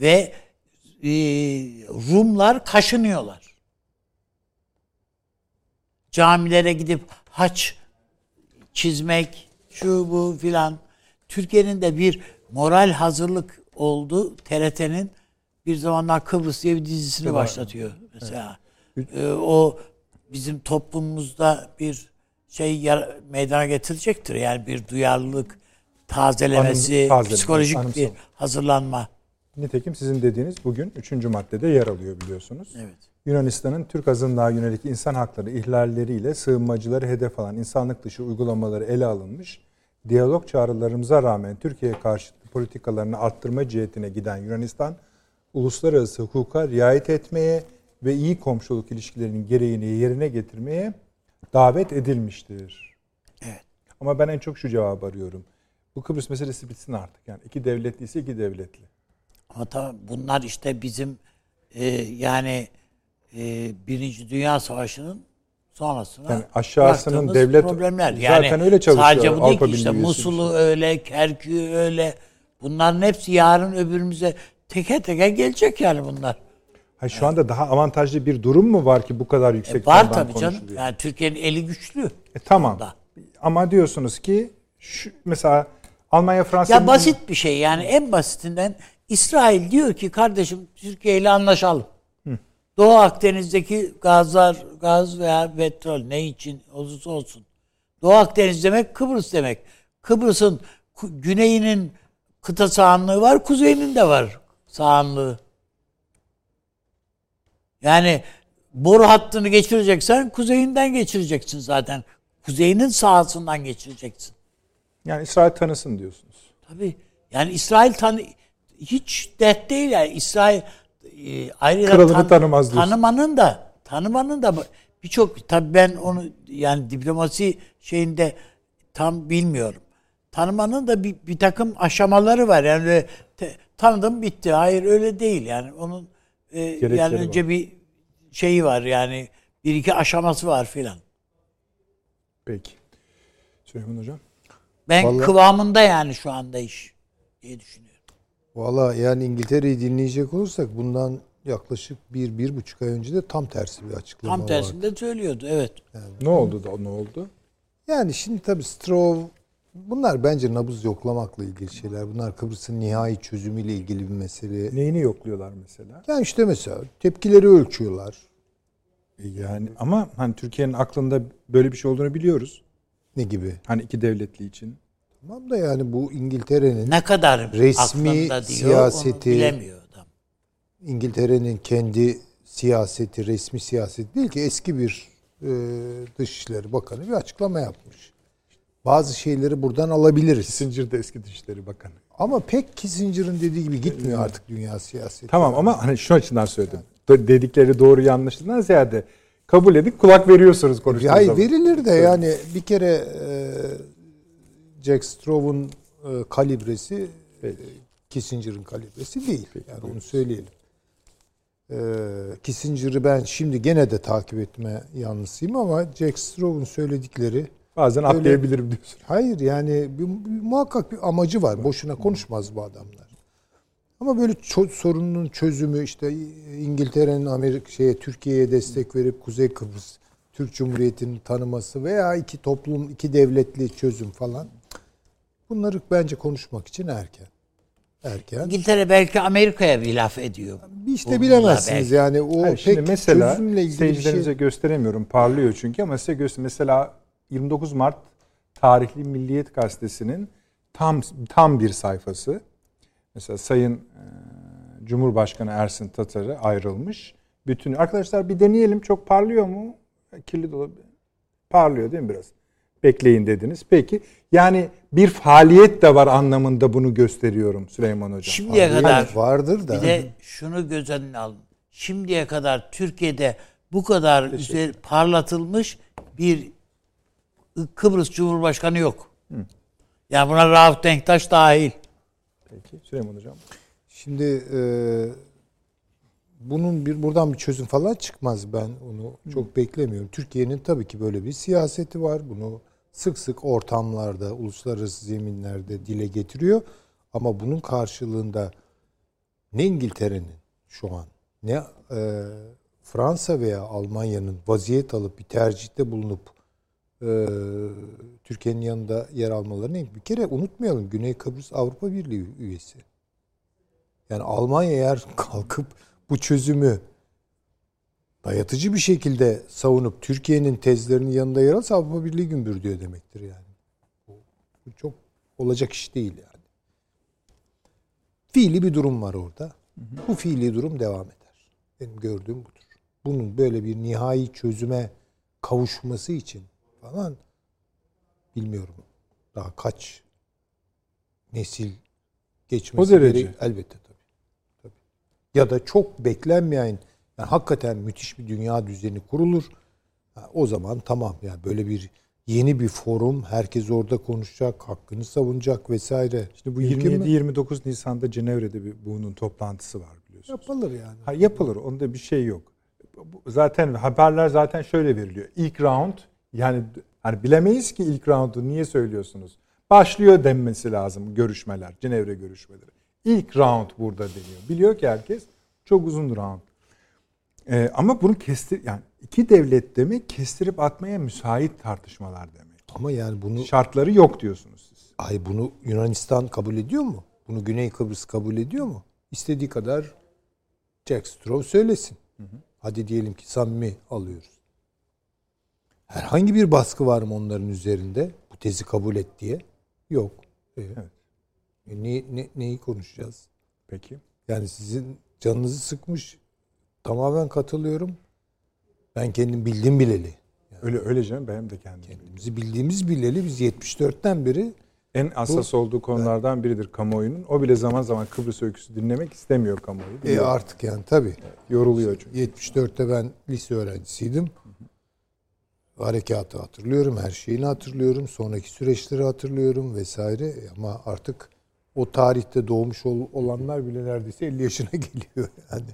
Ve e, Rumlar kaşınıyorlar. Camilere gidip haç çizmek, şu bu filan. Türkiye'nin de bir moral hazırlık oldu. TRT'nin bir zamanlar Kıbrıs diye bir dizisini başlatıyor mesela. Ee, o bizim toplumumuzda bir şey meydana getirecektir. Yani bir duyarlılık tazelemesi, Anım- psikolojik bir anımsama. hazırlanma. Nitekim sizin dediğiniz bugün 3. maddede yer alıyor biliyorsunuz. Evet. Yunanistan'ın Türk azınlığa yönelik insan hakları ihlalleriyle sığınmacıları hedef alan insanlık dışı uygulamaları ele alınmış. Diyalog çağrılarımıza rağmen Türkiye'ye karşı politikalarını arttırma cihetine giden Yunanistan, uluslararası hukuka riayet etmeye ve iyi komşuluk ilişkilerinin gereğini yerine getirmeye davet edilmiştir. Evet. Ama ben en çok şu cevabı arıyorum. Bu Kıbrıs meselesi bitsin artık. Yani iki devletli ise iki devletli. Ama tamam bunlar işte bizim e, yani e, Birinci Dünya Savaşı'nın sonrasına Yani aşağısının devlet- problemler. zaten Yani öyle çalışıyor Sadece bu değil ki işte Musul'u öyle, Kerkük'ü öyle. Bunların hepsi yarın öbürümüze teker teker gelecek yani bunlar. Ha, şu anda daha avantajlı bir durum mu var ki bu kadar yüksek E, var tabii canım. Yani Türkiye'nin eli güçlü. E, tamam. Da. Ama diyorsunuz ki şu, mesela Almanya Fransa Ya basit bir şey yani en basitinden İsrail diyor ki kardeşim Türkiye ile anlaşalım. Doğu Akdeniz'deki gazlar, gaz veya petrol ne için olursa olsun. Doğu Akdeniz demek Kıbrıs demek. Kıbrıs'ın güneyinin kıta sahanlığı var, kuzeyinin de var sahanlığı. Yani boru hattını geçireceksen kuzeyinden geçireceksin zaten. Kuzeyinin sahasından geçireceksin. yani İsrail tanısın diyorsunuz. Tabii. Yani İsrail tanı hiç dert değil yani İsrail e, ayrıca Kralını tanımaz diyorsun. Tanımanın da tanımanın da birçok tabii ben onu yani diplomasi şeyinde tam bilmiyorum. Tanımanın da bir, bir takım aşamaları var. Yani te- tanıdım bitti. Hayır öyle değil yani. Onun e, yani önce var. bir şeyi var yani bir iki aşaması var filan. Peki. Süleyman Hocam. Ben Vallahi- kıvamında yani şu anda iş diye düşünüyorum. Valla yani İngiltere'yi dinleyecek olursak bundan yaklaşık bir, bir buçuk ay önce de tam tersi bir açıklama Tam vardı. tersinde söylüyordu evet. Ne oldu da ne oldu? Yani şimdi tabii Strov bunlar bence nabız yoklamakla ilgili şeyler. Bunlar Kıbrıs'ın nihai çözümüyle ilgili bir mesele. Neyini yokluyorlar mesela? Yani işte mesela tepkileri ölçüyorlar. E Yani ama hani Türkiye'nin aklında böyle bir şey olduğunu biliyoruz. Ne gibi? Hani iki devletli için. Tamam da yani bu İngiltere'nin Ne kadar Resmi aklında diyor, siyaseti- bilemiyor adam. İngiltere'nin kendi siyaseti, resmi siyaseti değil ki eski bir e, Dışişleri Bakanı bir açıklama yapmış. Bazı şeyleri buradan alabiliriz. Kissinger de eski Dışişleri Bakanı. Ama pek Kissinger'ın dediği gibi gitmiyor artık dünya siyaseti. Tamam ama hani şu açıdan söyledim. Do- Dedikleri doğru yanlışından ziyade kabul edip kulak veriyorsunuz konuştuğunuz Hayır zaman. verilir de yani bir kere e, Jack Straw'un e, kalibresi e, Kissinger'ın kalibresi değil. Yani onu söyleyelim. E, Kissinger'ı ben şimdi gene de takip etme yanlısıyım ama Jack Straw'un söyledikleri Bazen Öyle- atlayabilirim diyorsun. hayır yani bir, bir- muhakkak bir amacı var. Boşuna konuşmaz bu adamlar. Ama böyle ço- sorunun çözümü işte İngiltere'nin Amerika şeye Türkiye'ye destek verip Kuzey Kıbrıs Türk Cumhuriyeti'nin tanıması veya iki toplum, iki devletli çözüm falan. Bunları bence konuşmak için erken. Erken. İngiltere belki Amerika'ya bir laf ediyor. Bir işte bilemezsiniz belki. yani o Hayır, şimdi pek mesela çözümle ilgili bir seyircilerimize şey. gösteremiyorum. Parlıyor çünkü ama size göster. Mesela 29 Mart tarihli Milliyet Gazetesi'nin tam tam bir sayfası. Mesela Sayın e, Cumhurbaşkanı Ersin Tatar'ı ayrılmış. Bütün arkadaşlar bir deneyelim çok parlıyor mu? Kirli dolu. Parlıyor değil mi biraz? Bekleyin dediniz. Peki yani bir faaliyet de var anlamında bunu gösteriyorum Süleyman Hocam. Şimdiye Yani kadar vardır da. bir de şunu göz önüne alın. Şimdiye kadar Türkiye'de bu kadar üzeri parlatılmış bir Kıbrıs Cumhurbaşkanı yok. Yani buna Rauf Denktaş dahil. Peki Süleyman Hocam. Şimdi e, bunun bir buradan bir çözüm falan çıkmaz ben onu çok beklemiyorum. Türkiye'nin tabii ki böyle bir siyaseti var. Bunu sık sık ortamlarda, uluslararası zeminlerde dile getiriyor. Ama bunun karşılığında ne İngiltere'nin şu an ne e, Fransa veya Almanya'nın vaziyet alıp bir tercihte bulunup e, Türkiye'nin yanında yer almalarını bir kere unutmayalım. Güney Kıbrıs Avrupa Birliği üyesi. Yani Almanya eğer kalkıp bu çözümü dayatıcı bir şekilde savunup Türkiye'nin tezlerinin yanında yer alırsa Avrupa Birliği gümbür diyor demektir yani. Bu, bu çok olacak iş değil yani. Fiili bir durum var orada. Bu fiili durum devam eder. Benim gördüğüm budur. Bunun böyle bir nihai çözüme kavuşması için falan bilmiyorum. Daha kaç nesil geçmesi O derece. gerek- elbette tabii. tabii. Ya da çok beklenmeyen yani hakikaten müthiş bir dünya düzeni kurulur. Ha, o zaman tamam yani böyle bir yeni bir forum herkes orada konuşacak, hakkını savunacak vesaire. Şimdi bu Mümkün mü? 27-29 Nisan'da Cenevre'de bir bunun toplantısı var biliyorsunuz. yapılır yani. Ha, yapılır. Onda bir şey yok. Zaten haberler zaten şöyle veriliyor. İlk round yani hani bilemeyiz ki ilk roundu niye söylüyorsunuz? Başlıyor denmesi lazım görüşmeler, Cenevre görüşmeleri. İlk round burada deniyor. Biliyor ki herkes çok uzun round. Ee, ama bunu kestir yani iki devlet demek kestirip atmaya müsait tartışmalar demek. Ama yani bunu Şartları yok diyorsunuz siz. ay bunu Yunanistan kabul ediyor mu? Bunu Güney Kıbrıs kabul ediyor mu? İstediği kadar Jack Straw söylesin. Hadi diyelim ki samimi alıyoruz. Herhangi bir baskı var mı onların üzerinde? Bu tezi kabul et diye. Yok. E, e, ne, ne, neyi konuşacağız? Peki. Yani sizin canınızı sıkmış. Tamamen katılıyorum. Ben kendim bildim bileli. Öyle öyle canım benim de kendim. Kendimizi bildiğimiz bileli biz 74'ten beri En hassas olduğu konulardan biridir kamuoyunun. O bile zaman zaman Kıbrıs öyküsü dinlemek istemiyor kamuoyu. e, artık yani tabii. Yoruluyor çünkü. 74'te ben lise öğrencisiydim. Harekatı hatırlıyorum, her şeyini hatırlıyorum, sonraki süreçleri hatırlıyorum vesaire. Ama artık o tarihte doğmuş ol- olanlar bile neredeyse 50 yaşına geliyor yani.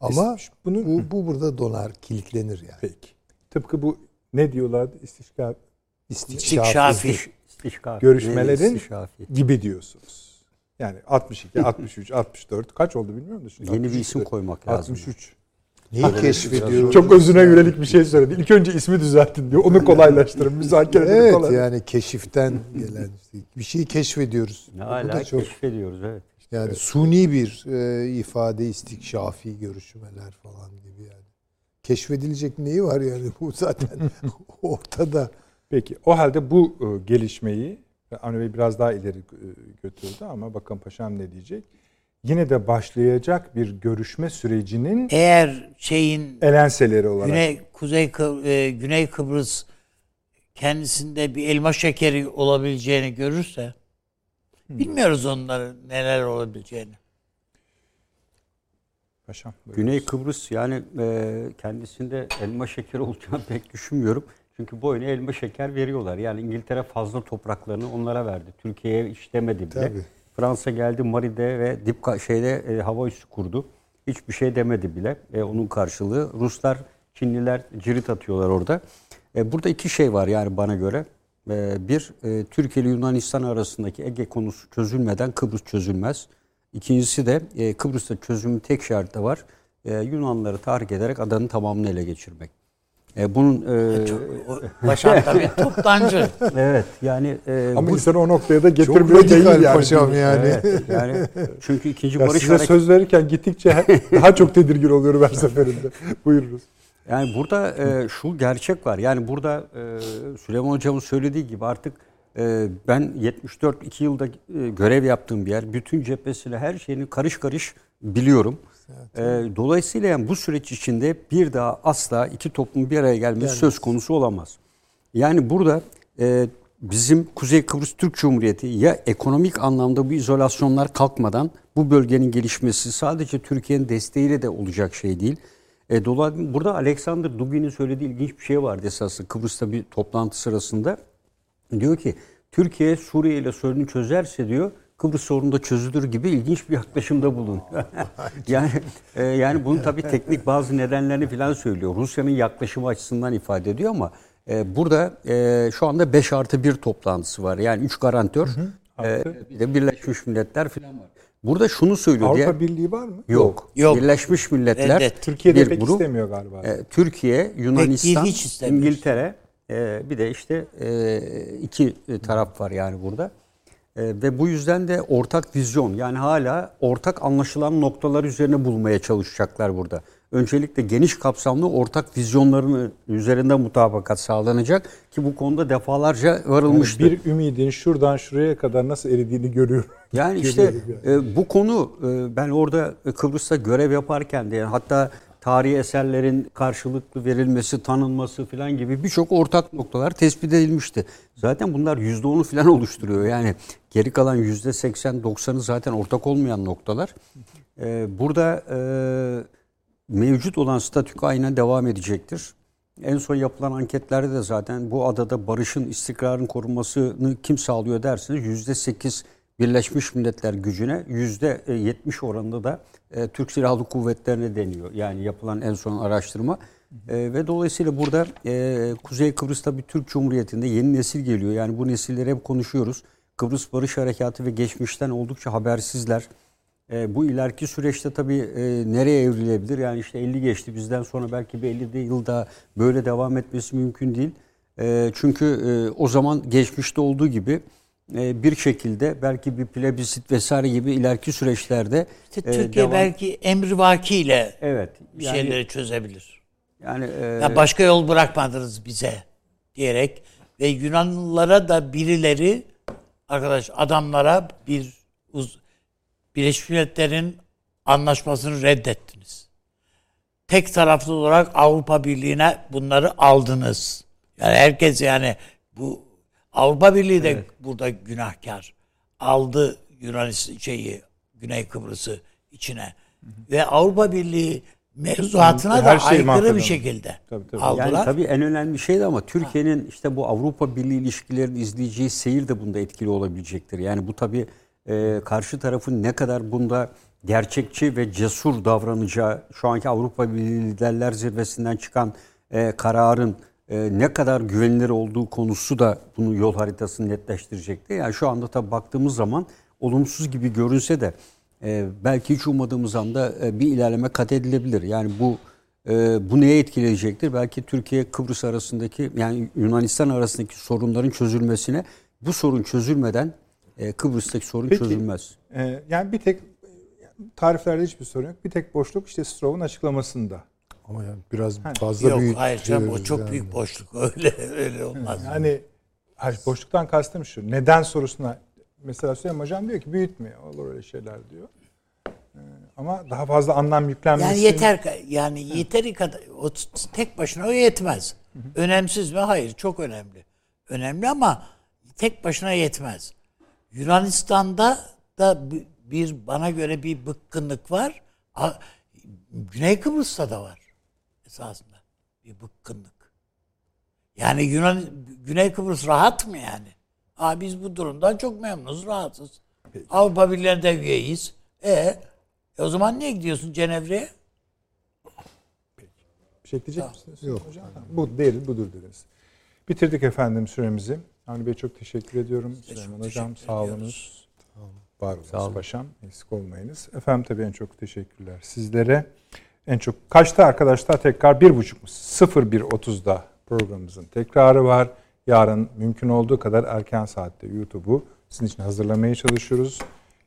Ama bunu- bu, bu burada donar, kilitlenir yani. Peki. Tıpkı bu ne diyorlardı istişkal İstikşafi. İstişkar. görüşmelerin İstişafi. gibi diyorsunuz. Yani 62, 63, 64 kaç oldu bilmiyorum da şimdi. Yeni bir 63 isim koymak lazım. 63. Neyi keşfediyoruz? Çok özüne yönelik bir şey söyledi. İlk önce ismi düzeltin diyor. Onu kolaylaştırın. Müzakereleri Evet kolay. yani keşiften gelen bir şeyi keşfediyoruz. Ne Bu hala çok keşfediyoruz evet. yani suni bir e, ifade istikşafi görüşmeler falan gibi yani. Keşfedilecek neyi var yani bu zaten ortada. Peki o halde bu e, gelişmeyi Avni Bey biraz daha ileri e, götürdü ama bakın paşam ne diyecek. Yine de başlayacak bir görüşme sürecinin Eğer şeyin elenseleri olarak. Güney Kuzey e, Güney Kıbrıs kendisinde bir elma şekeri olabileceğini görürse bilmiyoruz onların neler olabileceğini. Paşam. Güney Kıbrıs yani e, kendisinde elma şekeri olacağını pek düşünmüyorum. Çünkü bu oyuna elma şeker veriyorlar. Yani İngiltere fazla topraklarını onlara verdi. Türkiye'ye hiç demedi bile. Tabii. Fransa geldi Mari'de ve Dipka şeyde e, hava üssü kurdu. Hiçbir şey demedi bile. E, onun karşılığı Ruslar, Çinliler cirit atıyorlar orada. E, burada iki şey var yani bana göre. E, bir, e, Türkiye ile Yunanistan arasındaki Ege konusu çözülmeden Kıbrıs çözülmez. İkincisi de e, Kıbrıs'ta çözümün tek şartı var. E, Yunanlıları tahrik ederek adanın tamamını ele geçirmek. E, bunun e, O Başak tabii toptancı. evet yani e, Ama bu insanı o noktaya da Çok getirmiyor değil yani. paşam yani. Evet, yani çünkü ikinci Ya barış size hareketi söz verirken gittikçe daha çok tedirgin oluyorum her seferinde. Buyurunuz. Yani burada e, şu gerçek var. Yani burada e, Süleyman Hocam'ın söylediği gibi artık e, ben 74 2 yılda e, görev yaptığım bir yer. Bütün cephesiyle her şeyini karış karış biliyorum. E, dolayısıyla yani bu süreç içinde bir daha asla iki toplum bir araya gelmesi söz konusu olamaz. Yani burada e, bizim Kuzey Kıbrıs Türk Cumhuriyeti ya ekonomik anlamda bu izolasyonlar kalkmadan bu bölgenin gelişmesi sadece Türkiye'nin desteğiyle de olacak şey değil. E, dolayısıyla burada Alexander Dubin'in söylediği ilginç bir şey vardı esasında Kıbrıs'ta bir toplantı sırasında. Diyor ki Türkiye Suriye ile sorunu çözerse diyor Kıbrıs sorunu da çözülür gibi ilginç bir yaklaşımda bulun. yani e, yani bunun tabii teknik bazı nedenlerini falan söylüyor. Rusya'nın yaklaşımı açısından ifade ediyor ama e, burada e, şu anda 5 artı 1 toplantısı var. Yani 3 garantör e, bir de Birleşmiş Milletler falan var. Burada şunu söylüyor diye. Avrupa Birliği var mı? Yok. Yok. Birleşmiş Milletler Reddet. Türkiye'de bir pek grup. istemiyor galiba. E, Türkiye, Yunanistan, hiç istemiyor. İngiltere e, bir de işte e, iki taraf var yani burada. E, ve bu yüzden de ortak vizyon yani hala ortak anlaşılan noktalar üzerine bulmaya çalışacaklar burada. Öncelikle geniş kapsamlı ortak vizyonların üzerinde mutabakat sağlanacak ki bu konuda defalarca Yani varılmıştı. bir ümidin şuradan şuraya kadar nasıl eridiğini görüyorum. Yani işte yani. e, bu konu e, ben orada Kıbrıs'ta görev yaparken de yani hatta tarihi eserlerin karşılıklı verilmesi, tanınması falan gibi birçok ortak noktalar tespit edilmişti. Zaten bunlar %10'u falan oluşturuyor. Yani geri kalan %80-90'ı zaten ortak olmayan noktalar. E, burada e, mevcut olan statük aynen devam edecektir. En son yapılan anketlerde de zaten bu adada barışın, istikrarın korunmasını kim sağlıyor derseniz yüzde sekiz Birleşmiş Milletler gücüne yüzde yetmiş oranında da e, Türk Silahlı Kuvvetlerine deniyor. Yani yapılan en son araştırma. E, ve dolayısıyla burada e, Kuzey Kıbrıs'ta bir Türk Cumhuriyeti'nde yeni nesil geliyor. Yani bu nesilleri hep konuşuyoruz. Kıbrıs Barış Harekatı ve geçmişten oldukça habersizler. E, bu ileriki süreçte tabii e, nereye evrilebilir? Yani işte 50 geçti bizden sonra belki bir 50 de yıl daha böyle devam etmesi mümkün değil. E, çünkü e, o zaman geçmişte olduğu gibi e, bir şekilde belki bir plebisit vesaire gibi ileriki süreçlerde İşte e, Türkiye devam- belki emrivakiyle evet bir yani, şeyleri çözebilir. yani e, Ya başka yol bırakmadınız bize diyerek ve Yunanlılara da birileri arkadaş adamlara bir uz, Birleşmiş Milletler'in anlaşmasını reddettiniz. Tek taraflı olarak Avrupa Birliği'ne bunları aldınız. Yani herkes yani bu Avrupa Birliği de burada günahkar. Aldı Yunanistan şeyi Güney Kıbrıs'ı içine. Ve Avrupa Birliği mevzuatına Her da şeyi aykırı mahveden. bir şekilde Tabii, tabii. aldılar. Yani tabii en önemli şey de ama Türkiye'nin işte bu Avrupa Birliği ilişkilerini izleyeceği seyir de bunda etkili olabilecektir. Yani bu tabii e, karşı tarafın ne kadar bunda gerçekçi ve cesur davranacağı şu anki Avrupa Birliği Liderler Zirvesi'nden çıkan e, kararın e, ne kadar güvenilir olduğu konusu da bunu yol haritasını netleştirecektir. Yani şu anda tabii baktığımız zaman olumsuz gibi görünse de e, belki hiç ummadığımız anda e, bir ilerleme kat edilebilir. Yani bu e, bu neye etkileyecektir? Belki Türkiye Kıbrıs arasındaki yani Yunanistan arasındaki sorunların çözülmesine bu sorun çözülmeden e, Kıbrıs'taki sorun Peki, çözülmez. Ee, yani bir tek tariflerde hiçbir sorun yok. Bir tek boşluk işte Stroh'un açıklamasında. Ama yani biraz fazla Yok büyük. hayır canım o çok yani. büyük boşluk. Öyle öyle olmaz. Yani hayır, boşluktan kastım şu. Neden sorusuna mesela Süleyman Hocam diyor ki büyütme. Olur öyle şeyler diyor. Ee, ama daha fazla anlam yüklenmesi. Yani yeter yani yeteri kadar o tek başına o yetmez. Önemsiz mi? Hayır, çok önemli. Önemli ama tek başına yetmez. Yunanistan'da da bi- bir bana göre bir bıkkınlık var. Güney Kıbrıs'ta da var esasında bir bıkkınlık. Yani Yunan Güney Kıbrıs rahat mı yani? Aa biz bu durumdan çok memnunuz, rahatız. Avrupa Birliği'ne üyeyiz. E, e o zaman niye gidiyorsun Cenevre'ye? Bir şey ekleyecek misiniz? Yok. Hocam? Bu değil, budur dediniz. Bitirdik efendim süremizi. Avni Bey çok teşekkür ediyorum. Süleyman Hocam teşekkür sağ olunuz. Var olunuz Sağ olun. paşam. Eksik olmayınız. Efendim tabii en çok teşekkürler sizlere. En çok kaçta arkadaşlar tekrar bir buçuk mu? 01.30'da programımızın tekrarı var. Yarın mümkün olduğu kadar erken saatte YouTube'u sizin için hazırlamaya çalışıyoruz.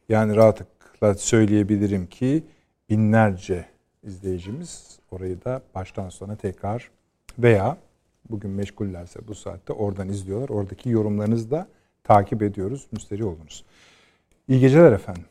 Yani rahatlıkla söyleyebilirim ki binlerce izleyicimiz orayı da baştan sona tekrar veya bugün meşgullerse bu saatte oradan izliyorlar. Oradaki yorumlarınızı da takip ediyoruz. Müsteri olunuz. İyi geceler efendim.